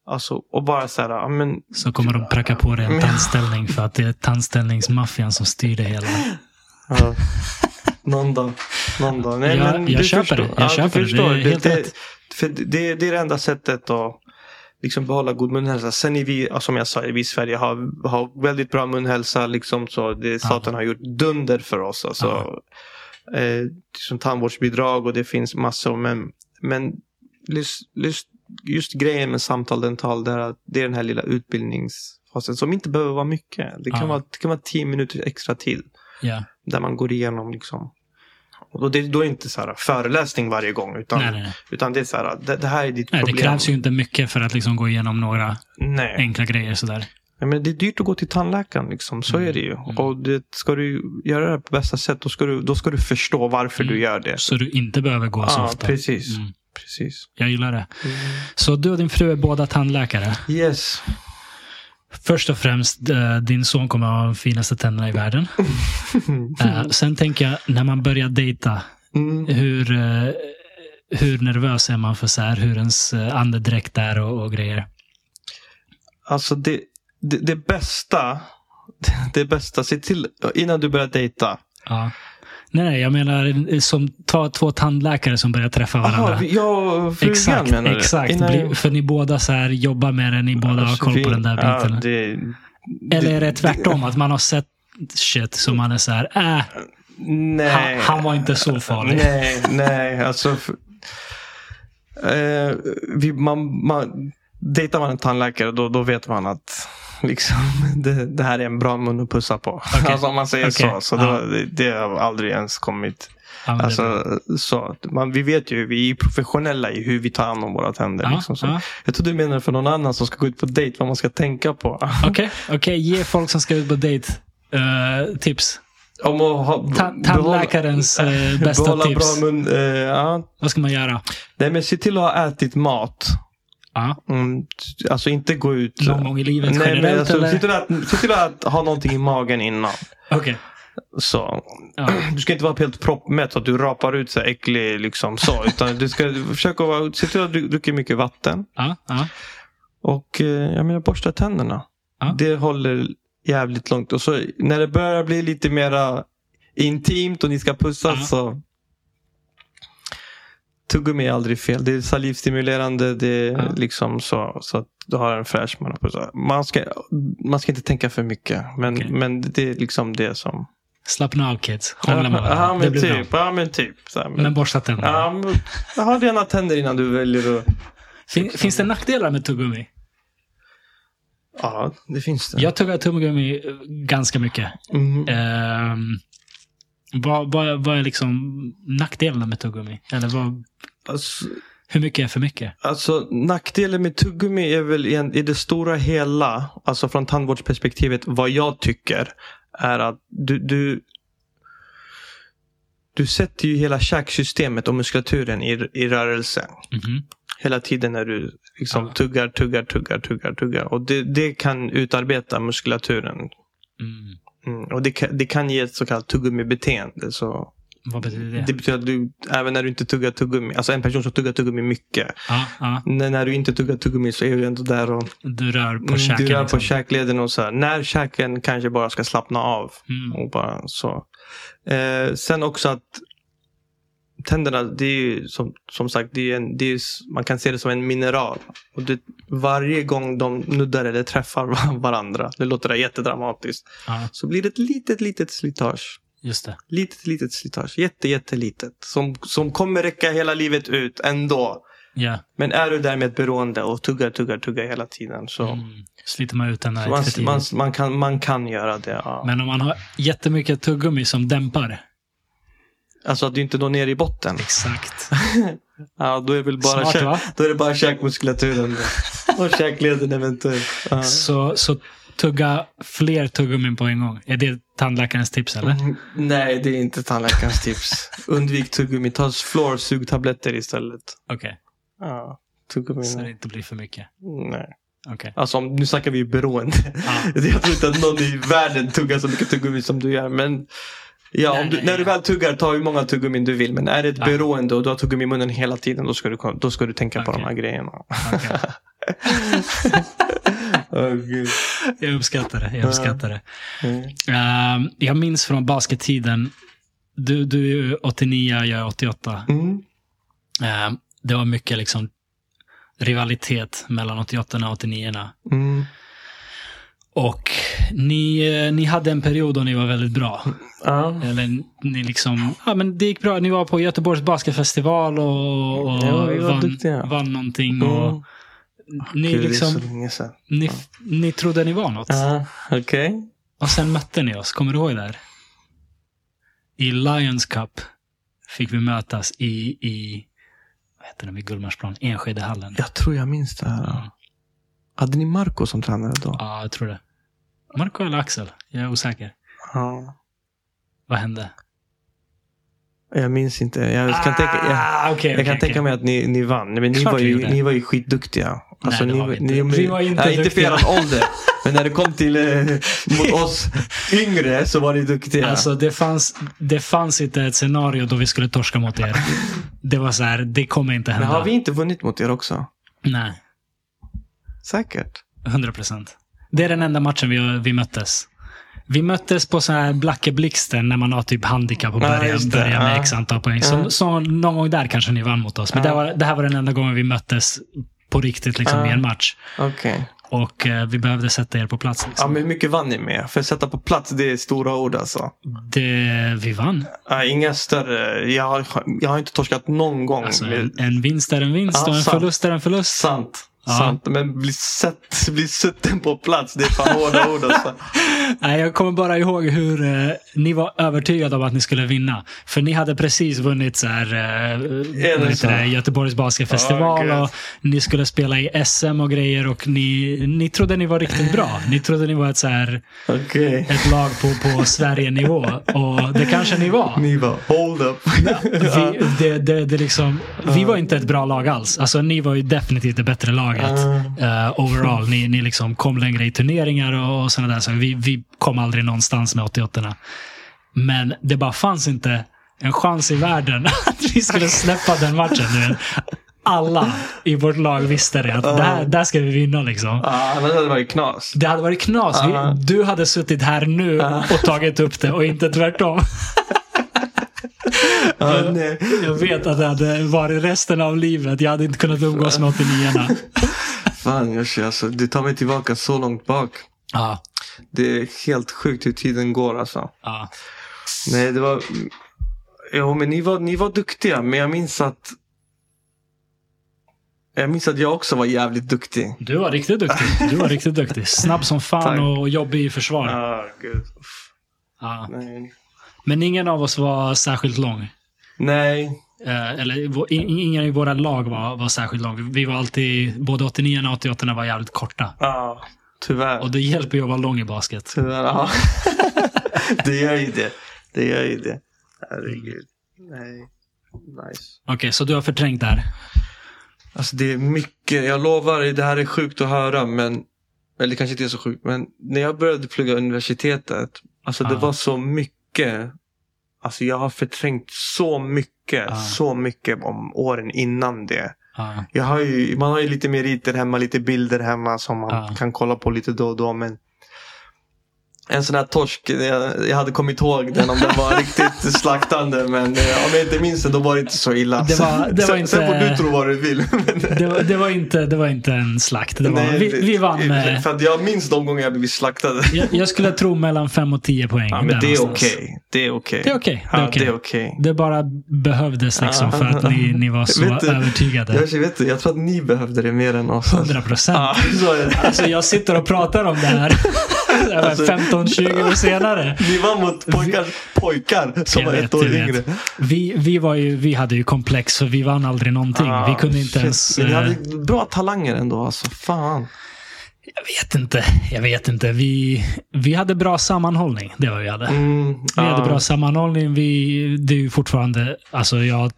Alltså, och bara så här, ja, men, Så kommer de pracka på dig en tandställning för att det är tandställningsmaffian som styr det hela. ja. någon dag. Någon dag. Nej, Jag- men jag köper förstår. det. Jag du köper det. Det är helt det, rätt. För det, det är det enda sättet att liksom behålla god munhälsa. Sen är vi, som jag sa, vi i Sverige har, har väldigt bra munhälsa. Liksom, så det, staten har gjort dunder för oss. Alltså, eh, som tandvårdsbidrag och det finns massor. Men, men just, just, just grejen med samtal dental, det är, att det är den här lilla utbildningsfasen som inte behöver vara mycket. Det kan, vara, det kan vara tio minuter extra tid. Ja. Där man går igenom liksom. Och då, det, då är det inte så här föreläsning varje gång. Utan, Nej, nej, utan det är så här, det, det här är ditt nej, det problem. krävs ju inte mycket för att liksom gå igenom några enkla grejer sådär. Ja, men det är dyrt att gå till tandläkaren. Liksom. Så Mm, är det ju. mm. Och det, ska du göra det på bästa sätt, då ska du, då ska du förstå varför Mm. du gör det. Så du inte behöver gå så Ja, ofta. precis. Mm. precis. Jag gillar det. Så du och din fru är båda tandläkare. Yes. Först och främst, eh, din son kommer att ha de finaste tänderna i världen. Eh, sen tänker jag, när man börjar dejta, Mm. hur, eh, hur nervös är man för så här, hur ens andedräkt är och, och grejer? Alltså det, det, det bästa, det bästa, se till innan du börjar dejta. Ja. Nej, nej, jag menar eh, som två, två tandläkare som börjar träffa varandra. Jaha, jag frugan exakt, menar du? exakt. Innan för ni båda så här jobbar med det, ni båda har koll på den där ja, biten. det, Eller är det tvärtom, att man har sett shit som man är så här, äh, Nej. han, han var inte så farlig. Nej, nej, alltså. för- Eh, vi, man, man, dejtar man en tandläkare då, då vet man att liksom, det, det här är en bra mun att pussa på. Okej. Alltså om man säger Okej. så. Så Ja. det, det, har aldrig ens kommit. Bra. Alltså, så, man, vi vet ju, vi är professionella i hur vi tar hand om våra tänder. Ja, liksom, så. ja. Jag tror du menar för någon annan som ska gå ut på dejt vad man ska tänka på. Okej, okej. ge folk som ska ut på dejt eh, tips. Om att ha, Ta- tandläkarens eh, bästa tips. mun. Eh, ja. Vad ska man göra? Nej, men se till att ha ätit mat. Mm, alltså inte gå ut. Någon gång i livet Nej, men generellt alltså, eller? se, till att, se till att ha någonting i magen innan. Okej. Så. Ja. Du ska inte vara helt proppmätt så att du rapar ut så äcklig liksom så. Utan du ska försöka vara, se till att du dricker mycket vatten. Ja, ja. Och eh, jag menar borsta tänderna. Det håller jävligt långt. Och så när det börjar bli lite mera intimt och ni ska pussas så Tuggummi är aldrig fel. Det är salivstimulerande. Det är Ja. liksom så, så att du har en fräsch pussa. Man ska, man ska inte tänka för mycket. Men, Okej. men det är liksom det som... Slappna av kids. Hångla med Ja, varandra. det men blir typ. bra. Ja, men typ. Här, men, Men borsta tänderna. ja, men, ha rena tänder innan du väljer att... Fin, finns det nackdelar med tuggummi? Ja, det finns det. Jag tuggar tuggummi eh, ganska mycket. Mm. Ehm, vad, vad, vad är liksom nackdelarna med tuggummi? Eller vad, Alltså, hur mycket är för mycket? Alltså nackdelen med tuggummi är väl i, det stora hela, alltså från tandvårdsperspektivet, vad jag tycker är att du, du, du sätter ju hela käksystemet och muskulaturen i, i rörelse. Mhm. Hela tiden när du liksom Ja. tuggar, tuggar, tuggar, tuggar, tuggar. Och det, det kan utarbeta muskulaturen. Mm. Mm. Och det kan, det kan ge ett så kallat tuggummi-beteende. Så Vad betyder det? det betyder att du, även när du inte tuggar tuggummi, alltså en person som tuggar tuggummi mycket. Ja, ja. När, när du inte tuggar tuggummi så är du ändå där och Du rör på Mm, käken. Du rör liksom. på käkleden och så här. När käken kanske bara ska slappna av. Mm. Och bara så. Eh, sen också att tänderna, det är ju som, som sagt, det är en, det är, man kan se det som en mineral. Och det, varje gång de nuddar eller träffar va- varandra, det låter det jättedramatiskt, Ja, så blir det ett litet, litet slitage. just det. Litet, litet slitage. Jätte, jättelitet. Som, som kommer räcka hela livet ut ändå. Ja. Men är du där med ett beroende och tuggar, tuggar, tuggar hela tiden så Mm. Sliter man ut den där man, man, man, kan, man kan göra det. Ja. Men om man har jättemycket tuggummi som dämpar. Alltså att du inte når ner i botten. Exakt. Ja, då är väl bara, Smart, käk, va? då är det bara käkmuskulaturen. och käkleden eventuellt. Ja. Så, så tugga fler tuggummin på en gång. Är det tandläkarens tips eller? Mm, Nej, det är inte tandläkarens tips. Undvik tuggummi. Ta fluorsugtabletter istället. Okej, Ja, tuggummi. så det inte blir för mycket. nej. Okej. Alltså, nu snackar vi ju beroende. Ja. Jag tror inte att någon i världen tuggar så mycket tuggummi som du gör. Men ja, Nej, om du, nej, när du väl tuggar, ta hur många tuggummin du vill. Men är det ett Ja. beroende och du har tuggummi i munnen hela tiden, då ska du, då ska du tänka på Okej. de här grejerna. Åh, gud. Jag uppskattar det. Jag uppskattar det. Mm. Ehm, jag minns från baskettiden. Du, du är ju 89, jag är 88. Mm. Ehm, det var mycket liksom rivalitet mellan 88 och 89. Mm. Och ni, eh, ni hade en period då ni var väldigt bra. Ja. Eller ni liksom, ja men det gick bra. Ni var på Göteborgs basketfestival och, och Ja, vi var vann, duktiga. vann någonting. Mm. Och ni, Gud, liksom, ni, ni trodde ni var något. Ja, okej. Och sen mötte ni oss, kommer du ihåg det? här? I Lions Cup fick vi mötas i, i vad heter det, vid Gullmarsplan, Enskedehallen. Jag tror jag minns det här. Ja. Hade ni Marco som tränare då? ja, jag tror det. Marco eller Axel? Jag är osäker. Ja. Vad hände? Jag minns inte. Jag kan, tänka, jag, Ah, okej, jag kan okej, tänka okej. mig att ni, ni vann. Men ni var, ju, ni var ju skitduktiga. Alltså, det ni, var vi inte. Ni, Vi var inte nej, inte för duktiga. er ålder. Men när det kom till eh, mot oss yngre så var ni duktiga. Alltså, det fanns, det fanns inte ett scenario då vi skulle torska mot er. Det var så här, det kommer inte men hända. har vi inte vunnit mot er också? Nej, Säkert. 100 procent. Det är den enda matchen vi, vi möttes. Vi möttes på så här Blacke Blixten när man har typ handikapp och Ja, börjar, det. börjar med Ja. x antal poäng. Så, Ja. så någon gång där kanske ni vann mot oss. Men Ja. det, var, det här var den enda gången vi möttes på riktigt liksom, Ja. i en match. Okej. Och eh, vi behövde sätta er på plats. Ja, Liksom. men hur mycket vann ni med? För att sätta på plats, det är stora ord alltså. det, vi vann. Ja, inga större. Jag har, jag har inte torskat någon gång. Alltså, en, en vinst är en vinst Ja, och en sant. förlust är en förlust. Sant. Sant. Men bli, sett, bli sutten på plats, det är fan hårda ord alltså. Nej, jag kommer bara ihåg hur eh, ni var övertygade om att ni skulle vinna. För ni hade precis vunnit så här, eh, så? det, Göteborgs basketfestival Ja, och ni skulle spela i SM och grejer och ni, ni trodde ni var riktigt bra. Ni trodde ni var ett, så här, Okej. ett lag på, på Sverige-nivå och det kanske ni var. Ni bara, hold up. Vi, det, det, det liksom, vi var inte ett bra lag alls. Alltså, ni var ju definitivt det bättre laget. eh, overall. Ni, ni liksom kom längre i turneringar och, och sådana där saker. Vi, vi kom aldrig någonstans med 88 Men det bara fanns inte en chans i världen att vi skulle släppa den matchen. Vet. Alla i vårt lag visste det. Att där, där ska vi vinna liksom. Ja, annars hade det varit knas. Det hade varit knas. Vi, Ja. du hade suttit här nu och tagit upp det och inte tvärtom. Nej. Jag vet att det hade varit resten av livet. Jag hade inte kunnat umgås med 89 Fan Yoshi, alltså, du tar mig tillbaka så långt bak. Ja. Det är helt sjukt hur tiden går alltså. ja. Nej, det var... Jo, men ni var, ni var duktiga, men jag minns att... Jag minns att jag också var jävligt duktig. Du var riktigt duktig. Du var riktigt duktig. Snabb som fan Tack. och jobbig i försvar. Ah, gud. Ja. Nej. Men ingen av oss var särskilt lång. Nej. Eh, eller ingen i våra lag var, var särskilt lång. Vi var alltid, både 89 och 88 var jävligt korta. Ah, tyvärr. Och det hjälper ju att vara lång i basket. Tyvärr, ja. det gör ju det. Det gör ju det. Herregud. Nej. Nice. Okej, så du har förträngt det här? Alltså det är mycket. Jag lovar, det här är sjukt att höra. Men, eller kanske inte är så sjukt. Men när jag började plugga universitetet. Alltså det Ja. var så mycket. Alltså jag har förträngt så mycket. Ja. Så mycket om åren innan det. Ja. Jag har ju, man har ju lite meriter hemma, lite bilder hemma som man kan kolla på lite då och då. Men en sån här torsk, jag, hade kommit ihåg den om den var riktigt slaktande. Men eh, om jag inte minns det, då var det inte så illa. Det var- det var inte- sen får du tro vad du vill. Men, Det, var, det, var inte, det var inte en slakt. Det var, nej, vi, vi vann med... För jag minns de gånger jag blivit slaktad. Jag, jag skulle tro mellan 5 och 10 poäng. Ja, men det är okej. Det är okej. Det är okej. Det är Ja, okej. det är okej. Det bara behövdes liksom för att ni, ni var så Vet övertygade. Jag, vet, jag tror att ni behövde det mer än oss. 100 procent. Det. Alltså jag sitter och pratar om det här Alltså- 15-20 år senare. Ni var mot pojkar, pojkar som Jag var vet, ett år yngre. Vi, vi, var ju, vi hade ju komplex för vi vann aldrig någonting. Ah, vi kunde inte ens... Ni eh, hade bra talanger ändå alltså. Fan. Jag vet inte. Jag vet inte. Vi, vi hade bra sammanhållning. Det var vi hade. Mm, Vi hade ja. bra sammanhållning. Vi, det är ju fortfarande, alltså jag,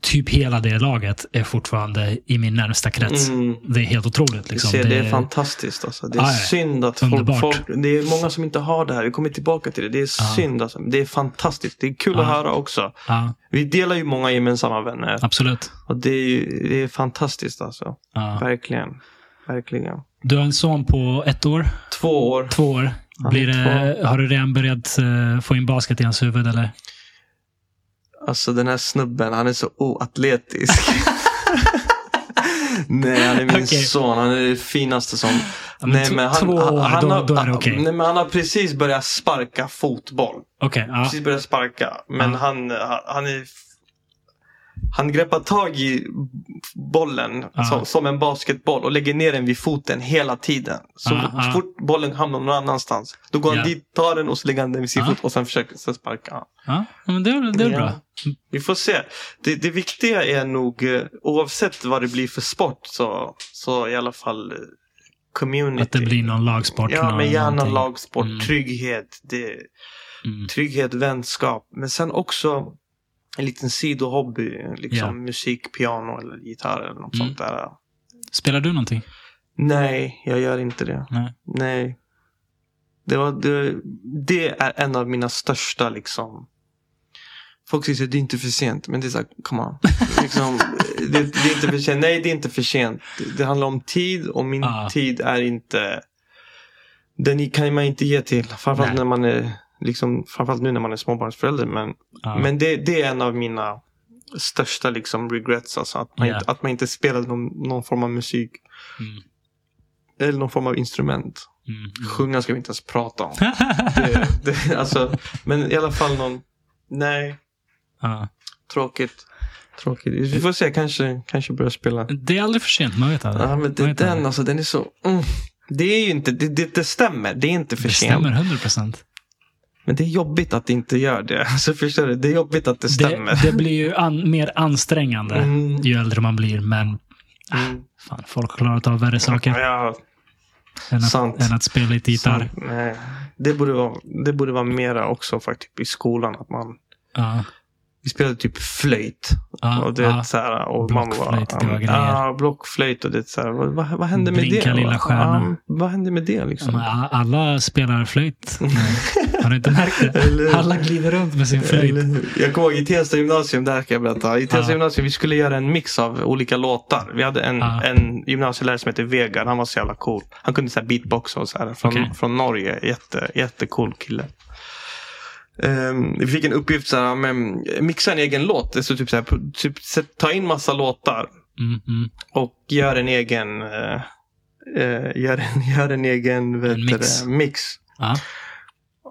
typ hela det laget är fortfarande i min närmsta krets. Mm. Det är helt otroligt. Liksom. ser, det är fantastiskt alltså. Det är ja. synd att folk, folk... Det är många som inte har det här. Vi kommer tillbaka till det. Det är Ja. synd alltså. Det är fantastiskt. Det är kul Ja. att höra också. Ja, Vi delar ju många gemensamma vänner. absolut. Och det är, det är fantastiskt alltså. Verkligen. Verkligen. Du har en son på ett år, Två år. två år. Blir är det, har du redan börjat eh, få in basket i hans huvud? Eller? Alltså den här snubben, han är så oatletisk. Nej, han är min Okej. son. Han är det finaste som... Ja, men t- två år, då- då är det okej. Nej, men han har precis börjat sparka fotboll. Ja. Precis börjat sparka. Men han, han är... Han greppar tag i bollen Ja. som, som en basketboll och lägger ner den vid foten hela tiden. Så ja. fort bollen hamnar någon annanstans, då går han dit, tar den och så lägger han den vid sin fot och sen försöker sen sparka. ja. Men det, är- det är Ja. bra. Vi får se. Det, det viktiga är nog, eh, oavsett vad det blir för sport, så, så i alla fall eh, community. Att det blir någon lagsport. Ja, men gärna någonting. lagsport, Mm. trygghet. Det, Mm. trygghet, vänskap. Men sen också en liten sidohobby. Liksom Ja. musik, piano eller gitarr eller något Mm. sånt där. Spelar du någonting? Nej, jag gör inte det. Nej. Nej. Det, var, det, det är en av mina största liksom. Folk säger att det är inte för sent. Men det är så här, come on. liksom, det, det är inte för sent. Nej, det är inte för sent. Det, det handlar om tid och min Ah. tid är inte. Den kan man inte ge till. Framförallt Nej. när man är liksom, framförallt nu när man är småbarnsförälder. Men, Ja. men det, det är en av mina största liksom regrets. Alltså, att, man Ja. inte, att man inte spelade någon, någon form av musik. Mm. Eller någon form av instrument. Mm. Sjunga ska vi inte ens prata om. Det, det, alltså, men i alla fall någon... Nej, ja. tråkigt. Tråkigt. Vi får se, kanske, kanske börja spela. Det är aldrig för sent, man vet aldrig. Ja, men det, den aldrig. alltså, den är så... Mm. Det är ju inte, det, det, det stämmer. Det är inte för Det sent. stämmer 100 procent. Men det är jobbigt att det inte gör det. Alltså, förstår du? Det är jobbigt att det stämmer. Det, det blir ju an, mer ansträngande Mm. ju äldre man blir. Men Mm. fan, folk har klarat av värre saker Ja, än, att, än att spela lite gitarr. Det borde, vara, det borde vara mera också faktiskt i skolan. Att man, Ja, vi spelade typ flöjt. ja, och det, ja. så här, och var ja, grejer. Ja, blockflöjt och det så här, vad, vad, vad hände med Blinka det? lilla stjärna. Ja, vad hände med det liksom? Men a- Alla spelar flöjt. Har du inte märkt det? Eller- Alla glider runt med sin flöjt. Eller? Jag kommer ihåg i Tensta gymnasium, där kan jag berätta. I Tensta Ja. gymnasium, vi skulle göra en mix av olika låtar. Vi hade en, Ja. en gymnasielärare som hette Vegard, han var så jävla cool. Han kunde så här beatboxa och så här, från, Okej. från Norge. Jätte, jättecool kille. Ehm, vi fick en uppgift så här, men, mixa en egen låt. Så typ så här, typ, ta in massa låtar Mm, mm. och gör en egen eh, gör, en, gör en egen vet En mix. det, mix. Ja.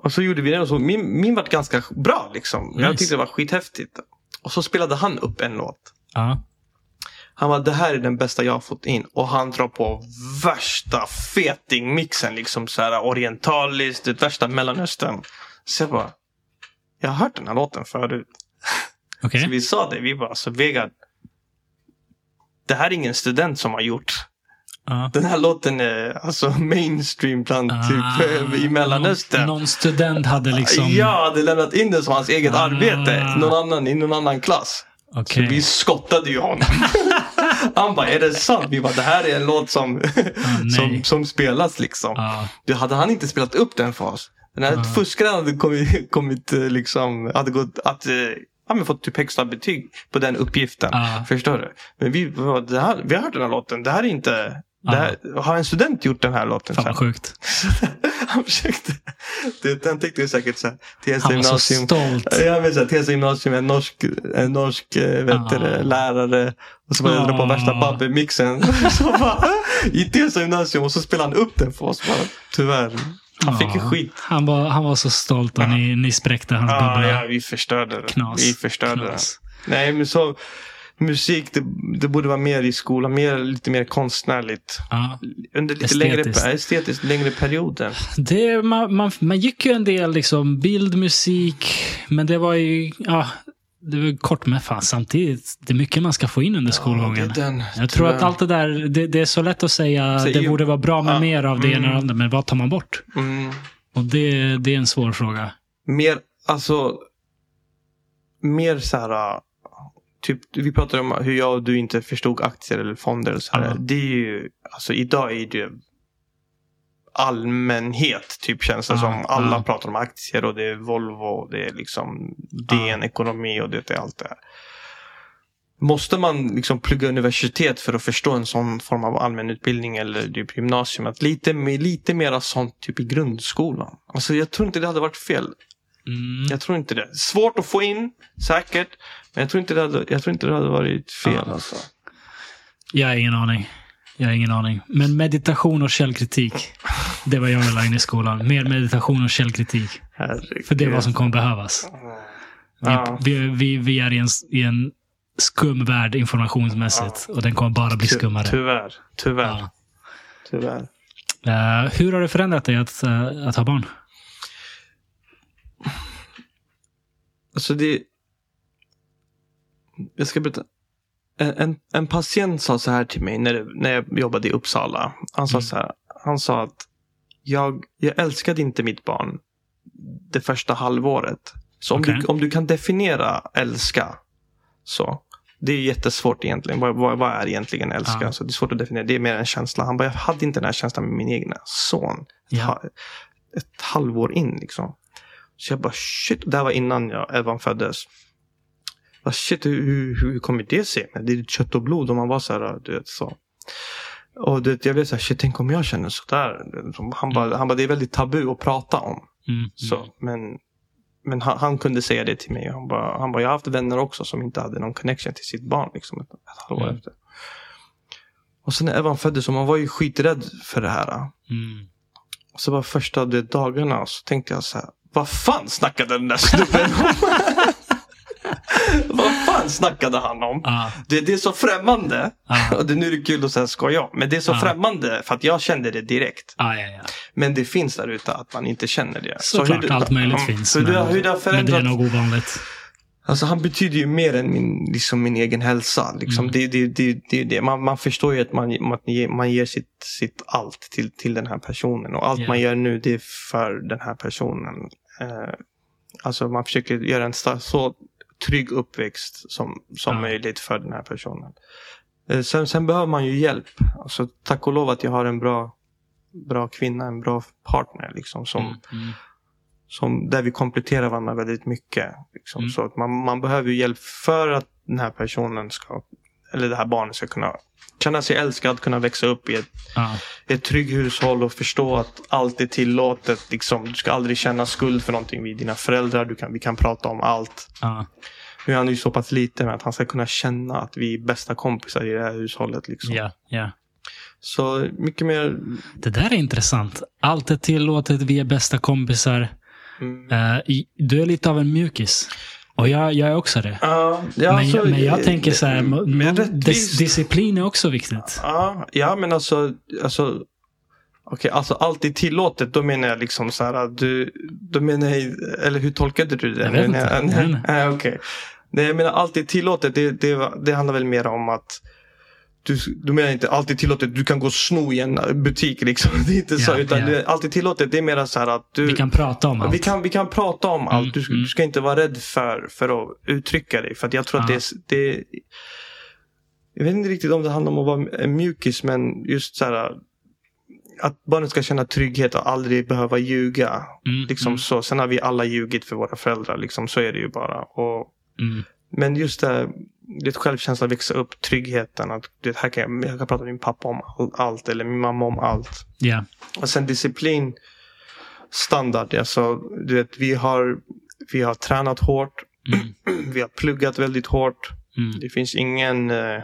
Och så gjorde vi det och så min, min var ganska bra liksom. Jag Nice. tyckte det var skithäftigt. Och så spelade han upp en låt. Ja. Han var det här är den bästa jag har fått in. Och han drar på värsta fetingmixen. Liksom så här orientaliskt, det värsta mellanöstern. Så jag bara, jag har hört den här låten förut. Okej. Så vi sa det, vi bara, så Vegard. Det här är ingen student som har gjort. Ja. Den här låten är alltså mainstream bland typ eh, i Mellanöstern. Ah. Någon, någon student hade liksom... Jag hade lämnat in det som hans eget Ah. arbete. Någon annan i någon annan klass. Så Okej. vi skottade ju honom. Han bara, är det sant? Vi bara, det här är en låt som, nej. som, som spelas liksom. Ja. Du, hade han inte spelat upp den för oss. Den här Ah. fuskaren hade kommit, kommit eh, liksom, hade gått, att, eh, ja, men fått typ högsta betyg på den uppgiften. Ah. Förstår du? Men vi, det här, vi har hört den här låten. Det här är inte, det här, har en student gjort den här låten? Fan Så vad här. sjukt. Han försökte. Det, den tyckte jag säkert så här. Han var så gymnasium. stolt. Jag vet såhär, Tensta gymnasium, en norsk, en norsk eh, vet du, Ah. det, lärare. Och så började dra på värsta Babbe-mixen. Så I Tensta gymnasium och så spelade han upp den för oss. Bara, tyvärr. Han fick ju Ja. skit. Han var, han var så stolt och ni, ni spräckte hans Ja, bubbla. ja, vi förstörde det. Knas. Vi förstörde Knas. det. Nej, men så musik, det, det borde vara mer i skolan. Mer, lite mer konstnärligt. Ja. Under lite längre, Estetiskt. estetiskt längre perioder. Det, man, man, man gick ju en del liksom bildmusik, men det var ju, ja, det var kort med fan samtidigt. Det är mycket man ska få in under skolgången. det är den, Jag tror att allt det där, det, det är så lätt att säga Säg det borde vara bra med Ja, mer av det ena och mm. andra, men vad tar man bort? Mm. Och det, det är en svår fråga. mer, alltså, mer så här, äh, typ, vi pratade om hur jag och du inte förstod aktier eller fonder. Och så här. Ja. Det är ju, alltså idag är det allmänhet, typ känns det Ja, som. Alla ja. pratar om aktier och det är Volvo och det är liksom DN Ekonomi och det är allt det här. Måste man liksom plugga universitet för att förstå en sån form av allmän utbildning eller typ gymnasium? Att lite, lite mera sånt typ i grundskolan. Alltså jag tror inte det hade varit fel. Mm. Jag tror inte det. Svårt att få in, säkert. Men jag tror inte det hade, jag tror inte det hade varit fel. Ja. Alltså. Jag har ingen aning. Jag har ingen aning. Men meditation och källkritik. Det var jag vill ha in i skolan. Mer meditation och källkritik. Herregud. För det är vad som kommer behövas. Vi, Ja. vi, vi, vi är i en, i en skum värld informationsmässigt. Och den kommer bara bli skummare. Tyvärr. Tyvärr. Ja. Tyvärr. Eh, hur har det förändrat dig att, eh, att ha barn? Alltså det... Jag ska berätta. En, en, en patient sa så här till mig när, när jag jobbade i Uppsala. Han sa Mm. så här. Han sa att jag, jag älskade inte mitt barn det första halvåret. Så om, Okej. du, om du kan definiera älska. Så. Det är jättesvårt egentligen. Vad, vad, vad är egentligen älska? Ja. Så det är svårt att definiera. Det är mer en känsla. Han bara, jag hade inte den här känslan med min egna son. Ja. Ha- Ett halvår in liksom. Så jag bara shit. Det här var innan jag, Evan föddes. Bara, shit, hur, hur, hur kommer det sig? Men det är kött och blod. Och man var så här, du vet så. Och du vet, jag blev så här, shit, tänk om jag känner sådär. Han bara, han bara, det är väldigt tabu att prata om. Mm. Så, men men han, han kunde säga det till mig. Han bara, han bara, jag har haft vänner också som inte hade någon connection till sitt barn. Liksom, ett, ett halvår Mm. efter. Och sen när Evan föddes, så man var ju skiträdd för det här. Mm. Och så var första de dagarna så tänkte jag så här. Vad fan snackade den där snubben om? Vad fan snackade han om? Ja, Det, det är så främmande. ja, Och det, nu är det kul att säga skoja. Men det är så Ja. främmande för att jag kände det direkt. ja, ja. Men det finns där ute att man inte känner det. Såklart, det- allt möjligt Ja, finns. Men, hur det har men det är förändrat. nog ovanligt. Alltså han betyder ju mer än min, liksom min egen hälsa. Liksom. Mm. Det, det, det, det, det. Man, man förstår ju att man, att ge- man ger sitt, sitt allt till, till den här personen. Och allt Ja. man gör nu det är för den här personen. Eh, alltså man försöker göra en så trygg uppväxt som, som Ja. möjligt för den här personen. Eh, sen, sen behöver man ju hjälp. Alltså, tack och lov att jag har en bra, bra kvinna, en bra partner. Liksom, som, Mm, mm. som, där vi kompletterar varandra väldigt mycket. Liksom. Mm. Så att man, man behöver ju hjälp för att den här personen ska, eller det här barnet ska kunna känna sig älskad, kunna växa upp i ett, Ja, ett trygg hushåll och förstå att allt är tillåtet. Liksom. Du ska aldrig känna skuld för någonting vid dina föräldrar. Du kan, vi kan prata om allt. ja. Nu är han ju så pass liten att han ska kunna känna att vi är bästa kompisar i det här hushållet. Liksom. ja, ja. Så mycket mer... Det där är intressant. Allt är tillåtet, vi är bästa kompisar. Mm. I- du är lite av en mjukis. Och jag, jag är också det. Ja, ja, men, alltså, men jag tänker så här, med m- rättvis- dis, disciplin är också viktigt. Ja, ja men alltså, alltså Okej, alltså allt är tillåtet. Då menar jag liksom så här att du, då menar jag, eller hur tolkade du det? Jag vet inte. jag- Nej, Nej, okej. Nej, jag menar allt är tillåtet. Det, det, det handlar väl mer om att du, du menar inte allt är tillåtet. Du kan gå och sno i en butik liksom. Det är inte så. Ja, Utan ja. det, allt är tillåtet. Det är mer så här att du, Vi kan prata om allt. vi kan, vi kan prata om allt. Du, mm. du ska inte vara rädd för, för att uttrycka dig. För att jag tror att Ja. det, det Jag vet inte riktigt om det handlar om att vara mjukis. Men just så här. Att barnet ska känna trygghet och aldrig behöva ljuga. Mm, Liksom mm, så. Sen har vi alla ljugit för våra föräldrar. Liksom, så är det ju bara. Och, mm. men just det, det självkänsla, växa upp, tryggheten. Att det här kan jag, jag kan prata med min pappa om all- allt. Eller min mamma om allt. Ja, Och sen disciplin, standard. Alltså, du vet, vi har, vi har tränat hårt. mm, Vi har pluggat väldigt hårt. mm. Det finns ingen, eh,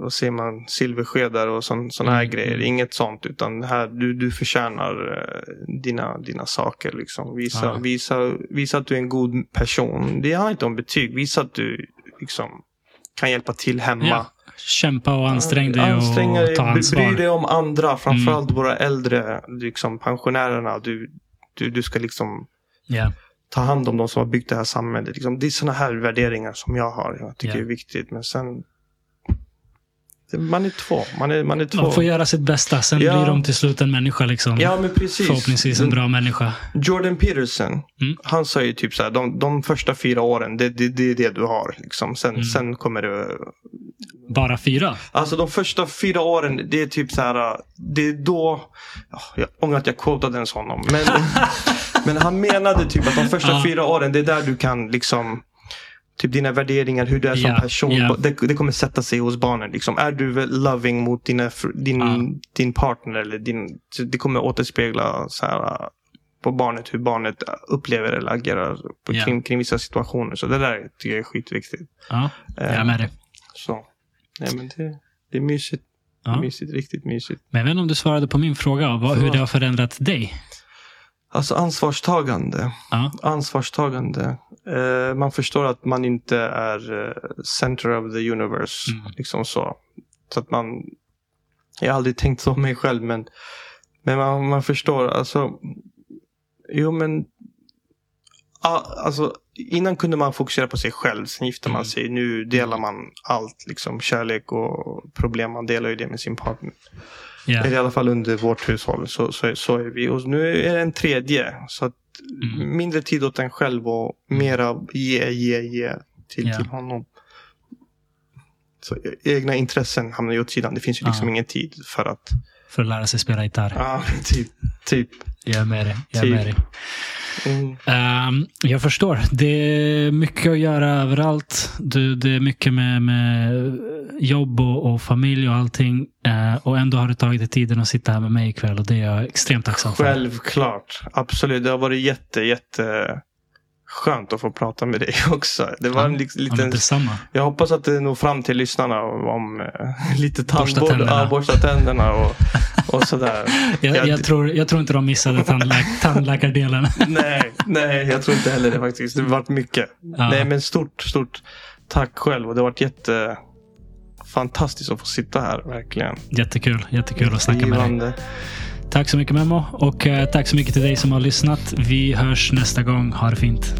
vad säger man, silverskedar och sådana här Mm, grejer. mm. Inget sånt. Utan här, du, du förtjänar eh, dina, dina saker. Liksom. Visa, Ja. visa, visa att du är en god person. Det handlar inte om betyg. Visa att du liksom, kan hjälpa till hemma. Ja. Kämpa och ansträng dig Anstränga och ta bry- Bry ansvar. dig om andra, framförallt våra äldre, liksom pensionärerna. Du, du, du ska liksom Ja, ta hand om de som har byggt det här samhället. Liksom, det är sådana här värderingar som jag har. Jag tycker det är viktigt. Men sen... Man är två. Man är, man är två. man får göra sitt bästa. Sen Ja. blir de till slut en människa. Liksom. Ja, men precis. Förhoppningsvis en bra människa. Jordan Peterson, Mm. han sa ju typ så här, de, de första fyra åren, det, det, det är det du har. Liksom. Sen, Mm. sen kommer det Bara fyra? Alltså de första fyra åren, det är typ så här. Det är då... ja, Jag ångrar att jag quotade ens honom. Men, men han menade typ att de första Ja. fyra åren, det är där du kan liksom... Typ dina värderingar, hur du är som Ja, person. ja. Det, det kommer sätta sig hos barnen. Liksom. Är du loving mot dina, din, Ja. din partner eller din... Det kommer återspegla så här, på barnet hur barnet upplever eller agerar på, Ja. kring, kring vissa situationer. Så det där tycker jag är skitviktigt. Ja, jag är Eh, med dig. Så. Nej, men det, det är mysigt. Ja. Mysigt, riktigt mysigt. Men jag vet inte om du svarade på min fråga. Vad, hur det har förändrat dig? Alltså ansvarstagande. Ja, Ansvarstagande. Eh, man förstår att man inte är eh, center of the universe. Mm. Liksom så. Så att man... Jag har aldrig tänkt så om mig själv men, men man, man förstår. Alltså, jo men... Alltså, innan kunde man fokusera på sig själv. Sen gifter man Mm. sig. Nu delar man allt. Liksom, kärlek och problem. Man delar ju det med sin partner. Ja. Eller i alla fall under vårt hushåll. Så, så, så är vi. Och nu är det en tredje. Så att Mm. mindre tid åt en själv och mera ge, ge, ge till, Ja. till honom. Så e- egna intressen hamnar ju åt sidan. Det finns ju liksom Ja. ingen tid för att... För att lära sig spela gitarr. Ja, typ. typ. Jag är med dig. Jag Typ. med dig. Mm. Ehm, jag förstår. Det är mycket att göra överallt. Du, det är mycket med, med jobb och, och familj och allting. Eh, och ändå har du tagit dig tiden att sitta här med mig ikväll och det är jag extremt tacksam för. Självklart. Absolut. Det har varit jätte, jätte skönt att få prata med dig också. Det var en Ja, liten detsamma. Jag hoppas att det når fram till lyssnarna om eh, lite Borsta tandvård. tänderna. Ja, borsta tänderna och, och sådär. Jag, Jag- jag, tror, jag tror inte de missade tandlä tandläkardelen. Nej, nej, jag tror inte heller det faktiskt. Det varit mycket. Ja. Nej, men stort, stort tack själv. Och det har varit jätte fantastiskt att få sitta här, verkligen. Jättekul, jättekul att snacka med dig. Tack så mycket Memo och eh, tack så mycket till dig som har lyssnat. Vi hörs nästa gång. Ha det fint.